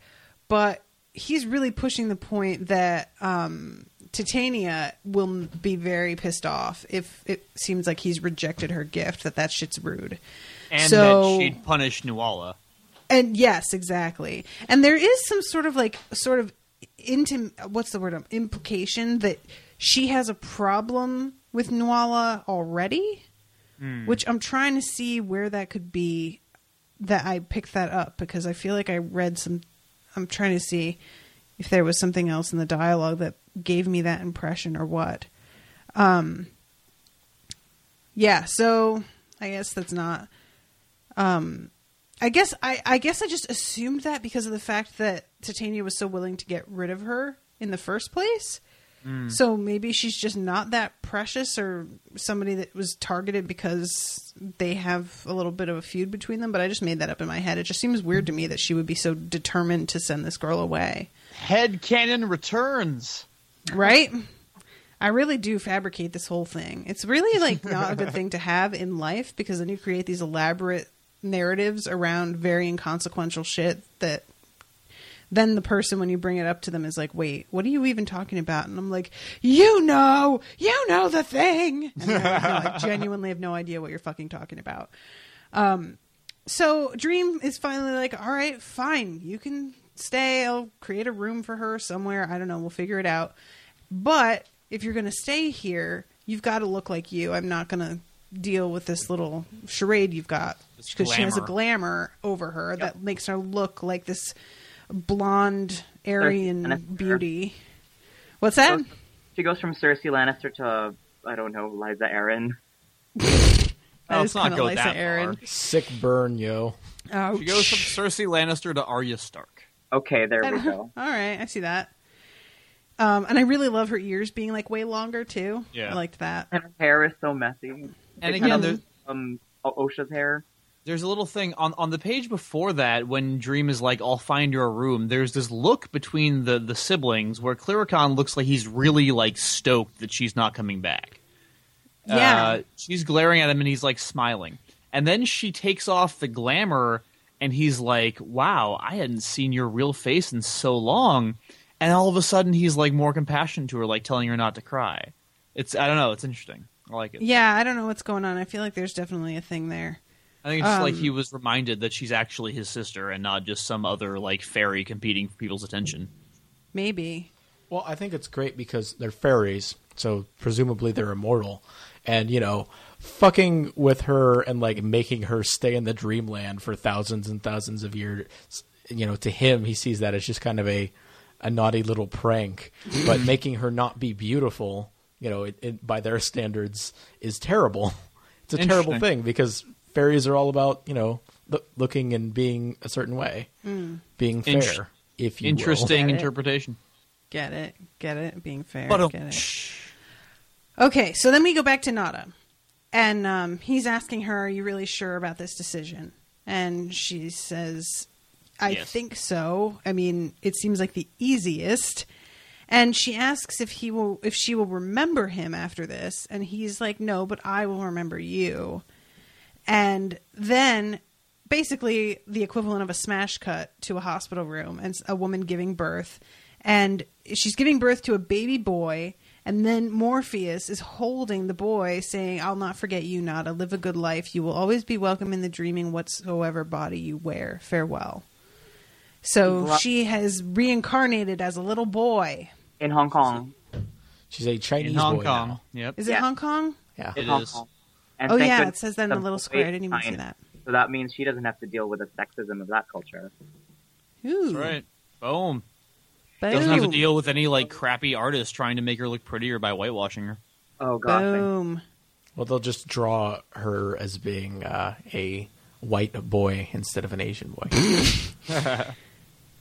But he's really pushing the point that um, Titania will be very pissed off if it seems like he's rejected her gift. That that shit's rude. And so, that she'd punish Nuala. and yes, exactly. And there is some sort of like sort of intim what's the word um, implication that she has a problem with Nuala already, Hmm. which I'm trying to see where that could be that I picked that up because I feel like I read some I'm trying to see if there was something else in the dialogue that gave me that impression or what. Um yeah, so I guess that's not um I guess I, I guess I just assumed that because of the fact that Titania was so willing to get rid of her in the first place. Mm. So maybe she's just not that precious or somebody that was targeted because they have a little bit of a feud between them, but I just made that up in my head. It just seems weird to me that she would be so determined to send this girl away. Head canon returns. Right? I really do fabricate this whole thing. It's really like not a good thing to have in life because then you create these elaborate narratives around very inconsequential shit that then the person when you bring it up to them is like, "Wait, what are you even talking about?" And I'm like, "You know, you know the thing." And like, no, I genuinely have no idea what you're fucking talking about. Um, so Dream is finally like, "All right, fine, you can stay. I'll create a room for her somewhere. I don't know. We'll figure it out." But if you're going to stay here, you've got to look like you. I'm not going to deal with this little charade you've got because she has a glamour. glamour over her that makes her look like this blonde Aryan beauty. What's that? She goes from Cersei Lannister to I don't know Lysa Arryn. That is kinda Lysa Arryn. Sick burn, yo. Ouch. She goes from Cersei Lannister to Arya Stark. Okay, there we go. All right, I see that. Um, and I really love her ears being like way longer too. Yeah. I liked that. And her hair is so messy. And It's again, kind there's- of, um, Osha's hair. There's a little thing on on the page before that when Dream is like, "I'll find your room." There's this look between the the siblings where Cluracan looks like he's really like stoked that she's not coming back. Yeah. Uh, she's glaring at him and he's like smiling, and then she takes off the glamour and he's like, "Wow, I hadn't seen your real face in so long." And all of a sudden, he's like more compassionate to her, like telling her not to cry. It's I don't know, it's interesting. I like it. Yeah, I don't know what's going on. I feel like there's definitely a thing there. I think it's just like Um, he was reminded that she's actually his sister and not just some other like fairy competing for people's attention. Maybe. Well, I think it's great because they're fairies, so presumably they're immortal. And, you know, fucking with her and like making her stay in the dreamland for thousands and thousands of years, you know, to him he sees that as just kind of a a naughty little prank. but making her not be beautiful, you know, it, it, by their standards is terrible. It's a terrible thing because fairies are all about, you know, loo- looking and being a certain way, Mm. being fair, Int- if you. Interesting Get interpretation. Get it? Get it? Being fair. But, um, get it. Okay, so then we go back to Nada, and um, he's asking her, "Are you really sure about this decision?" And she says, "I Yes. think so. I mean, it seems like the easiest." And she asks if he will, if she will remember him after this, and he's like, "No, but I will remember you." And then, basically, the equivalent of a smash cut to a hospital room and a woman giving birth, and she's giving birth to a baby boy. And then Morpheus is holding the boy, saying, I'll not forget you, Nada. Live a good life. You will always be welcome in the dreaming whatsoever body you wear. Farewell. So Right. she has reincarnated as a little boy. In Hong Kong. She's a Chinese In Hong boy Kong. now. Yep. Is it Yeah. Hong Kong? Yeah. It Hong is. Kong. And Oh yeah, goodness it says that in the the little square. I didn't even see that. So that means she doesn't have to deal with the sexism of that culture. Ooh. That's right. Boom. Doesn't have to deal with any like crappy artist trying to make her look prettier by whitewashing her. Oh gosh. I- Boom. Well, they'll just draw her as being uh, a white boy instead of an Asian boy.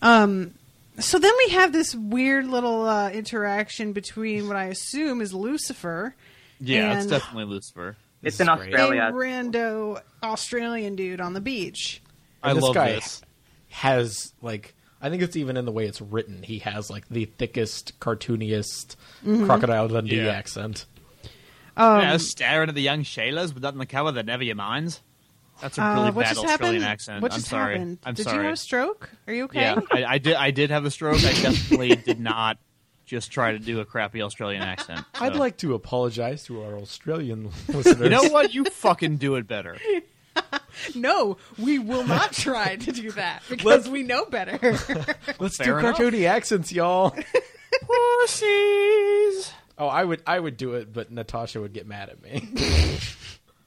Um, so then we have this weird little uh, interaction between what I assume is Lucifer Yeah, it's definitely Lucifer. It's This in is great. a Australia. rando Australian dude on the beach. I this love guy this. has like I think it's even in the way it's written. He has like the thickest, cartooniest Mm-hmm. crocodile Dundee Yeah. accent. Um, yeah, staring at the young sailors without in the cover that never your minds. That's a uh, really what bad just Australian happened? accent. What I'm just sorry. happened? I'm Did sorry. you have a stroke? Are you okay? Yeah, I, I did. I did have a stroke. I definitely did not just try to do a crappy Australian accent. I'd like to apologize to our Australian listeners. You know what? You fucking do it better. No, we will not try to do that because Let's- we know better. Let's Fair do enough. cartoony accents, y'all. Pussies. Oh, I would I would do it, but Natasha would get mad at me.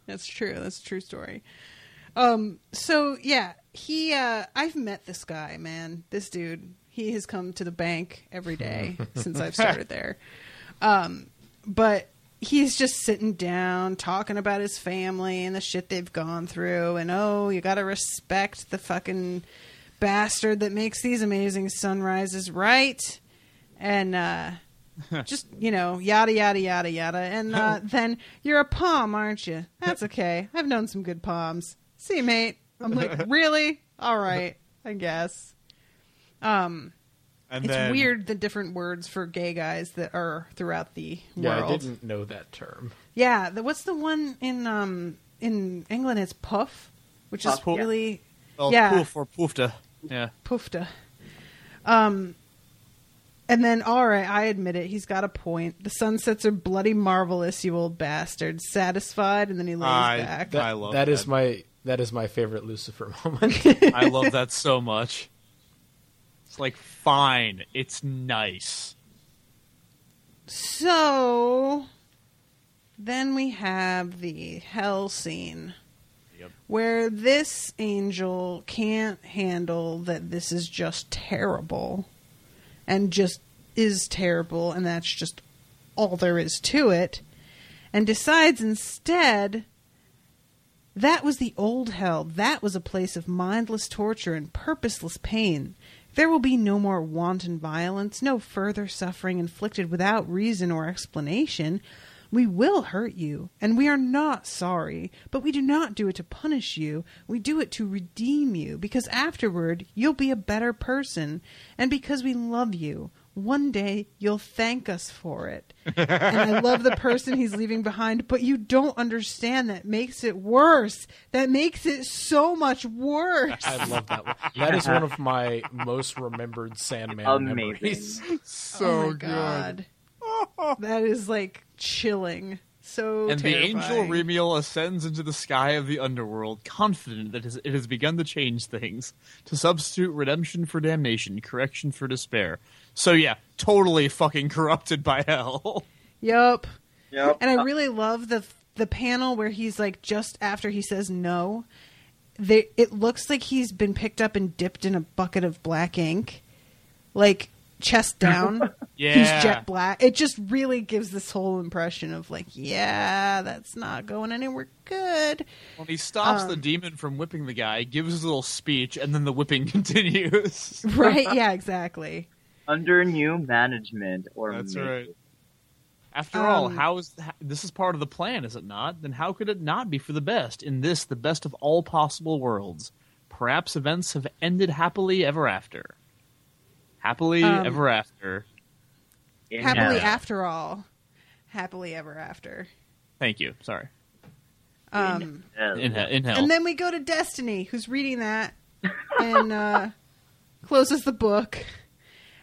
That's true. That's a true story. Um. So yeah, he. Uh, I've met this guy, man. This dude. He has come to the bank every day since I've started there. Um. But he's just sitting down talking about his family and the shit they've gone through, and oh, you got to respect the fucking bastard that makes these amazing sunrises, right? And uh just you know yada yada yada yada and uh, then you're a palm aren't you that's okay i've known some good palms see mate i'm like really all right i guess um And it's then, weird the different words for gay guys that are throughout the yeah, world I didn't know that term. yeah the, what's the one in um in england it's puff which is Puff, yeah. really Well, yeah. poof or poofta. Yeah. poofta. Um, and then, all right, I admit it. He's got a point. The sunsets are bloody marvelous, you old bastard. Satisfied, and then he lays I- back. that- I love that, that is my that is my favorite Lucifer moment. I love that so much. It's like fine. It's nice. So then we have the hell scene. Yep. Where this angel can't handle that this is just terrible and just is terrible, and that's just all there is to it, and decides instead that was the old hell. That was a place of mindless torture and purposeless pain. There will be no more wanton violence, no further suffering inflicted without reason or explanation. We will hurt you, and we are not sorry, but we do not do it to punish you. We do it to redeem you, because afterward you'll be a better person, and because we love you. One day you'll thank us for it. and I love the person he's leaving behind, but you don't understand that makes it worse. That makes it so much worse. I love that one. That is one of my most remembered Sandman Amazing. memories. So oh my god. that is like chilling. So and the angel. Remiel ascends into the sky of the underworld, confident that it has begun to change things, to substitute redemption for damnation, correction for despair. So yeah, totally fucking corrupted by hell. Yep. Yep. And I really love the the panel where he's like just after he says no, they, it looks like he's been picked up and dipped in a bucket of black ink, like chest down. Yeah. He's jet black. It just really gives this whole impression of like, yeah, that's not going anywhere good. When he stops Um, the demon from whipping the guy, gives his little speech, and then the whipping continues. Right? Yeah, exactly. Under new management or That's maybe. right. After all, Um, how is how, this is part of the plan, is it not? Then how could it not be for the best in this, the best of all possible worlds? Perhaps events have ended happily ever after. Happily Um, ever after. In Happily hell. after all, happily ever after. Thank you. Sorry. Um, Hell. In, he- in hell. And then we go to Destiny, who's reading that and uh, closes the book.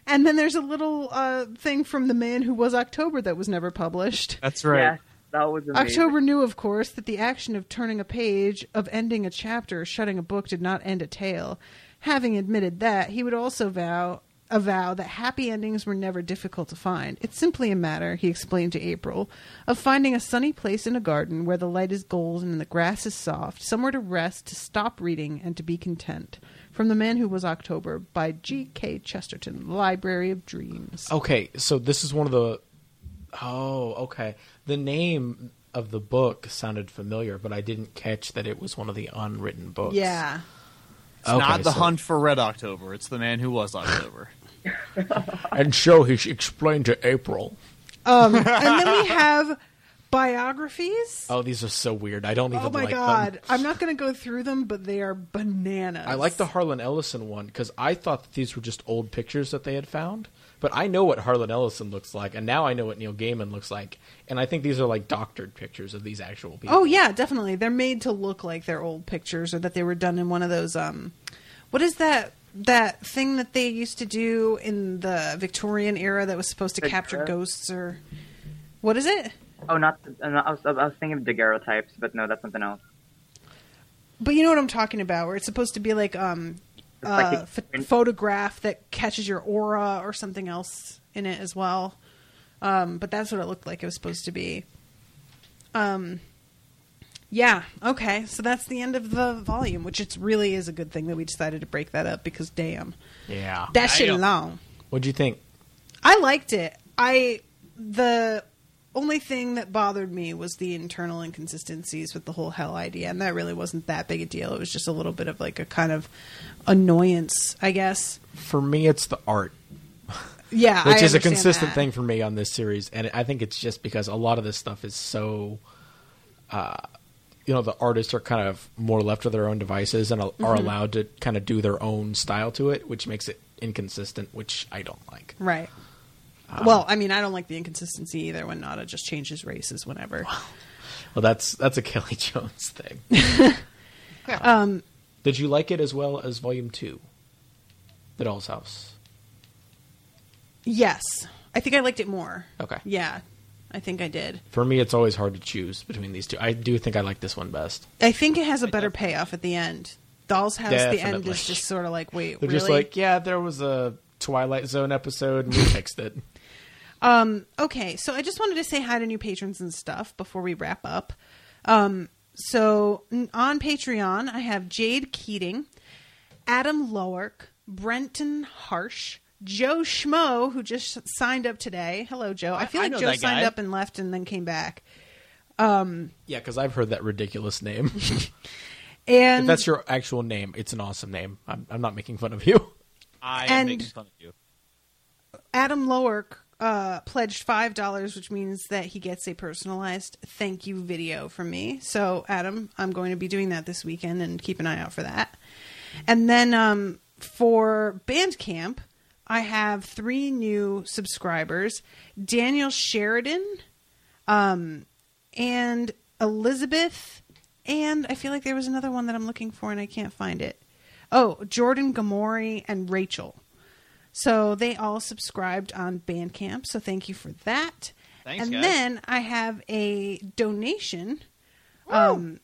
And then there's a little uh, thing from the man who was October that was never published. That's right. Yes, that was amazing. October knew, of course, that the action of turning a page, of ending a chapter, shutting a book did not end a tale. Having admitted that, he would also vow avow that happy endings were never difficult to find. It's simply a matter, he explained to April, of finding a sunny place in a garden where the light is golden and the grass is soft, somewhere to rest, to stop reading, and to be content. From The Man Who Was October by G.K. Chesterton, Library of Dreams. Okay, so this is one of the. Oh, okay. The name of the book sounded familiar, but I didn't catch that it was one of the unwritten books. Yeah. It's Okay, not the so- hunt for Red October. It's the man who was October. And so he explained to April. Um, and then we have biographies. Oh, these are so weird. I don't even Oh my like god. them. I'm not going to go through them, but they are bananas. I like the Harlan Ellison one because I thought that these were just old pictures that they had found. But I know what Harlan Ellison looks like, and now I know what Neil Gaiman looks like. And I think these are like doctored pictures of these actual people. Oh yeah, definitely. They're made to look like they're old pictures or that they were done in one of those um what is that that thing that they used to do in the Victorian era that was supposed to capture ghosts or what is it? Oh, not. No, I, was, I was thinking of daguerreotypes, but no, that's something else. But you know what I'm talking about, where it's supposed to be like um It's like uh, the- ph- photograph that catches your aura or something else in it as well. Um, but that's what it looked like it was supposed to be. Um, yeah, okay, so that's the end of the volume, which it really is a good thing that we decided to break that up because damn, Yeah. that shit Damn. long. What'd you think? I liked it. I the only thing that bothered me was the internal inconsistencies with the whole hell idea, and that really wasn't that big a deal. It was just a little bit of like a kind of annoyance, I guess. For me, it's the art. Yeah, which I is a consistent that. thing for me on this series, and I think it's just because a lot of this stuff is so, uh, you know, the artists are kind of more left to their own devices and are Mhm. allowed to kind of do their own style to it, which makes it inconsistent, which I don't like. Right. Um, well, I mean, I don't like the inconsistency either when Nada just changes races whenever. Well, that's that's a Kelley Jones thing. Um, Did you like it as well as Volume Two, The Doll's House? yes, I think I liked it more. Okay. Yeah, I think I did. For me, it's always hard to choose between these two. I do think I like this one best. I think it has a better payoff at the end. Doll's House, the end Definitely. is just sort of like, wait, They're really? just like, yeah, there was a Twilight Zone episode, and we fixed it. Um, okay, so I just wanted to say hi to new patrons and stuff before we wrap up. Um, so on Patreon, I have Jade Keating, Adam Lowerk, Brenton Harsh, Joe Schmo, who just signed up today. Hello, Joe. I feel I like know Joe signed guy. up and left and then came back. Um, Yeah, because I've heard that ridiculous name. and if that's your actual name, it's an awesome name. I'm, I'm not making fun of you. I am am And- making fun of you. Adam Lowerk uh, pledged five dollars, which means that he gets a personalized thank you video from me. So, Adam, I'm going to be doing that this weekend, and keep an eye out for that. And then um, for Bandcamp, I have three new subscribers: Daniel Sheridan, um, and Elizabeth, and I feel like there was another one that I'm looking for and I can't find it. Oh, Jordan Gamori and Rachel. So they all subscribed on Bandcamp. So thank you for that. Thanks, and guys. then I have a donation, um,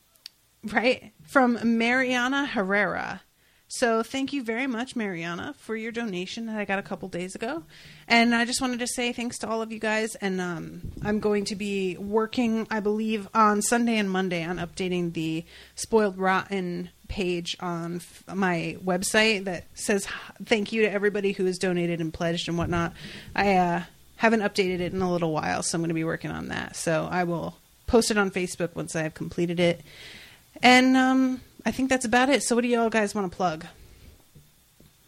right from Mariana Herrera. So thank you very much, Mariana, for your donation that I got a couple days ago. And I just wanted to say thanks to all of you guys. And um, I'm going to be working, I believe, on Sunday and Monday on updating the Spoiled Rotten page on f- my website that says thank you to everybody who has donated and pledged and whatnot. I uh, haven't updated it in a little while, so I'm going to be working on that. So I will post it on Facebook once I have completed it. And um, I think that's about it. So what do y'all guys want to plug?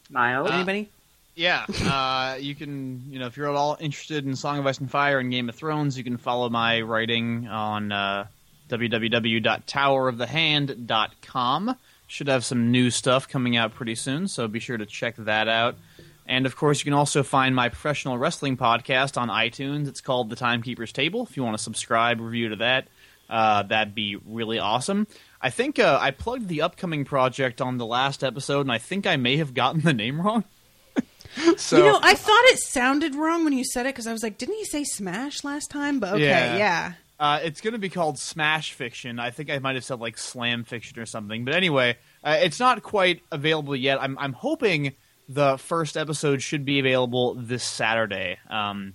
Miles? Anybody? Yeah, uh, you can, you know, if you're at all interested in Song of Ice and Fire and Game of Thrones, you can follow my writing on uh, www.towerofthehand.com. Should have some new stuff coming out pretty soon, so be sure to check that out. And of course, you can also find my professional wrestling podcast on iTunes. It's called The Timekeeper's Table. If you want to subscribe, review to that, uh, that'd be really awesome. I think uh, I plugged the upcoming project on the last episode, and I think I may have gotten the name wrong. so you know, I thought it sounded wrong when you said it because I was like, didn't he say Smash last time? But okay, yeah. Uh, it's going to be called Smash Fiction. I think I might have said like Slam Fiction or something. But anyway, uh, it's not quite available yet. I'm, I'm hoping the first episode should be available this Saturday um,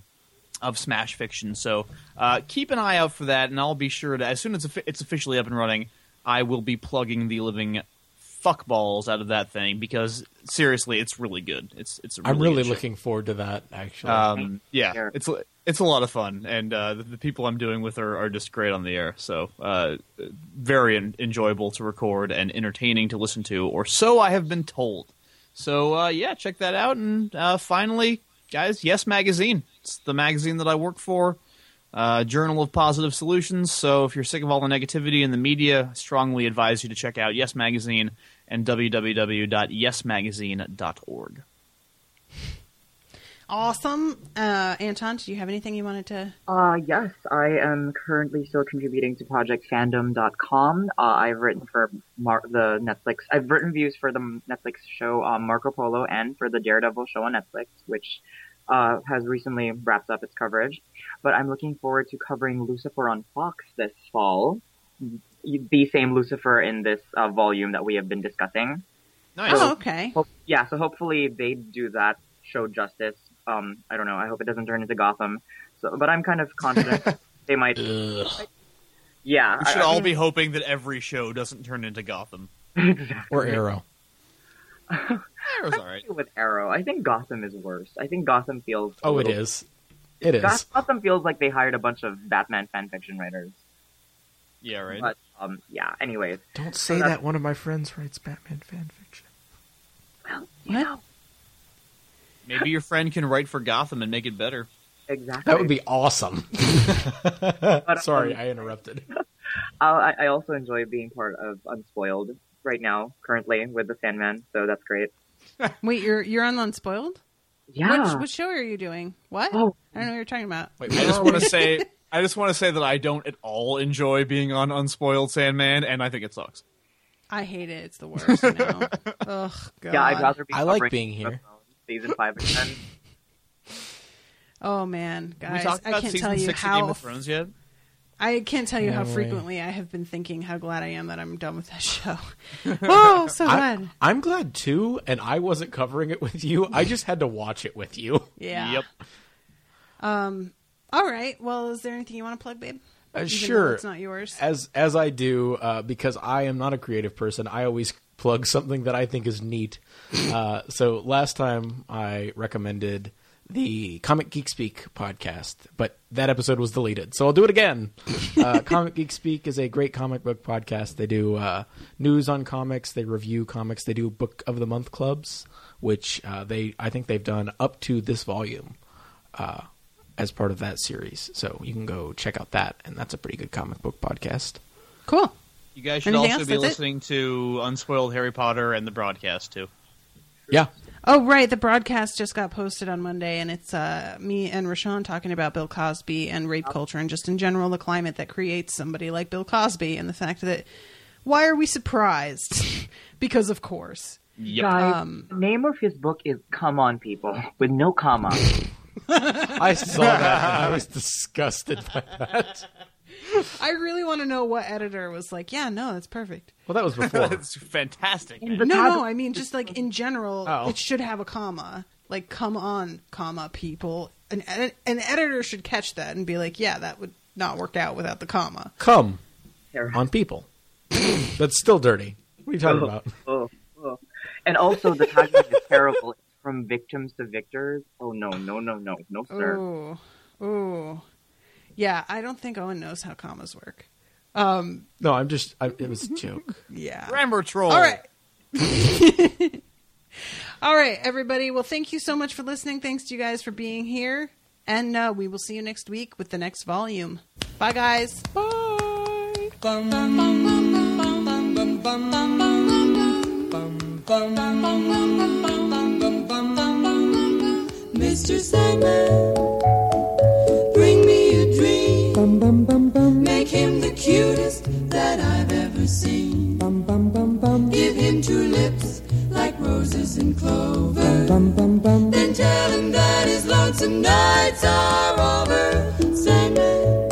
of Smash Fiction. So uh, keep an eye out for that, and I'll be sure to as soon as it's officially up and running, I will be plugging the living fuckballs out of that thing because seriously, it's really good. It's it's. A really I'm really good show. looking forward to that. Actually, Um, yeah, it's it's a lot of fun, and uh, the, the people I'm doing with are, are just great on the air. So uh, very en- enjoyable to record and entertaining to listen to, or so I have been told. So uh, yeah, check that out. And uh, finally, guys, Yes Magazine. It's the magazine that I work for. Uh, Journal of Positive Solutions. So if you're sick of all the negativity in the media, I strongly advise you to check out Yes Magazine and www.yesmagazine.org. Awesome. Uh, Anton, do you have anything you wanted to? Uh, yes, I am currently still contributing to ProjectFandom.com. Uh, I've written for Mar- the Netflix. I've written reviews for the Netflix show um, Marco Polo and for the Daredevil show on Netflix, which uh, has recently wrapped up its coverage. But I'm looking forward to covering Lucifer on Fox this fall. The same Lucifer in this uh, volume that we have been discussing. Nice. Oh, okay. Hope- yeah, so hopefully they do that show justice. Um, I don't know. I hope it doesn't turn into Gotham. So, but I'm kind of confident they might. Yeah, We should I- I all mean- be hoping that every show doesn't turn into Gotham. or Arrow. Arrow's all right. with Arrow. I think Gotham is worse. I think Gotham feels. Oh, it little- is. It is. Goth- Gotham feels like they hired a bunch of Batman fanfiction writers. Yeah, right. But um, yeah. Anyways, Don't say that's- that. One of my friends writes Batman fanfiction. you know Maybe your friend can write for Gotham and make it better. exactly. That would be awesome. Sorry, um, I interrupted. I, I also enjoy being part of Unspoiled right now, currently with the Sandman. So that's great. Wait, you're you're on Unspoiled? Yeah. Which, which show are you doing? What? Oh. I don't know what you're talking about. I just want to say, I just want to say that I don't at all enjoy being on Unspoiled Sandman, and I think it sucks. I hate it. It's the worst now. Ugh, God. Yeah, I'd rather be. I like being Game of here. Thrones Season five and ten. Oh man, Have we guys, I can't tell you six of how Game of yet? I can't tell you how way. frequently I have been thinking how glad I am that I'm done with that show. oh, so glad. I, I'm glad too, and I wasn't covering it with you. I just had to watch it with you. Yeah. Yep. Um. All right. Well, is there anything you want to plug, babe? Uh, sure. it's not yours. As as I do, uh, because I am not a creative person, I always plug something that I think is neat. Uh, so last time I recommended the Comic Geek Speak podcast, but that episode was deleted, so I'll do it again. Uh, comic Geek Speak is a great comic book podcast. They do uh, news on comics, they review comics, they do book of the month clubs, which uh, they I think they've done up to this volume uh, as part of that series. So you can go check out that, and that's a pretty good comic book podcast. Cool. You guys should Anything also else? be That's it? listening to Unspoiled Harry Potter and the broadcast too. Yeah. Oh, right. The broadcast just got posted on Monday, and it's uh, me and Rashawn talking about Bill Cosby and rape culture and just in general the climate that creates somebody like Bill Cosby and the fact that why are we surprised? because, of course. Guys, Um, the name of his book is "Come On, People" with no comma. I saw that and I was disgusted by that. I really want to know what editor was like, yeah, no, that's perfect. Well, that was before. it's fantastic. In No, no, I mean just like in general, Oh. it should have a comma. Like, come on, comma, people. An, edi- an editor should catch that and be like, yeah, that would not work out without the comma. Come Terrible. on people. That's still dirty. What are you talking oh, about? Oh, oh. And also, the tagline is terrible. It's from victims to victors. Oh no, no, no, no, no, sir. Ooh, ooh, yeah. I don't think Owen knows how commas work. Um, No, I'm just. I, it was a joke. yeah. Grammar troll. All right. All right, everybody. Well, thank you so much for listening. Thanks to you guys for being here. And uh, we will see you next week with the next volume. Bye, guys. Bye. Mr. Sandman, see. Bum, bum, bum, bum. Give him two lips like roses and clover. Bum, bum, bum, Then tell him that his lonesome nights are over. Sandman.